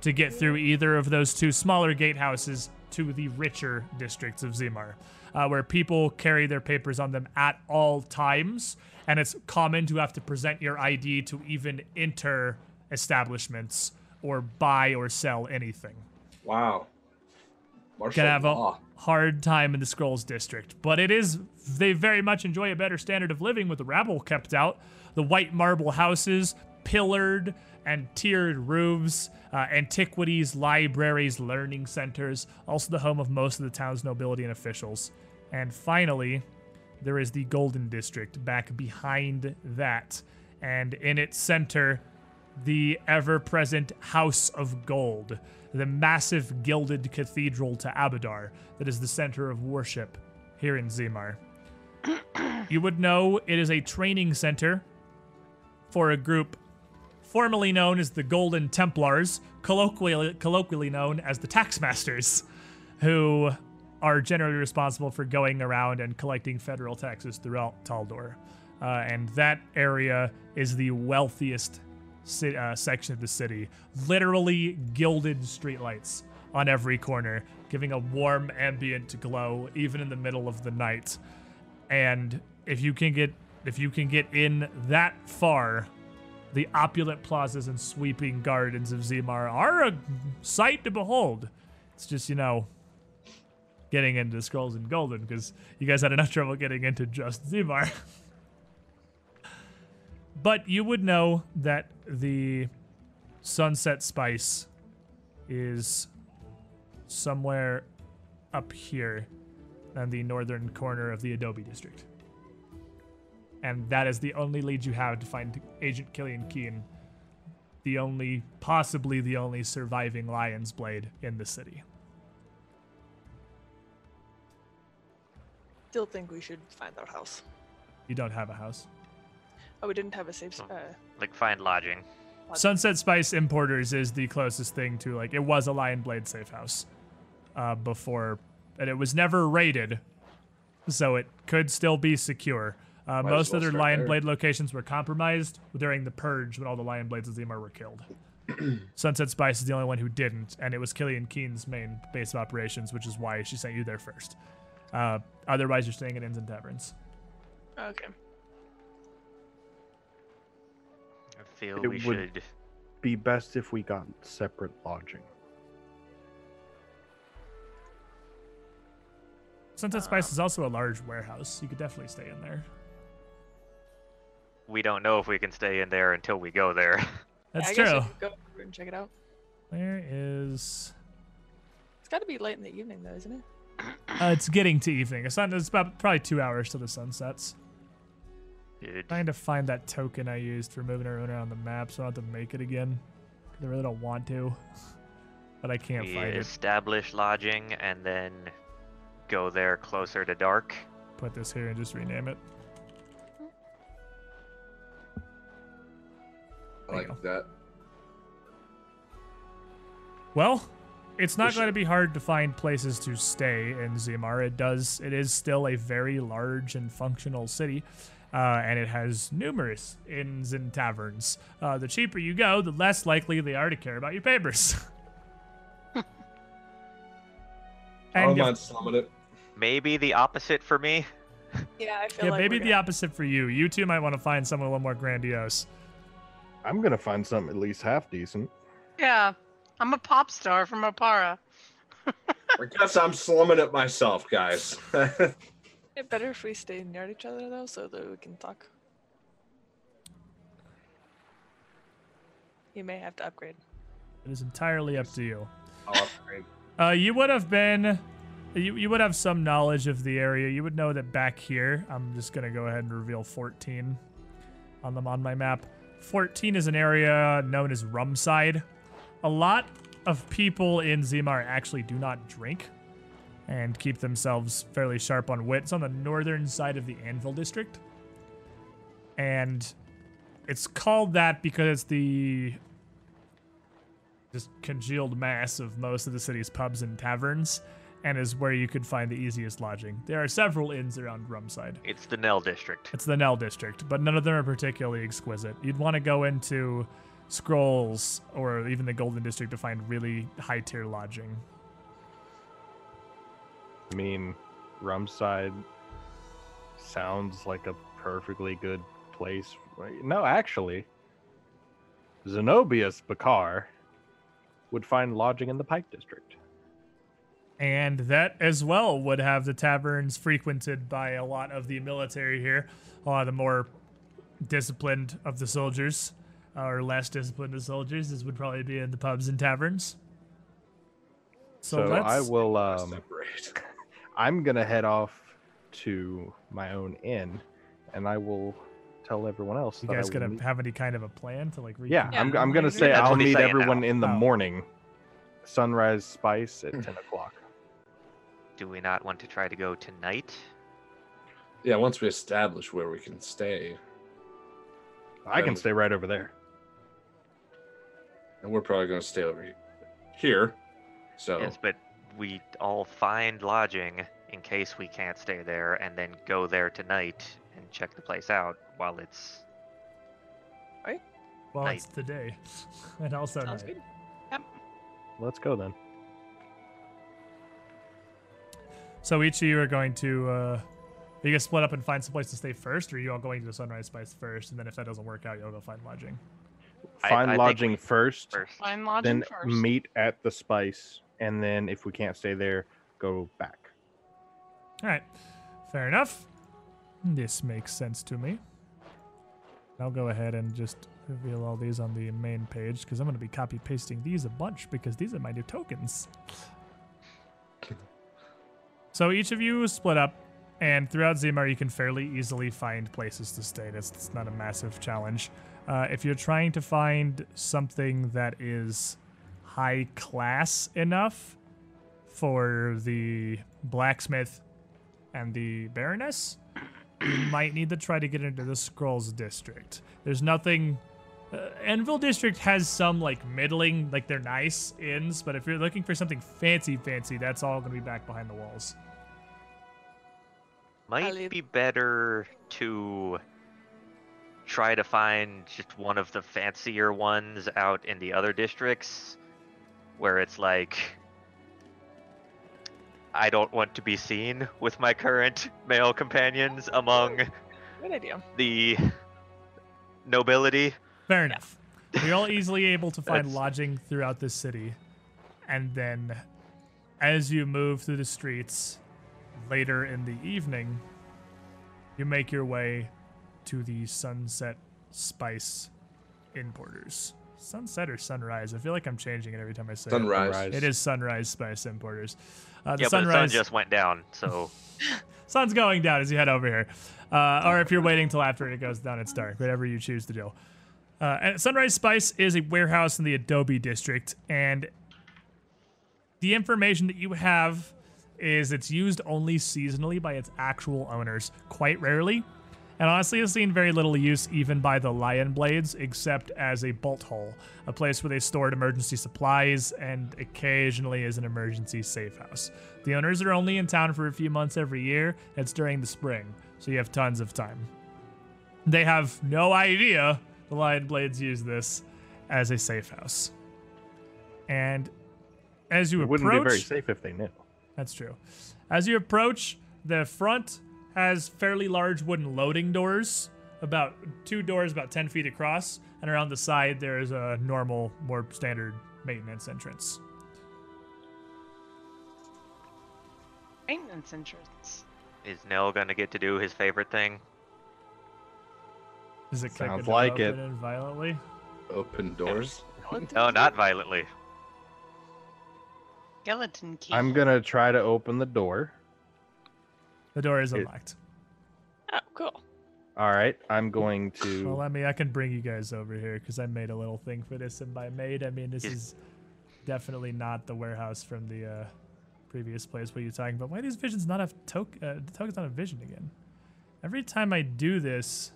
to get through either of those two smaller gatehouses to the richer districts of Zimar, uh, where people carry their papers on them at all times, and it's common to have to present your ID to even enter establishments or buy or sell anything. Wow. Martial Gonna have a hard time in the Scrolls District, but it is they very much enjoy a better standard of living with the rabble kept out. The white marble houses, pillared and tiered roofs, uh, antiquities, libraries, learning centers, also the home of most of the town's nobility and officials. And finally, there is the Golden District back behind that, and in its center, the ever present House of Gold, the massive gilded cathedral to Abadar that is the center of worship here in Zimar. you would know it is a training center for a group formerly known as the Golden Templars, colloquially, colloquially known as the Taxmasters, who are generally responsible for going around and collecting federal taxes throughout Taldor. Uh, and that area is the wealthiest uh, section of the city. Literally gilded streetlights on every corner, giving a warm ambient glow even in the middle of the night. And if you can get if you can get in that far, the opulent plazas and sweeping gardens of Zimar are a sight to behold. It's just, you know, getting into Scrolls and Golden because you guys had enough trouble getting into just Zimar. but you would know that the Sunset Spice is somewhere up here on the northern corner of the Adobe District. And that is the only lead you have to find Agent Killian Keen, the only, possibly the only surviving Lion's Blade in the city. Still think we should find our house. You don't have a house. Oh, we didn't have a safe. s- Oh. Uh, Like find lodging. Sunset Spice Importers is the closest thing to like it was a Lion Blade safe house uh, before, and it was never raided, so it could still be secure. Uh, most well other Lion there. Blade locations were compromised during the purge when all the Lion Blades of Zimar were killed. Sunset Spice is the only one who didn't, and it was Killian Keen's main base of operations, which is why she sent you there first. Uh, otherwise, you're staying at inns and taverns. okay. Feel It we would- should. Be best if we got separate lodging. Sunset Spice is also a large warehouse. You could definitely stay in there. We don't know if we can stay in there until we go there. That's I true. guess we could go and check it out. Where is? It's got to be late in the evening, though, isn't it? Uh, it's getting to evening. It's not. It's about probably two hours till the sun sets. Dude, Trying to find that token I used for moving around on the map, so I don't have to make it again. 'Cause I really don't want to, but I can't we find it. establish lodging and then go there closer to dark. Put this here and just rename it. I like that. Well, it's not going to be hard to find places to stay in Zimar. It does. It is still a very large and functional city, uh, and it has numerous inns and taverns. Uh, the cheaper you go, the less likely they are to care about your papers. I and don't mind slumming it. Maybe the opposite for me. Yeah, I feel yeah, like maybe the gonna- opposite for you. You two might want to find someone a little more grandiose. I'm gonna find something at least half decent. Yeah, I'm a pop star from Oppara. I guess I'm slumming it myself, guys. It better if we stay near each other though, so that we can talk. You may have to upgrade. It is entirely up to you. I'll upgrade. Uh, you would have been, you, you would have some knowledge of the area. You would know that back here, I'm just gonna go ahead and reveal 14 on them on my map. 14 is an area known as Rumside. A lot of people in Zimar actually do not drink and keep themselves fairly sharp on wit. It's on the northern side of the Anvil district. And it's called that because it's the just congealed mass of most of the city's pubs and taverns, and is where you could find the easiest lodging. There are several inns around Rumside. It's the Nell district. It's the Nell district, but none of them are particularly exquisite. You'd want to go into Scrolls or even the Golden District to find really high tier lodging. I mean, Rumside sounds like a perfectly good place. No, actually, Zenobius Bakar would find lodging in the Pike District. And that as well would have the taverns frequented by a lot of the military here, a lot of the more disciplined of the soldiers, or less disciplined of soldiers. This would probably be in the pubs and taverns. So, So, let's, I will. Um, Separate. I'm gonna head off to my own inn, and I will tell everyone else. You guys gonna meet- have any kind of a plan to like? Yeah, I'm, I'm gonna say That's I'll meet everyone now. in the Oh. morning. Sunrise Spice at 10 o'clock. Do we not want to try to go tonight? Yeah, once we establish where we can stay, I can Um, stay right over there. and we're probably going to stay over here. So Yes, but we all find lodging in case we can't stay there, and then go there tonight and check the place out while it's. Well, night. it's today and also Sounds night. good. Let's go then. So each of you are going to. Uh, are you gonna split up and find some place to stay first, or are you all going to the Sunrise Spice first, and then if that doesn't work out, you'll go find lodging? Find I think lodging first, First. Find lodging then first. meet at the Spice, and then if we can't stay there, go back. All right, fair enough. This makes sense to me. I'll go ahead and just reveal all these on the main page because I'm going to be copy pasting these a bunch because these are my new tokens. So each of you split up, and throughout Zimar, you can fairly easily find places to stay. That's, that's not a massive challenge. Uh, if you're trying to find something that is high class enough for the blacksmith and the Baroness, you might need to try to get into the Scrolls District. There's nothing. Uh, Anvil District has some like middling, like they're nice inns, but if you're looking for something fancy, fancy, that's all gonna be back behind the walls. Might leave- be better to try to find just one of the fancier ones out in the other districts where it's like I don't want to be seen with my current male companions among Good idea. the nobility. Fair enough. You're all easily able to find That's- lodging throughout the city, and then as you move through the streets later in the evening, you make your way to the Sunset Spice Importers. Sunset or Sunrise? I feel like I'm changing it every time I say sunrise. Sunrise. it. It is Sunrise Spice Importers. Uh, the yeah, but the sun just went down, so sun's going down as you head over here. Uh, or if you're waiting till after it goes down, it's dark. Whatever you choose to do. Uh, and Sunrise Spice is a warehouse in the Adobe district, and the information that you have is it's used only seasonally by its actual owners. Quite rarely, and honestly has seen very little use even by the Lion Blades except as a bolt hole, a place where they stored emergency supplies and occasionally as an emergency safe house. The owners are only in town for a few months every year. It's during the spring, so you have tons of time. They have no idea the Lion Blades use this as a safe house. And as you It approach, wouldn't be very safe if they knew. that's true. As you approach, the front has fairly large wooden loading doors, about two doors about 10 feet across, and around the side there's a normal, more standard maintenance entrance. Maintenance entrance. Is Nell gonna get to do his favorite thing? Is it kick Sounds like open it. and violently? Open doors. No, not violently. Skeleton key. I'm gonna try to open the door. The door is It- unlocked. Oh, cool. All right, I'm going to. Well, to. let me. I can bring you guys over here because I made a little thing for this, and by made I mean this Is- is definitely not the warehouse from the uh, previous place. What are you talking about? Why do these visions not have token? Uh, the tokens not a vision again? Every time I do this,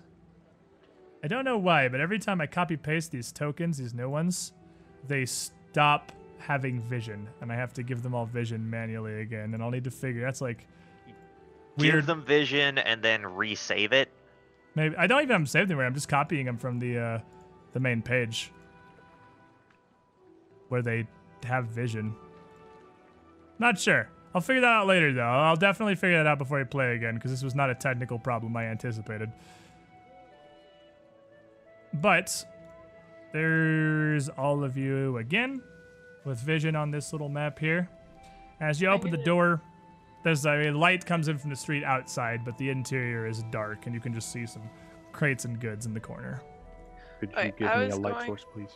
I don't know why, but every time I copy paste these tokens, these new ones, they stop having vision, and I have to give them all vision manually again. And I'll need to figure. That's like Give weird. them vision and then resave it. Maybe I don't even have them saved anywhere. I'm just copying them from the uh, the main page where they have vision. Not sure. I'll figure that out later, though. I'll definitely figure that out before I play again because this was not a technical problem I anticipated. But there's all of you again with vision on this little map here. As you open the door, there's a light comes in from the street outside, but the interior is dark, and you can just see some crates and goods in the corner. Could you Alright, give I me a light source, please?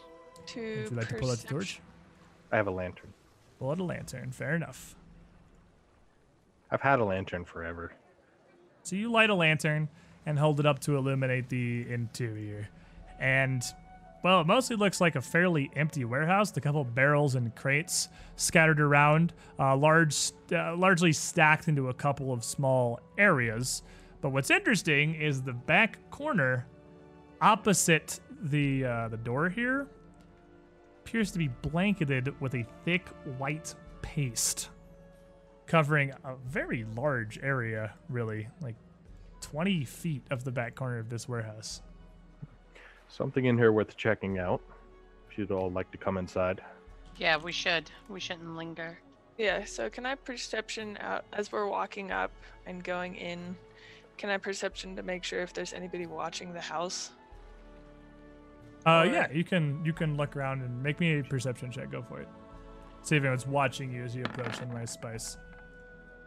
To Would you like to pull out the torch? I have a lantern. Pull out a lantern. Fair enough. I've had a lantern forever. So you light a lantern and hold it up to illuminate the interior. And, well, it mostly looks like a fairly empty warehouse. A couple barrels and crates scattered around, uh, large, uh, largely stacked into a couple of small areas. But what's interesting is the back corner opposite the uh, the door here appears to be blanketed with a thick white paste covering a very large area, really, like 20 feet of the back corner of this warehouse. Something in here worth checking out. If you'd all like to come inside. Yeah, we should. We shouldn't linger. Yeah, so can I perception out as we're walking up and going in? Can I perception to make sure if there's anybody watching the house? Uh, yeah, you can you can look around and make me a perception check. Go for it. See if anyone's watching you as you approach Sunrise Spice.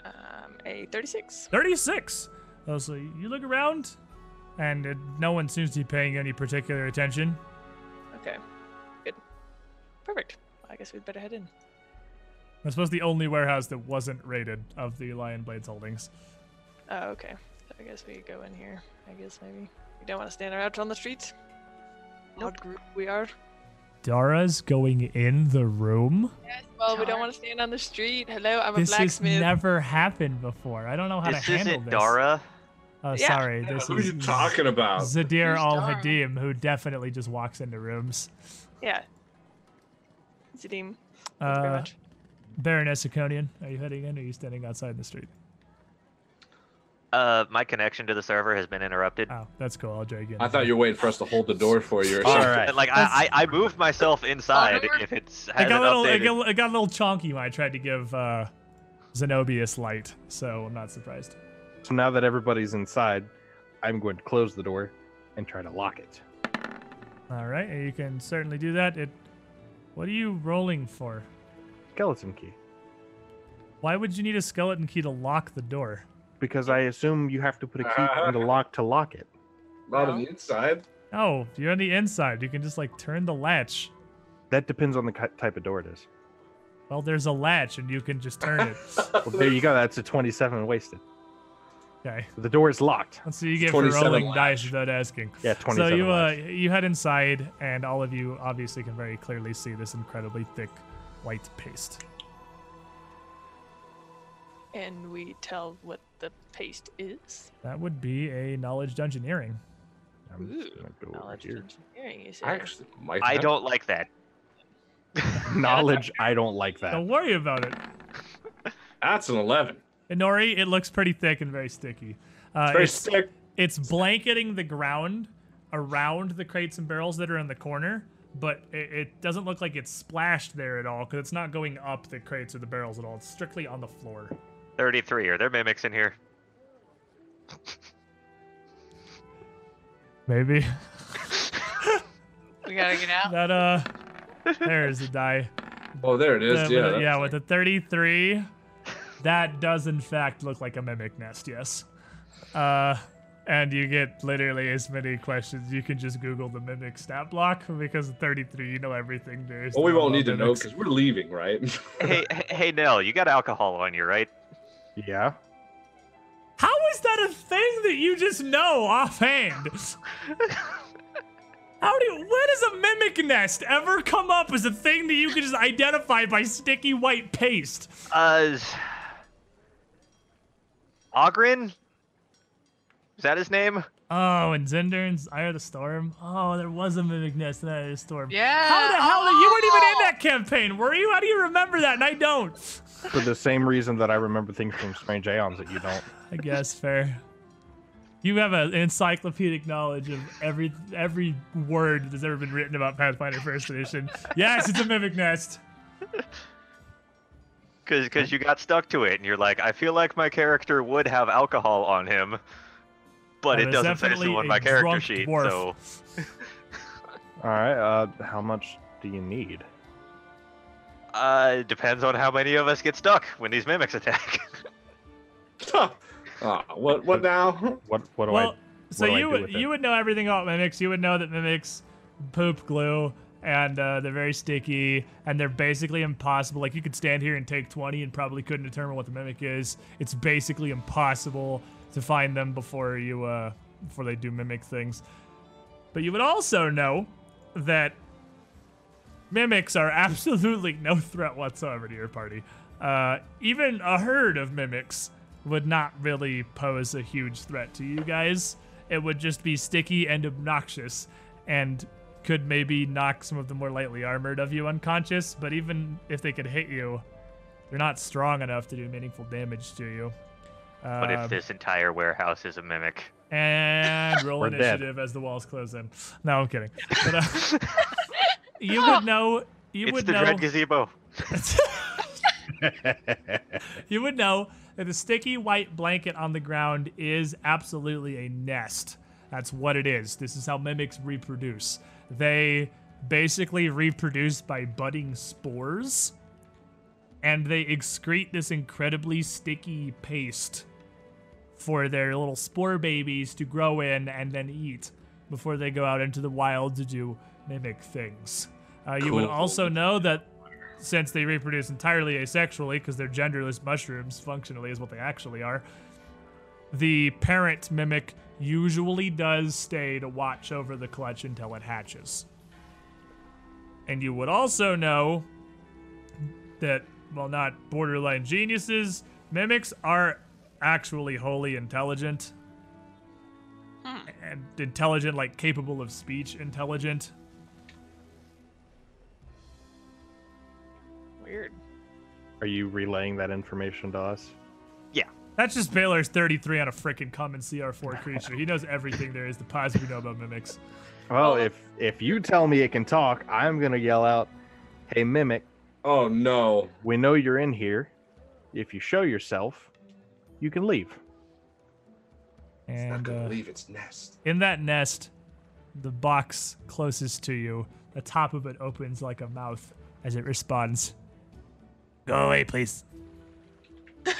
Um, a 36. 36. Oh, so you look around, and uh, no one seems to be paying any particular attention. Okay, good. Perfect. I guess we'd better head in. I suppose the only warehouse that wasn't raided of the Lion Blades holdings. Oh, okay. So I guess we could go in here. I guess maybe. We don't want to stand out on the streets. Odd group we are. Dara's going in the room. Yes, well, we don't want to stand on the street. Hello, I'm a blacksmith. This has never happened before. I don't know how This to handle this. This isn't this. Dara. Oh, Yeah. sorry. This Who are is you talking about? Zadir Who's Al Dara? Hadim, who definitely just walks into rooms. Yeah. Zadim. Thank you very Uh, much. Baroness Iconian, are you heading in or are you standing outside in the street? Uh, my connection to the server has been interrupted. Oh, that's cool. I'll drag you in. I thought you were waiting for us to hold the door for you. Or All something. right. Like I, I, I moved myself inside. Onward. If it's I got, a little, it, got, it got a little chonky when I tried to give uh, Zenobius light, so I'm not surprised. So now that everybody's inside, I'm going to close the door and try to lock it. All right, you can certainly do that. It. What are you rolling for? Skeleton key. Why would you need a skeleton key to lock the door? Because I assume you have to put a key uh-huh. in the lock to lock it. Not on the inside. Oh, you're on the inside. You can just like turn the latch. That depends on the type of door it is. Well, there's a latch, and you can just turn it. Well, there you go. That's a 27 wasted. Okay. The door is locked. Let's see you get for rolling latch. dice without asking. Yeah, 27 So you uh, latch. you head inside, and all of you obviously can very clearly see this incredibly thick white paste. and we tell what the paste is. That would be a knowledge dungeoneering. I'm Ooh, gonna go over Knowledge here. engineering, you say? I actually might. I don't like that. Knowledge, I don't like that. Don't worry about it. That's an eleven. Inori, it looks pretty thick and very sticky. Uh, Very it's, sick. it's blanketing the ground around the crates and barrels that are in the corner, but it, it doesn't look like it's splashed there at all because it's not going up the crates or the barrels at all. It's strictly on the floor. 33. Are there mimics in here? Maybe We gotta get out. that uh, there's the die. Oh, there it is. The- yeah. with, the- yeah, with the 33, that does in fact look like a mimic nest. Yes. Uh, and you get literally as many questions. You can just Google the mimic stat block because 33, you know everything there is. Well, we won't about need to know because we're leaving, right? hey, hey, hey, Nell, you got alcohol on you, right? Yeah. How is that a thing that you just know offhand? How do you, when does a mimic nest ever come up as a thing that you can just identify by sticky white paste? Uh, Ogren? Is that his name? Oh, and Zendern's Eye of the Storm. Oh, there was a mimic nest in Eye of the Storm. Yeah. How the hell? You weren't even in oh! that campaign, were you? How do you remember that? And I don't. For the same reason that I remember things from Strange Aeons that you don't. I guess fair. You have an encyclopedic knowledge of every every word that's ever been written about Pathfinder First Edition. Yes, it's a mimic nest. Because because you got stuck to it, and you're like, I feel like my character would have alcohol on him, but it doesn't say definitely so on my character sheet. dwarf. So All right. Uh, how much do you need? uh, it depends on how many of us get stuck when these mimics attack. Ah, what? What now? What? What do Well, I? so do I you do would with you it? would know everything about mimics. You would know that mimics poop glue and uh, they're very sticky and they're basically impossible. Like you could stand here and take 20 and probably couldn't determine what the mimic is. It's basically impossible to find them before you uh, before they do mimic things. But you would also know that mimics are absolutely no threat whatsoever to your party. Uh, even a herd of mimics would not really pose a huge threat to you guys. It would just be sticky and obnoxious and could maybe knock some of the more lightly armored of you unconscious. But even if they could hit you, they're not strong enough to do meaningful damage to you. but if Um, this entire warehouse is a mimic, and roll We're dead. initiative as the walls close in. No, I'm kidding. But, uh, you would know. You it's would the know. dread gazebo. you would know that the sticky white blanket on the ground is absolutely a nest. That's what it is. This is how mimics reproduce. They basically reproduce by budding spores, and they excrete this incredibly sticky paste for their little spore babies to grow in and then eat before they go out into the wild to do mimic things. Uh, you would also know that since they reproduce entirely asexually because they're genderless mushrooms functionally is what they actually are the parent mimic usually does stay to watch over the clutch until it hatches and you would also know that while not borderline geniuses mimics are actually wholly intelligent hmm. and intelligent like capable of speech intelligent Weird. Are you relaying that information to us? That's just Baylor's 33 on a freaking common CR4 creature. He knows everything there is to possibly know about mimics. Well, Well- if if you tell me it can talk, I'm gonna yell out, "Hey, mimic! Oh no. We know you're in here. If you show yourself, you can leave." It's not And gonna uh, leave its nest. in that nest, the box closest to you, the top of it opens like a mouth as it responds. Go away, please.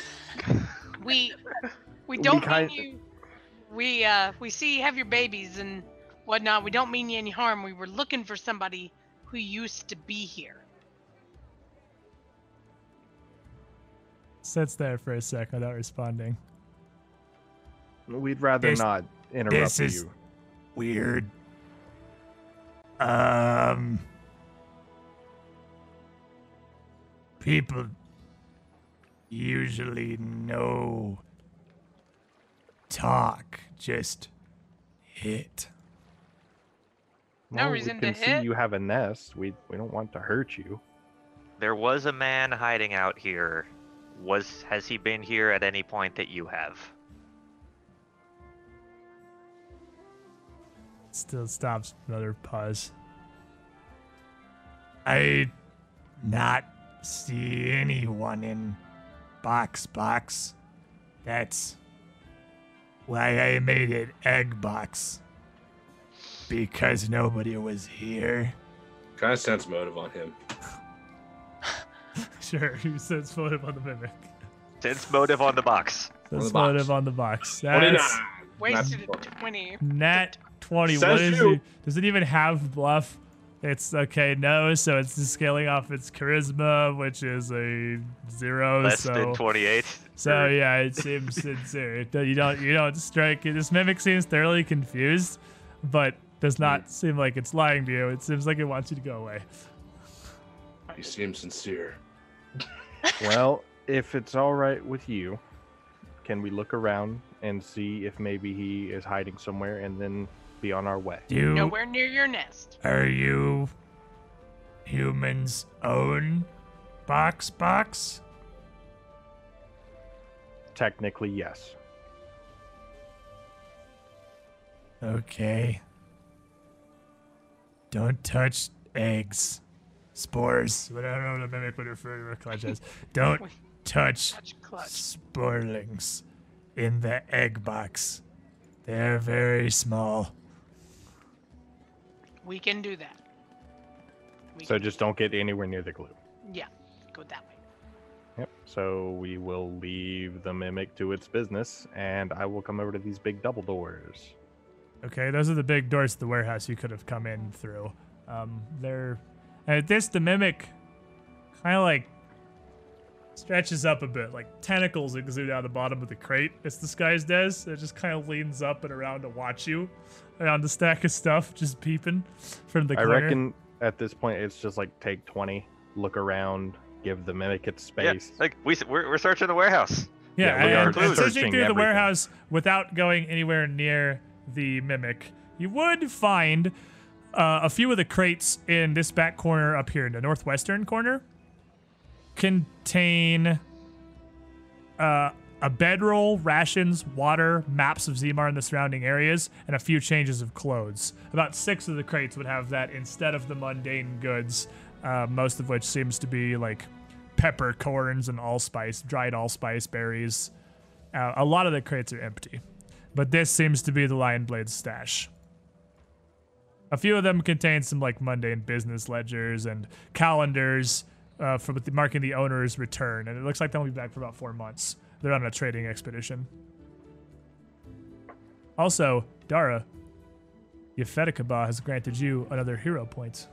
We we We don't kind- mean you. We uh we see you have your babies and whatnot. We don't mean you any harm. We were looking for somebody who used to be here. Sits there for a sec without responding. We'd rather This- not interrupt this is- you. Weird. Um. People usually no talk, just hit. No Well, reason we to can see hit. you have a nest. We we don't want to hurt you. There was a man hiding out here. Was has he been here at any point that you have? Still stops another pause. I not see anyone in box box. That's why I made it egg box. Because nobody was here. Kind of sense motive on him. Sure, who says motive on the mimic? Sense motive on the box. On the Says box. motive on the box. 29. That's Wasted Not- a 20. nat 20. Says what is you. it? Does it even have bluff? It's okay, no, so it's scaling off its charisma, which is a zero. Less so than 28. So yeah, it seems sincere. You don't you don't strike it. This mimic seems thoroughly confused, but does hmm. not seem like it's lying to you. It seems like it wants you to go away. He seems sincere. Well, if it's all right with you, can we look around and see if maybe he is hiding somewhere and then be on our way? Do Nowhere near your nest. are you humans own box box? Technically, yes. Okay. Don't touch eggs. Spores. But I don't know what a mimic would refer to clutch as. Don't touch Touch clutch. sporlings in the egg box. They're very small. We can do that. We So can- just don't get anywhere near the glue. yeah, go that way. Yep. So we will leave the mimic to its business, and I will come over to these big double doors. Okay, those are the big doors to the warehouse you could have come in through. Um, they're at this the mimic kind of like stretches up a bit, like tentacles exude out of the bottom of the crate. It's disguised as. It just kind of leans up and around to watch you around the stack of stuff, just peeping from the I reckon at this point it's just like take 20, look around, give the mimic its space. Yeah, like we we're, we're searching the warehouse. Yeah, Yeah, we are and, and searching searching through the warehouse without going anywhere near the mimic, you would find uh, a few of the crates in this back corner up here in the northwestern corner contain uh, a bedroll, rations, water, maps of Zimar and the surrounding areas, and a few changes of clothes. About six of the crates would have that instead of the mundane goods, uh, most of which seems to be like peppercorns and allspice, dried allspice berries. Uh, a lot of the crates are empty, but this seems to be the Lion Blade's stash. A few of them contain some like mundane business ledgers and calendars uh, for marking the owner's return, and it looks like they'll be back for about four months. They're on a trading expedition. Also, Dara, Yefetikaba has granted you another hero point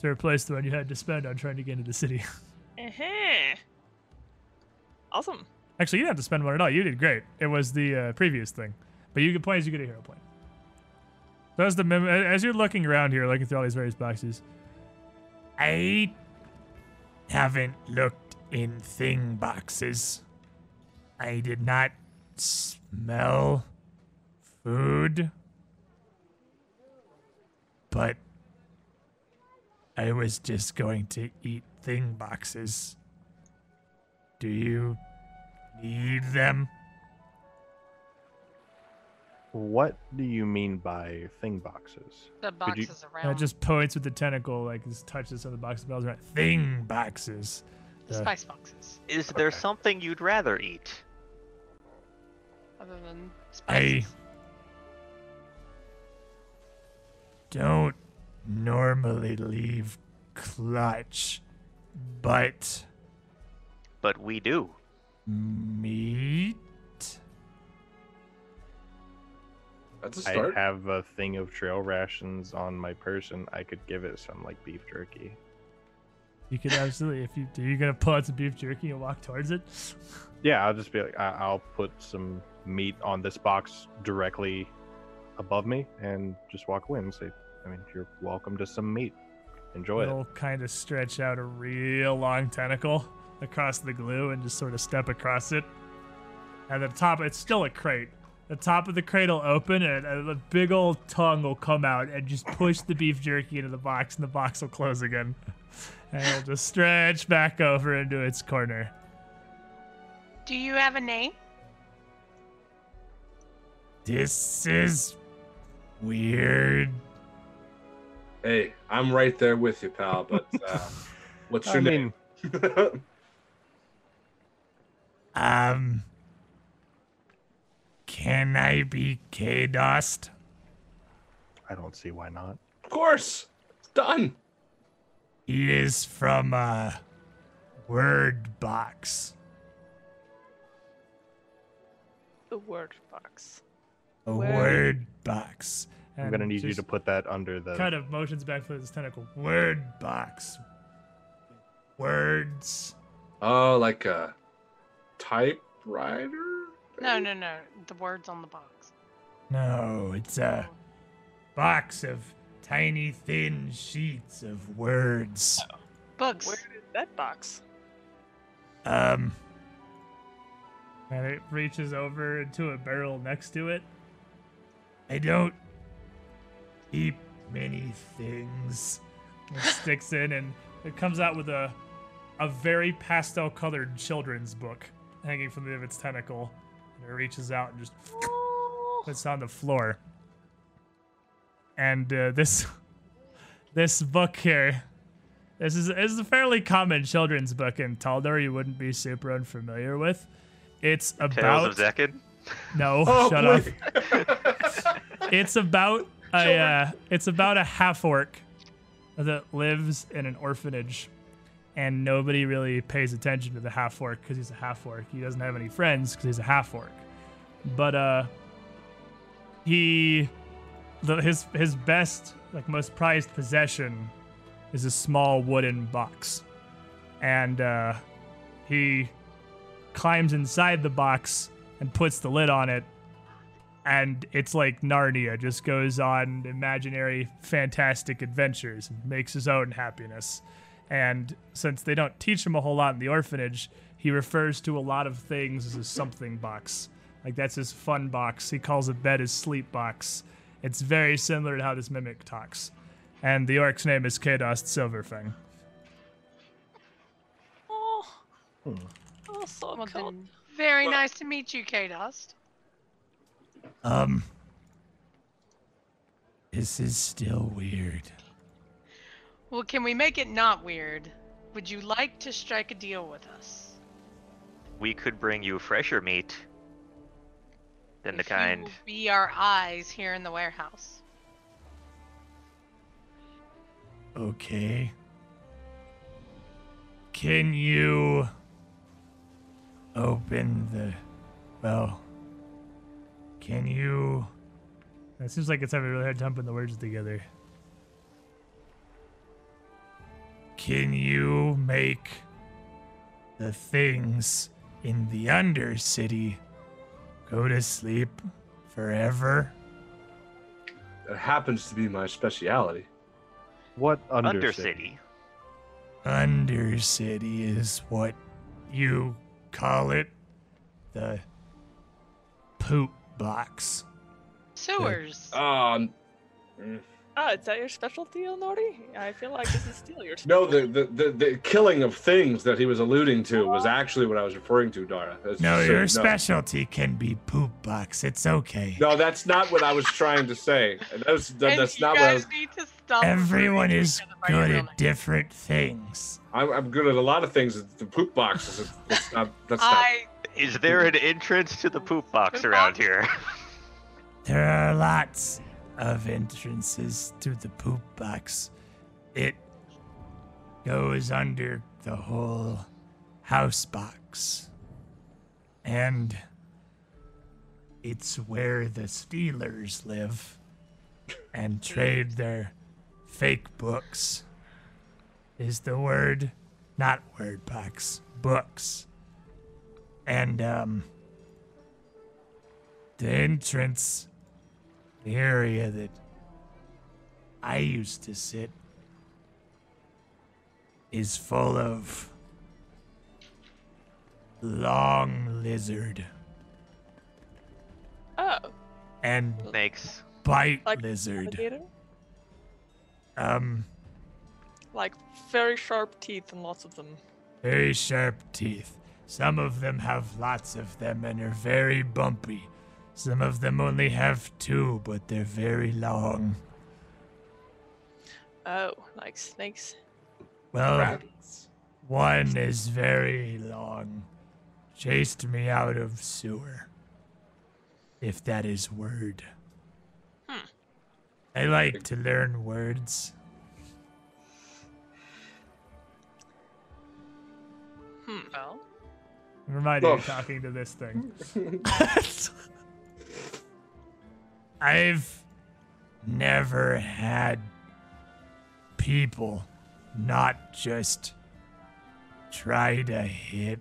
to replace the one you had to spend on trying to get into the city. Uh-huh. Awesome. Actually, you didn't have to spend one at all. You did great. It was the uh, previous thing, but you get points. You get a hero point. So as the mem- as you're looking around here, looking through all these various boxes, I haven't looked in thing boxes. I did not smell food, but I was just going to eat thing boxes. Do you need them? What do you mean by thing boxes? The boxes And around it just points with the tentacle, like just touches on the box bells around. Thing boxes. the uh, spice boxes, Is there something you'd rather eat? Other than I don't normally leave clutch, but But we do. meat. That's a I start. I have a thing of trail rations on my person. I could give it some like beef jerky. You could absolutely, if you are you gonna pull out some beef jerky and walk towards it? Yeah, I'll just be like, I- I'll put some meat on this box directly above me and just walk away and say, I mean, you're welcome to some meat. Enjoy it. It'll kind of stretch out a real long tentacle across the glue and just sort of step across it. At the top, it's still a crate. The top of the crate will open and a a big old tongue will come out and just push the beef jerky into the box, and the box will close again. And it'll just stretch back over into its corner. Do you have a name? This is weird. Hey, I'm right there with you, pal. But uh, what's I your mean, name? Um, can I be K Dust? I don't see why not. of course, it's done. He is from uh, Word Box. The word box. A Word. Word Box. I'm gonna need you to put that under the. kind of motions back for his tentacle. Word Box. Words. Oh, like a typewriter? No, no, no. The words on the box. No, it's a box of tiny, thin sheets of words. Books. Where is that box? Um, and it reaches over into a barrel next to it. I don't keep many things. It sticks in and it comes out with a a very pastel colored children's book hanging from the end of its tentacle. And it reaches out and just puts on the floor. And uh, this this book here this is, this is a fairly common children's book in Taldor you wouldn't be super unfamiliar with. It's about Tales of Zekid. No, Oh, shut up. It's about a uh, it's about a half orc that lives in an orphanage, and nobody really pays attention to the half orc because he's a half orc. He doesn't have any friends because he's a half orc. But uh, he the, his his best like most prized possession is a small wooden box, and uh, he climbs inside the box and puts the lid on it and it's like Narnia, just goes on imaginary, fantastic adventures and makes his own happiness. And since they don't teach him a whole lot in the orphanage, he refers to a lot of things as his something box. Like that's his fun box. He calls a bed his sleep box. It's very similar to how this mimic talks. And the orc's name is Kadost Silverfang. Oh, Hmm. oh so Well, cool. then, very Well- nice to meet you, K Dust. Um, this is still weird. Well, can we make it not weird? Would you like to strike a deal with us? We could bring you fresher meat than the If you kind. will be our eyes here in the warehouse. Okay. Can you open the. Well. Can you. It seems like it's having a really hard time putting the words together. Can you make the things in the Undercity go to sleep forever? That happens to be my speciality. What under Undercity. Undercity is what you call it. The poop box. Sewers. Um, Oh, is that your specialty, Nori? I feel like this is still your no, the, the, the, the killing of things that he was alluding to was actually what I was referring to, Dara. That's No, just your you know. specialty can be poop box. It's okay. No, that's not what I was trying to say. That's that, and that's you not what I guys was. need to stop. Everyone is each other by your good at different things. I'm, I'm good at a lot of things. The poop box is that's not. That's not. I Is there an entrance to the poop box Poop around box? here? There are lots of entrances to the poop box. It goes under the whole house box. And it's where the Steelers live and trade their fake books. Is the word, not word box, books. And, um, the entrance, the area that I used to sit, is full of long lizard Oh, and Snakes. bite Like lizard. alligator? Um, Like very sharp teeth and lots of them. very sharp teeth. Some of them have lots of them and are very bumpy. Some of them only have two, but they're very long. Oh, like snakes. Well, Rats. one is very long. Chased me out of sewer. If that is word. Hmm. I like to learn words. Hmm. Well, Remind you, you're talking to this thing. I've never had people not just try to hit.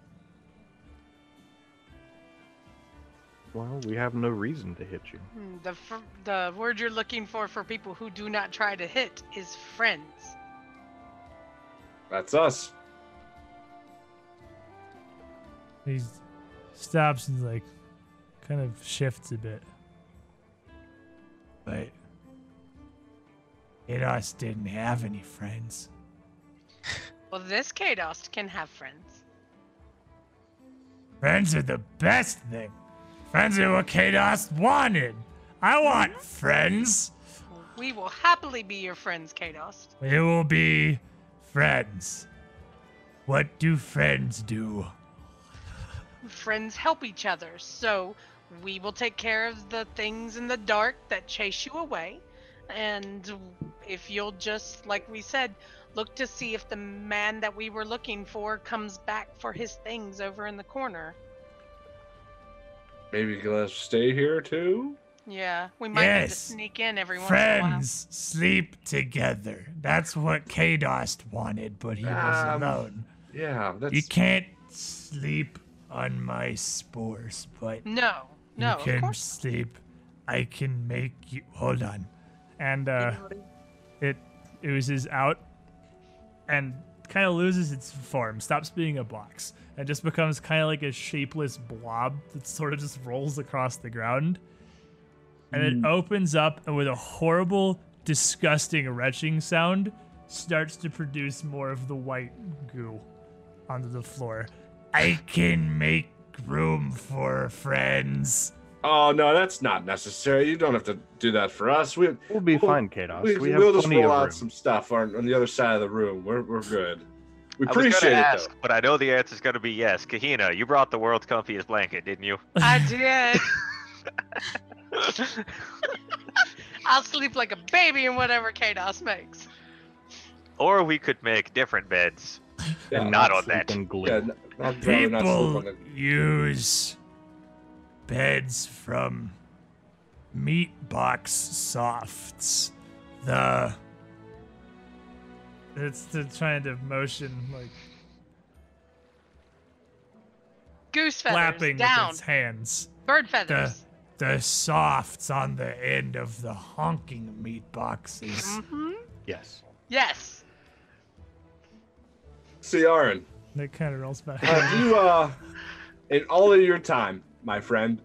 Well, we have no reason to hit you. hmm, the fr- the word you're looking for for people who do not try to hit is friends. That's us. He stops and like kind of shifts a bit. But Edos didn't have any friends. Well, this Kados can have friends. Friends are the best thing. Friends are what Kados wanted. I want mm-hmm. friends. We will happily be your friends, Kados. We will be friends. What do friends do? Friends help each other, so we will take care of the things in the dark that chase you away. And if you'll just, like we said, look to see if the man that we were looking for comes back for his things over in the corner. Maybe you can let us stay here too. Yeah, we might need to sneak in every once in a while. Friends sleep together. That's what Kados wanted, but he was Um, alone. Yeah, that's You can't sleep on my spores, but No, no, you of can course. sleep. I can make you. Hold on. And uh, it oozes out and kind of loses its form, stops being a box, and just becomes kind of like a shapeless blob that sort of just rolls across the ground. And it opens up and with a horrible, disgusting retching sound, starts to produce more of the white goo onto the floor. I can make room for friends. Oh no, that's not necessary. You don't have to do that for us. We We'll be Well, fine, Kados. we, We, have will just plenty roll out room. some stuff on, on the other side of the room. We're we're good. We I was appreciate gonna it ask, though. but I know the answer's gonna be yes. Kahina, you brought the world's comfiest blanket, didn't you? I did. I'll sleep like a baby in whatever Kados makes. or we could make different beds. Yeah, not on that. in glue. Yeah, n- I'd rather not sleep People use beds from Meatbox softs. The it's the trying to motion like Goose feathers flapping down. with its hands. Bird feathers. The the softs on the end of the honking meat boxes. hmm Yes. Yes. See, Aaron, That kind of rolls back. have you, uh, in all of your time, my friend,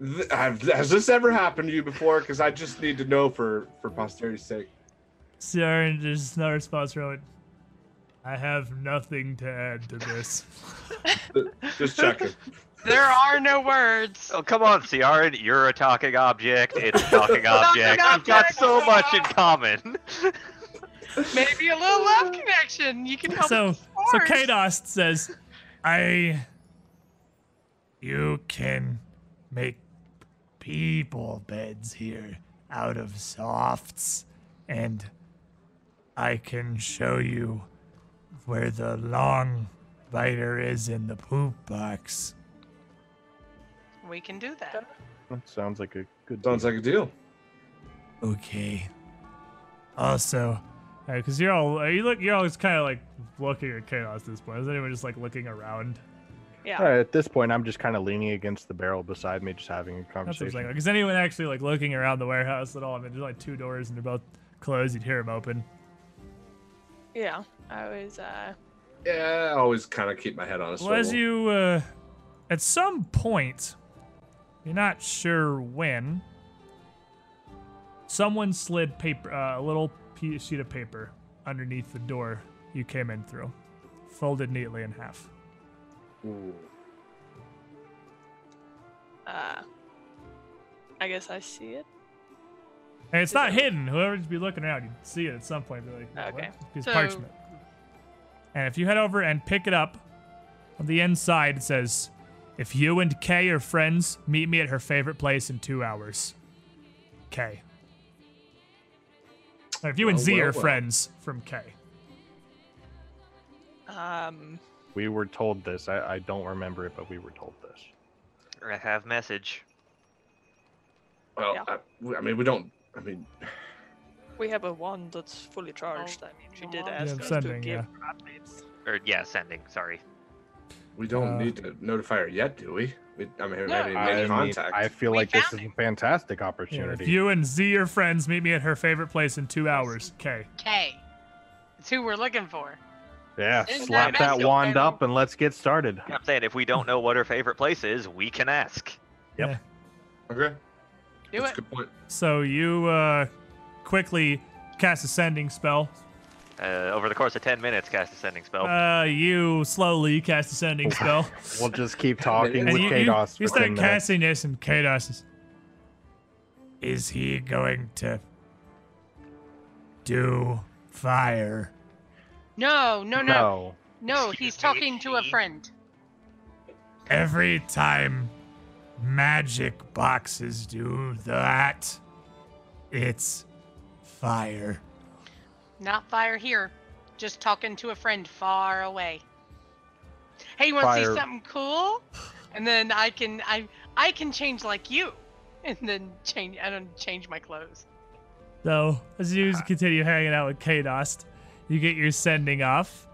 th- have, has this ever happened to you before? Because I just need to know for for posterity's sake. Sarah, there's no response from it. I have nothing to add to this. Just checking. There are no words. Oh come on, Ciaran, you're a talking object. It's a talking object. We've got so much in common. Maybe a little love connection. You can help. so so spores. Kados says, I you can make people beds here out of softs and I can show you where the long biter is in the poop box. We can do that. That sounds like a good. Sounds deal. like a deal. Okay. Also, because you're all you look, you're always kind of like looking at chaos at this point. Is anyone just like looking around? Yeah. All right, at this point, I'm just kind of leaning against the barrel beside me, just having a That's what I'm conversation. saying. Like, is anyone actually like looking around the warehouse at all? I mean, there's like two doors and they're both closed. You'd hear them open. Yeah. I was uh Yeah, I always kind of keep my head on a Well, swivel. as you, uh, at some point, you're not sure when, someone slid paper, uh, a little pe- sheet of paper underneath the door you came in through, folded neatly in half. Ooh. Uh, I guess I see it. And it's Is not it- hidden. Whoever's be looking around, you'd see it at some point. Be like, "Oh, Okay. what?" It's So- parchment. And if you head over and pick it up, on the inside it says, "If you and Kay are friends, meet me at her favorite place in two hours." Kay. Or if you and Z well, are well. friends from K. Um, We were told this. I, I don't remember it, but we were told this. I have message. Well, Yeah. I, I mean, we don't. I mean, we have a wand that's fully charged. I mean, she did wand. ask Yeah, us sending, to give yeah. updates. Or yeah, sending. Sorry. we don't Uh, need to notify her yet, do we? We I mean, we No, haven't I, made mean. I feel We like this is a him. fantastic Yeah, opportunity. if you and Z are friends, meet me at her favorite place in two hours. Kay. K. It's who we're looking for. yeah, Isn't slap that that wand Okay. up and let's get started. I'm saying if we don't know what her favorite place is, we can ask. Yep. okay, Do that's it. a good point. So you uh, quickly cast a sending spell. Uh, over the course of 10 minutes, cast a sending spell. Uh, you slowly cast a sending spell. We'll just keep talking And with you, you, Kados you for 10 start casting this, and Kados is. Is he going to do fire? No, no, no, No. no. He's talking to a friend. Every time magic boxes do that, it's fire. Not fire here. Just talking to a friend far away. Hey, you want to see Fire. something cool? And then I can I I can change like you, and then change I don't change my clothes. So as you ah. continue hanging out with Kados, you get your sending off.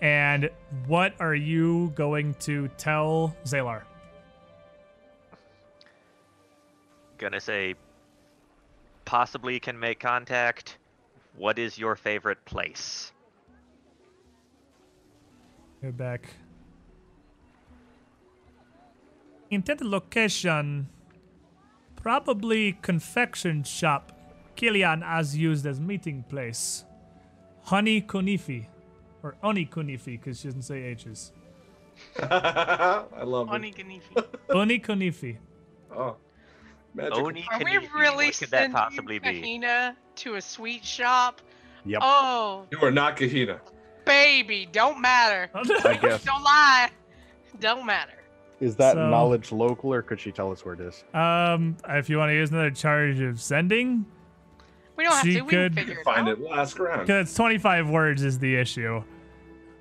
And what are you going to tell Zalar? Gonna say, possibly can make contact. What is your favorite place? Go back. Intended location. Probably confection shop. Kilian has used as meeting place. Honey Kunifi. Or Oni Kunifi, because she doesn't say H's. I love Oni it. Ganifi. Oni Kunifi. Oh, magic. Oni Are we Kanifi, really What could that sending possibly be? Kahina to a sweet shop? Yep. Oh, You are not Kahina. baby, don't matter. I guess. Don't lie. Don't matter. Is that So- knowledge local or could she tell us where it is? um, if you want to use another charge of sending, We don't have She to. We could can figure it Find out. it. We'll ask around. because it's 25 words is the issue.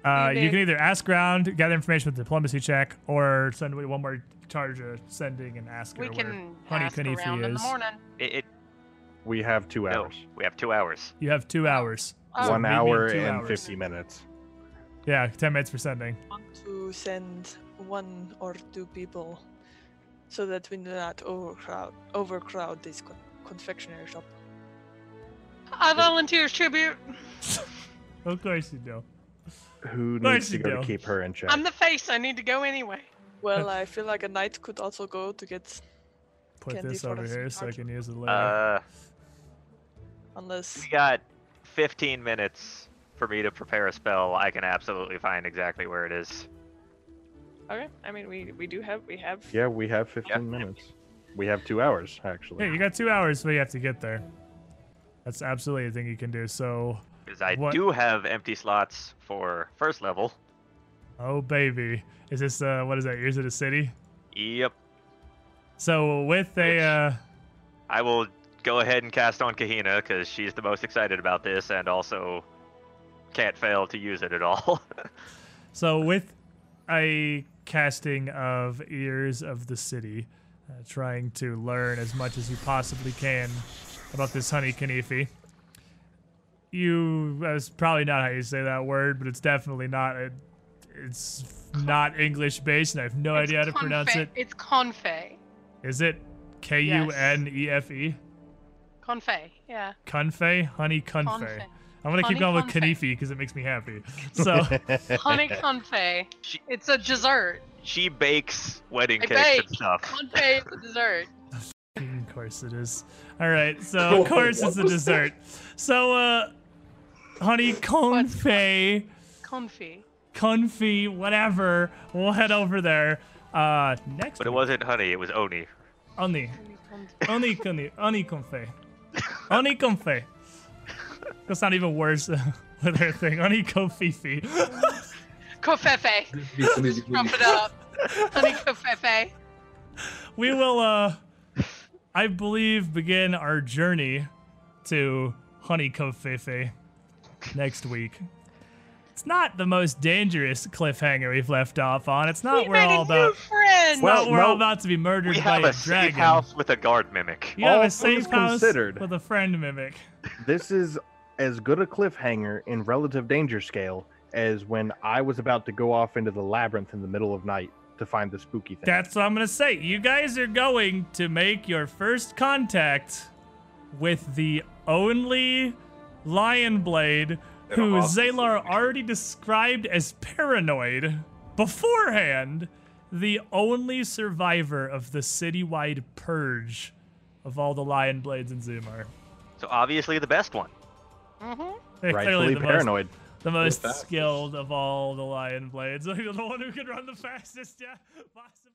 Uh, you Maybe- can either ask around, gather information with a diplomacy check, or send one more charge of sending and ask her We where Honey ask around Kunifi in the is. morning. It, it, We have two no, hours. we have two hours. You have two hours. Oh. One meet hour two and hours. 50 minutes. Yeah, 10 minutes for sending. want to send one or two people so that we do not overcrowd overcrowd this con- confectionery shop. I volunteer as tribute. Of course you do. Who needs to go do. to keep her in check? I'm the face. I need to go anyway. Well, I feel like a knight could also go to get Put Candy this for over us here so I can use it later. Uh, unless we got 15 minutes for me to prepare a spell. I can absolutely find exactly where it is. okay. I mean, we we do have we have yeah, we have 15 minutes. We have two hours, actually. yeah, you got two hours, but you have to get there. That's absolutely a thing you can do. So, Because I What- do have empty slots for first level. Oh baby, is this uh what is that? Ears of the City. Yep. So with a uh, I will go ahead and cast on Kahina because she's the most excited about this and also can't fail to use it at all. so with a casting of Ears of the City, uh, trying to learn as much as you possibly can about this honey kanifi. You that's probably not how you say that word, but it's definitely not a, it's not English based, and I have no It's idea how to pronounce it. It's confe. Is it K U N E F E? Confe. Yeah. Confe? Honey confe. Confe. I'm gonna keep Honey going with confit. Kanifi because it makes me happy. So Honey confit. She- It's a dessert. She bakes wedding I cakes bake. and stuff. Confit is a dessert. of course it is. All right, so of course it's a dessert. So uh, honey confit, Confit. Confit, whatever. We'll head over there. Uh, next. But it week. wasn't honey, it was oni. Oni. Oni coni. Oni confit. Oni confit. That's not even worse with her thing. Oni kofifi. Covfefe. Trump it up. Honey covfefe. we will uh I believe begin our journey to Honeycomb Fefe next week. It's not the most dangerous cliffhanger we've left off on. It's not we we're all about friend. it's Well, not we're all about to be murdered We by have a a safe house with a guard mimic. You have All a safe things house considered. with a friend mimic. this is as good a cliffhanger in relative danger scale as when I was about to go off into the labyrinth in the middle of night to find the spooky thing. That's what I'm gonna say. You guys are going to make your first contact with the only Lion Blade In a who hospital Zalar already described as paranoid beforehand. The only survivor of the citywide purge of all the Lion Blades in Zimar. So obviously the best one. Mm-hmm. Rightfully clearly the most, paranoid. the most fastest. skilled of all the Lion Blades. the one who can run the fastest, yeah, possibly.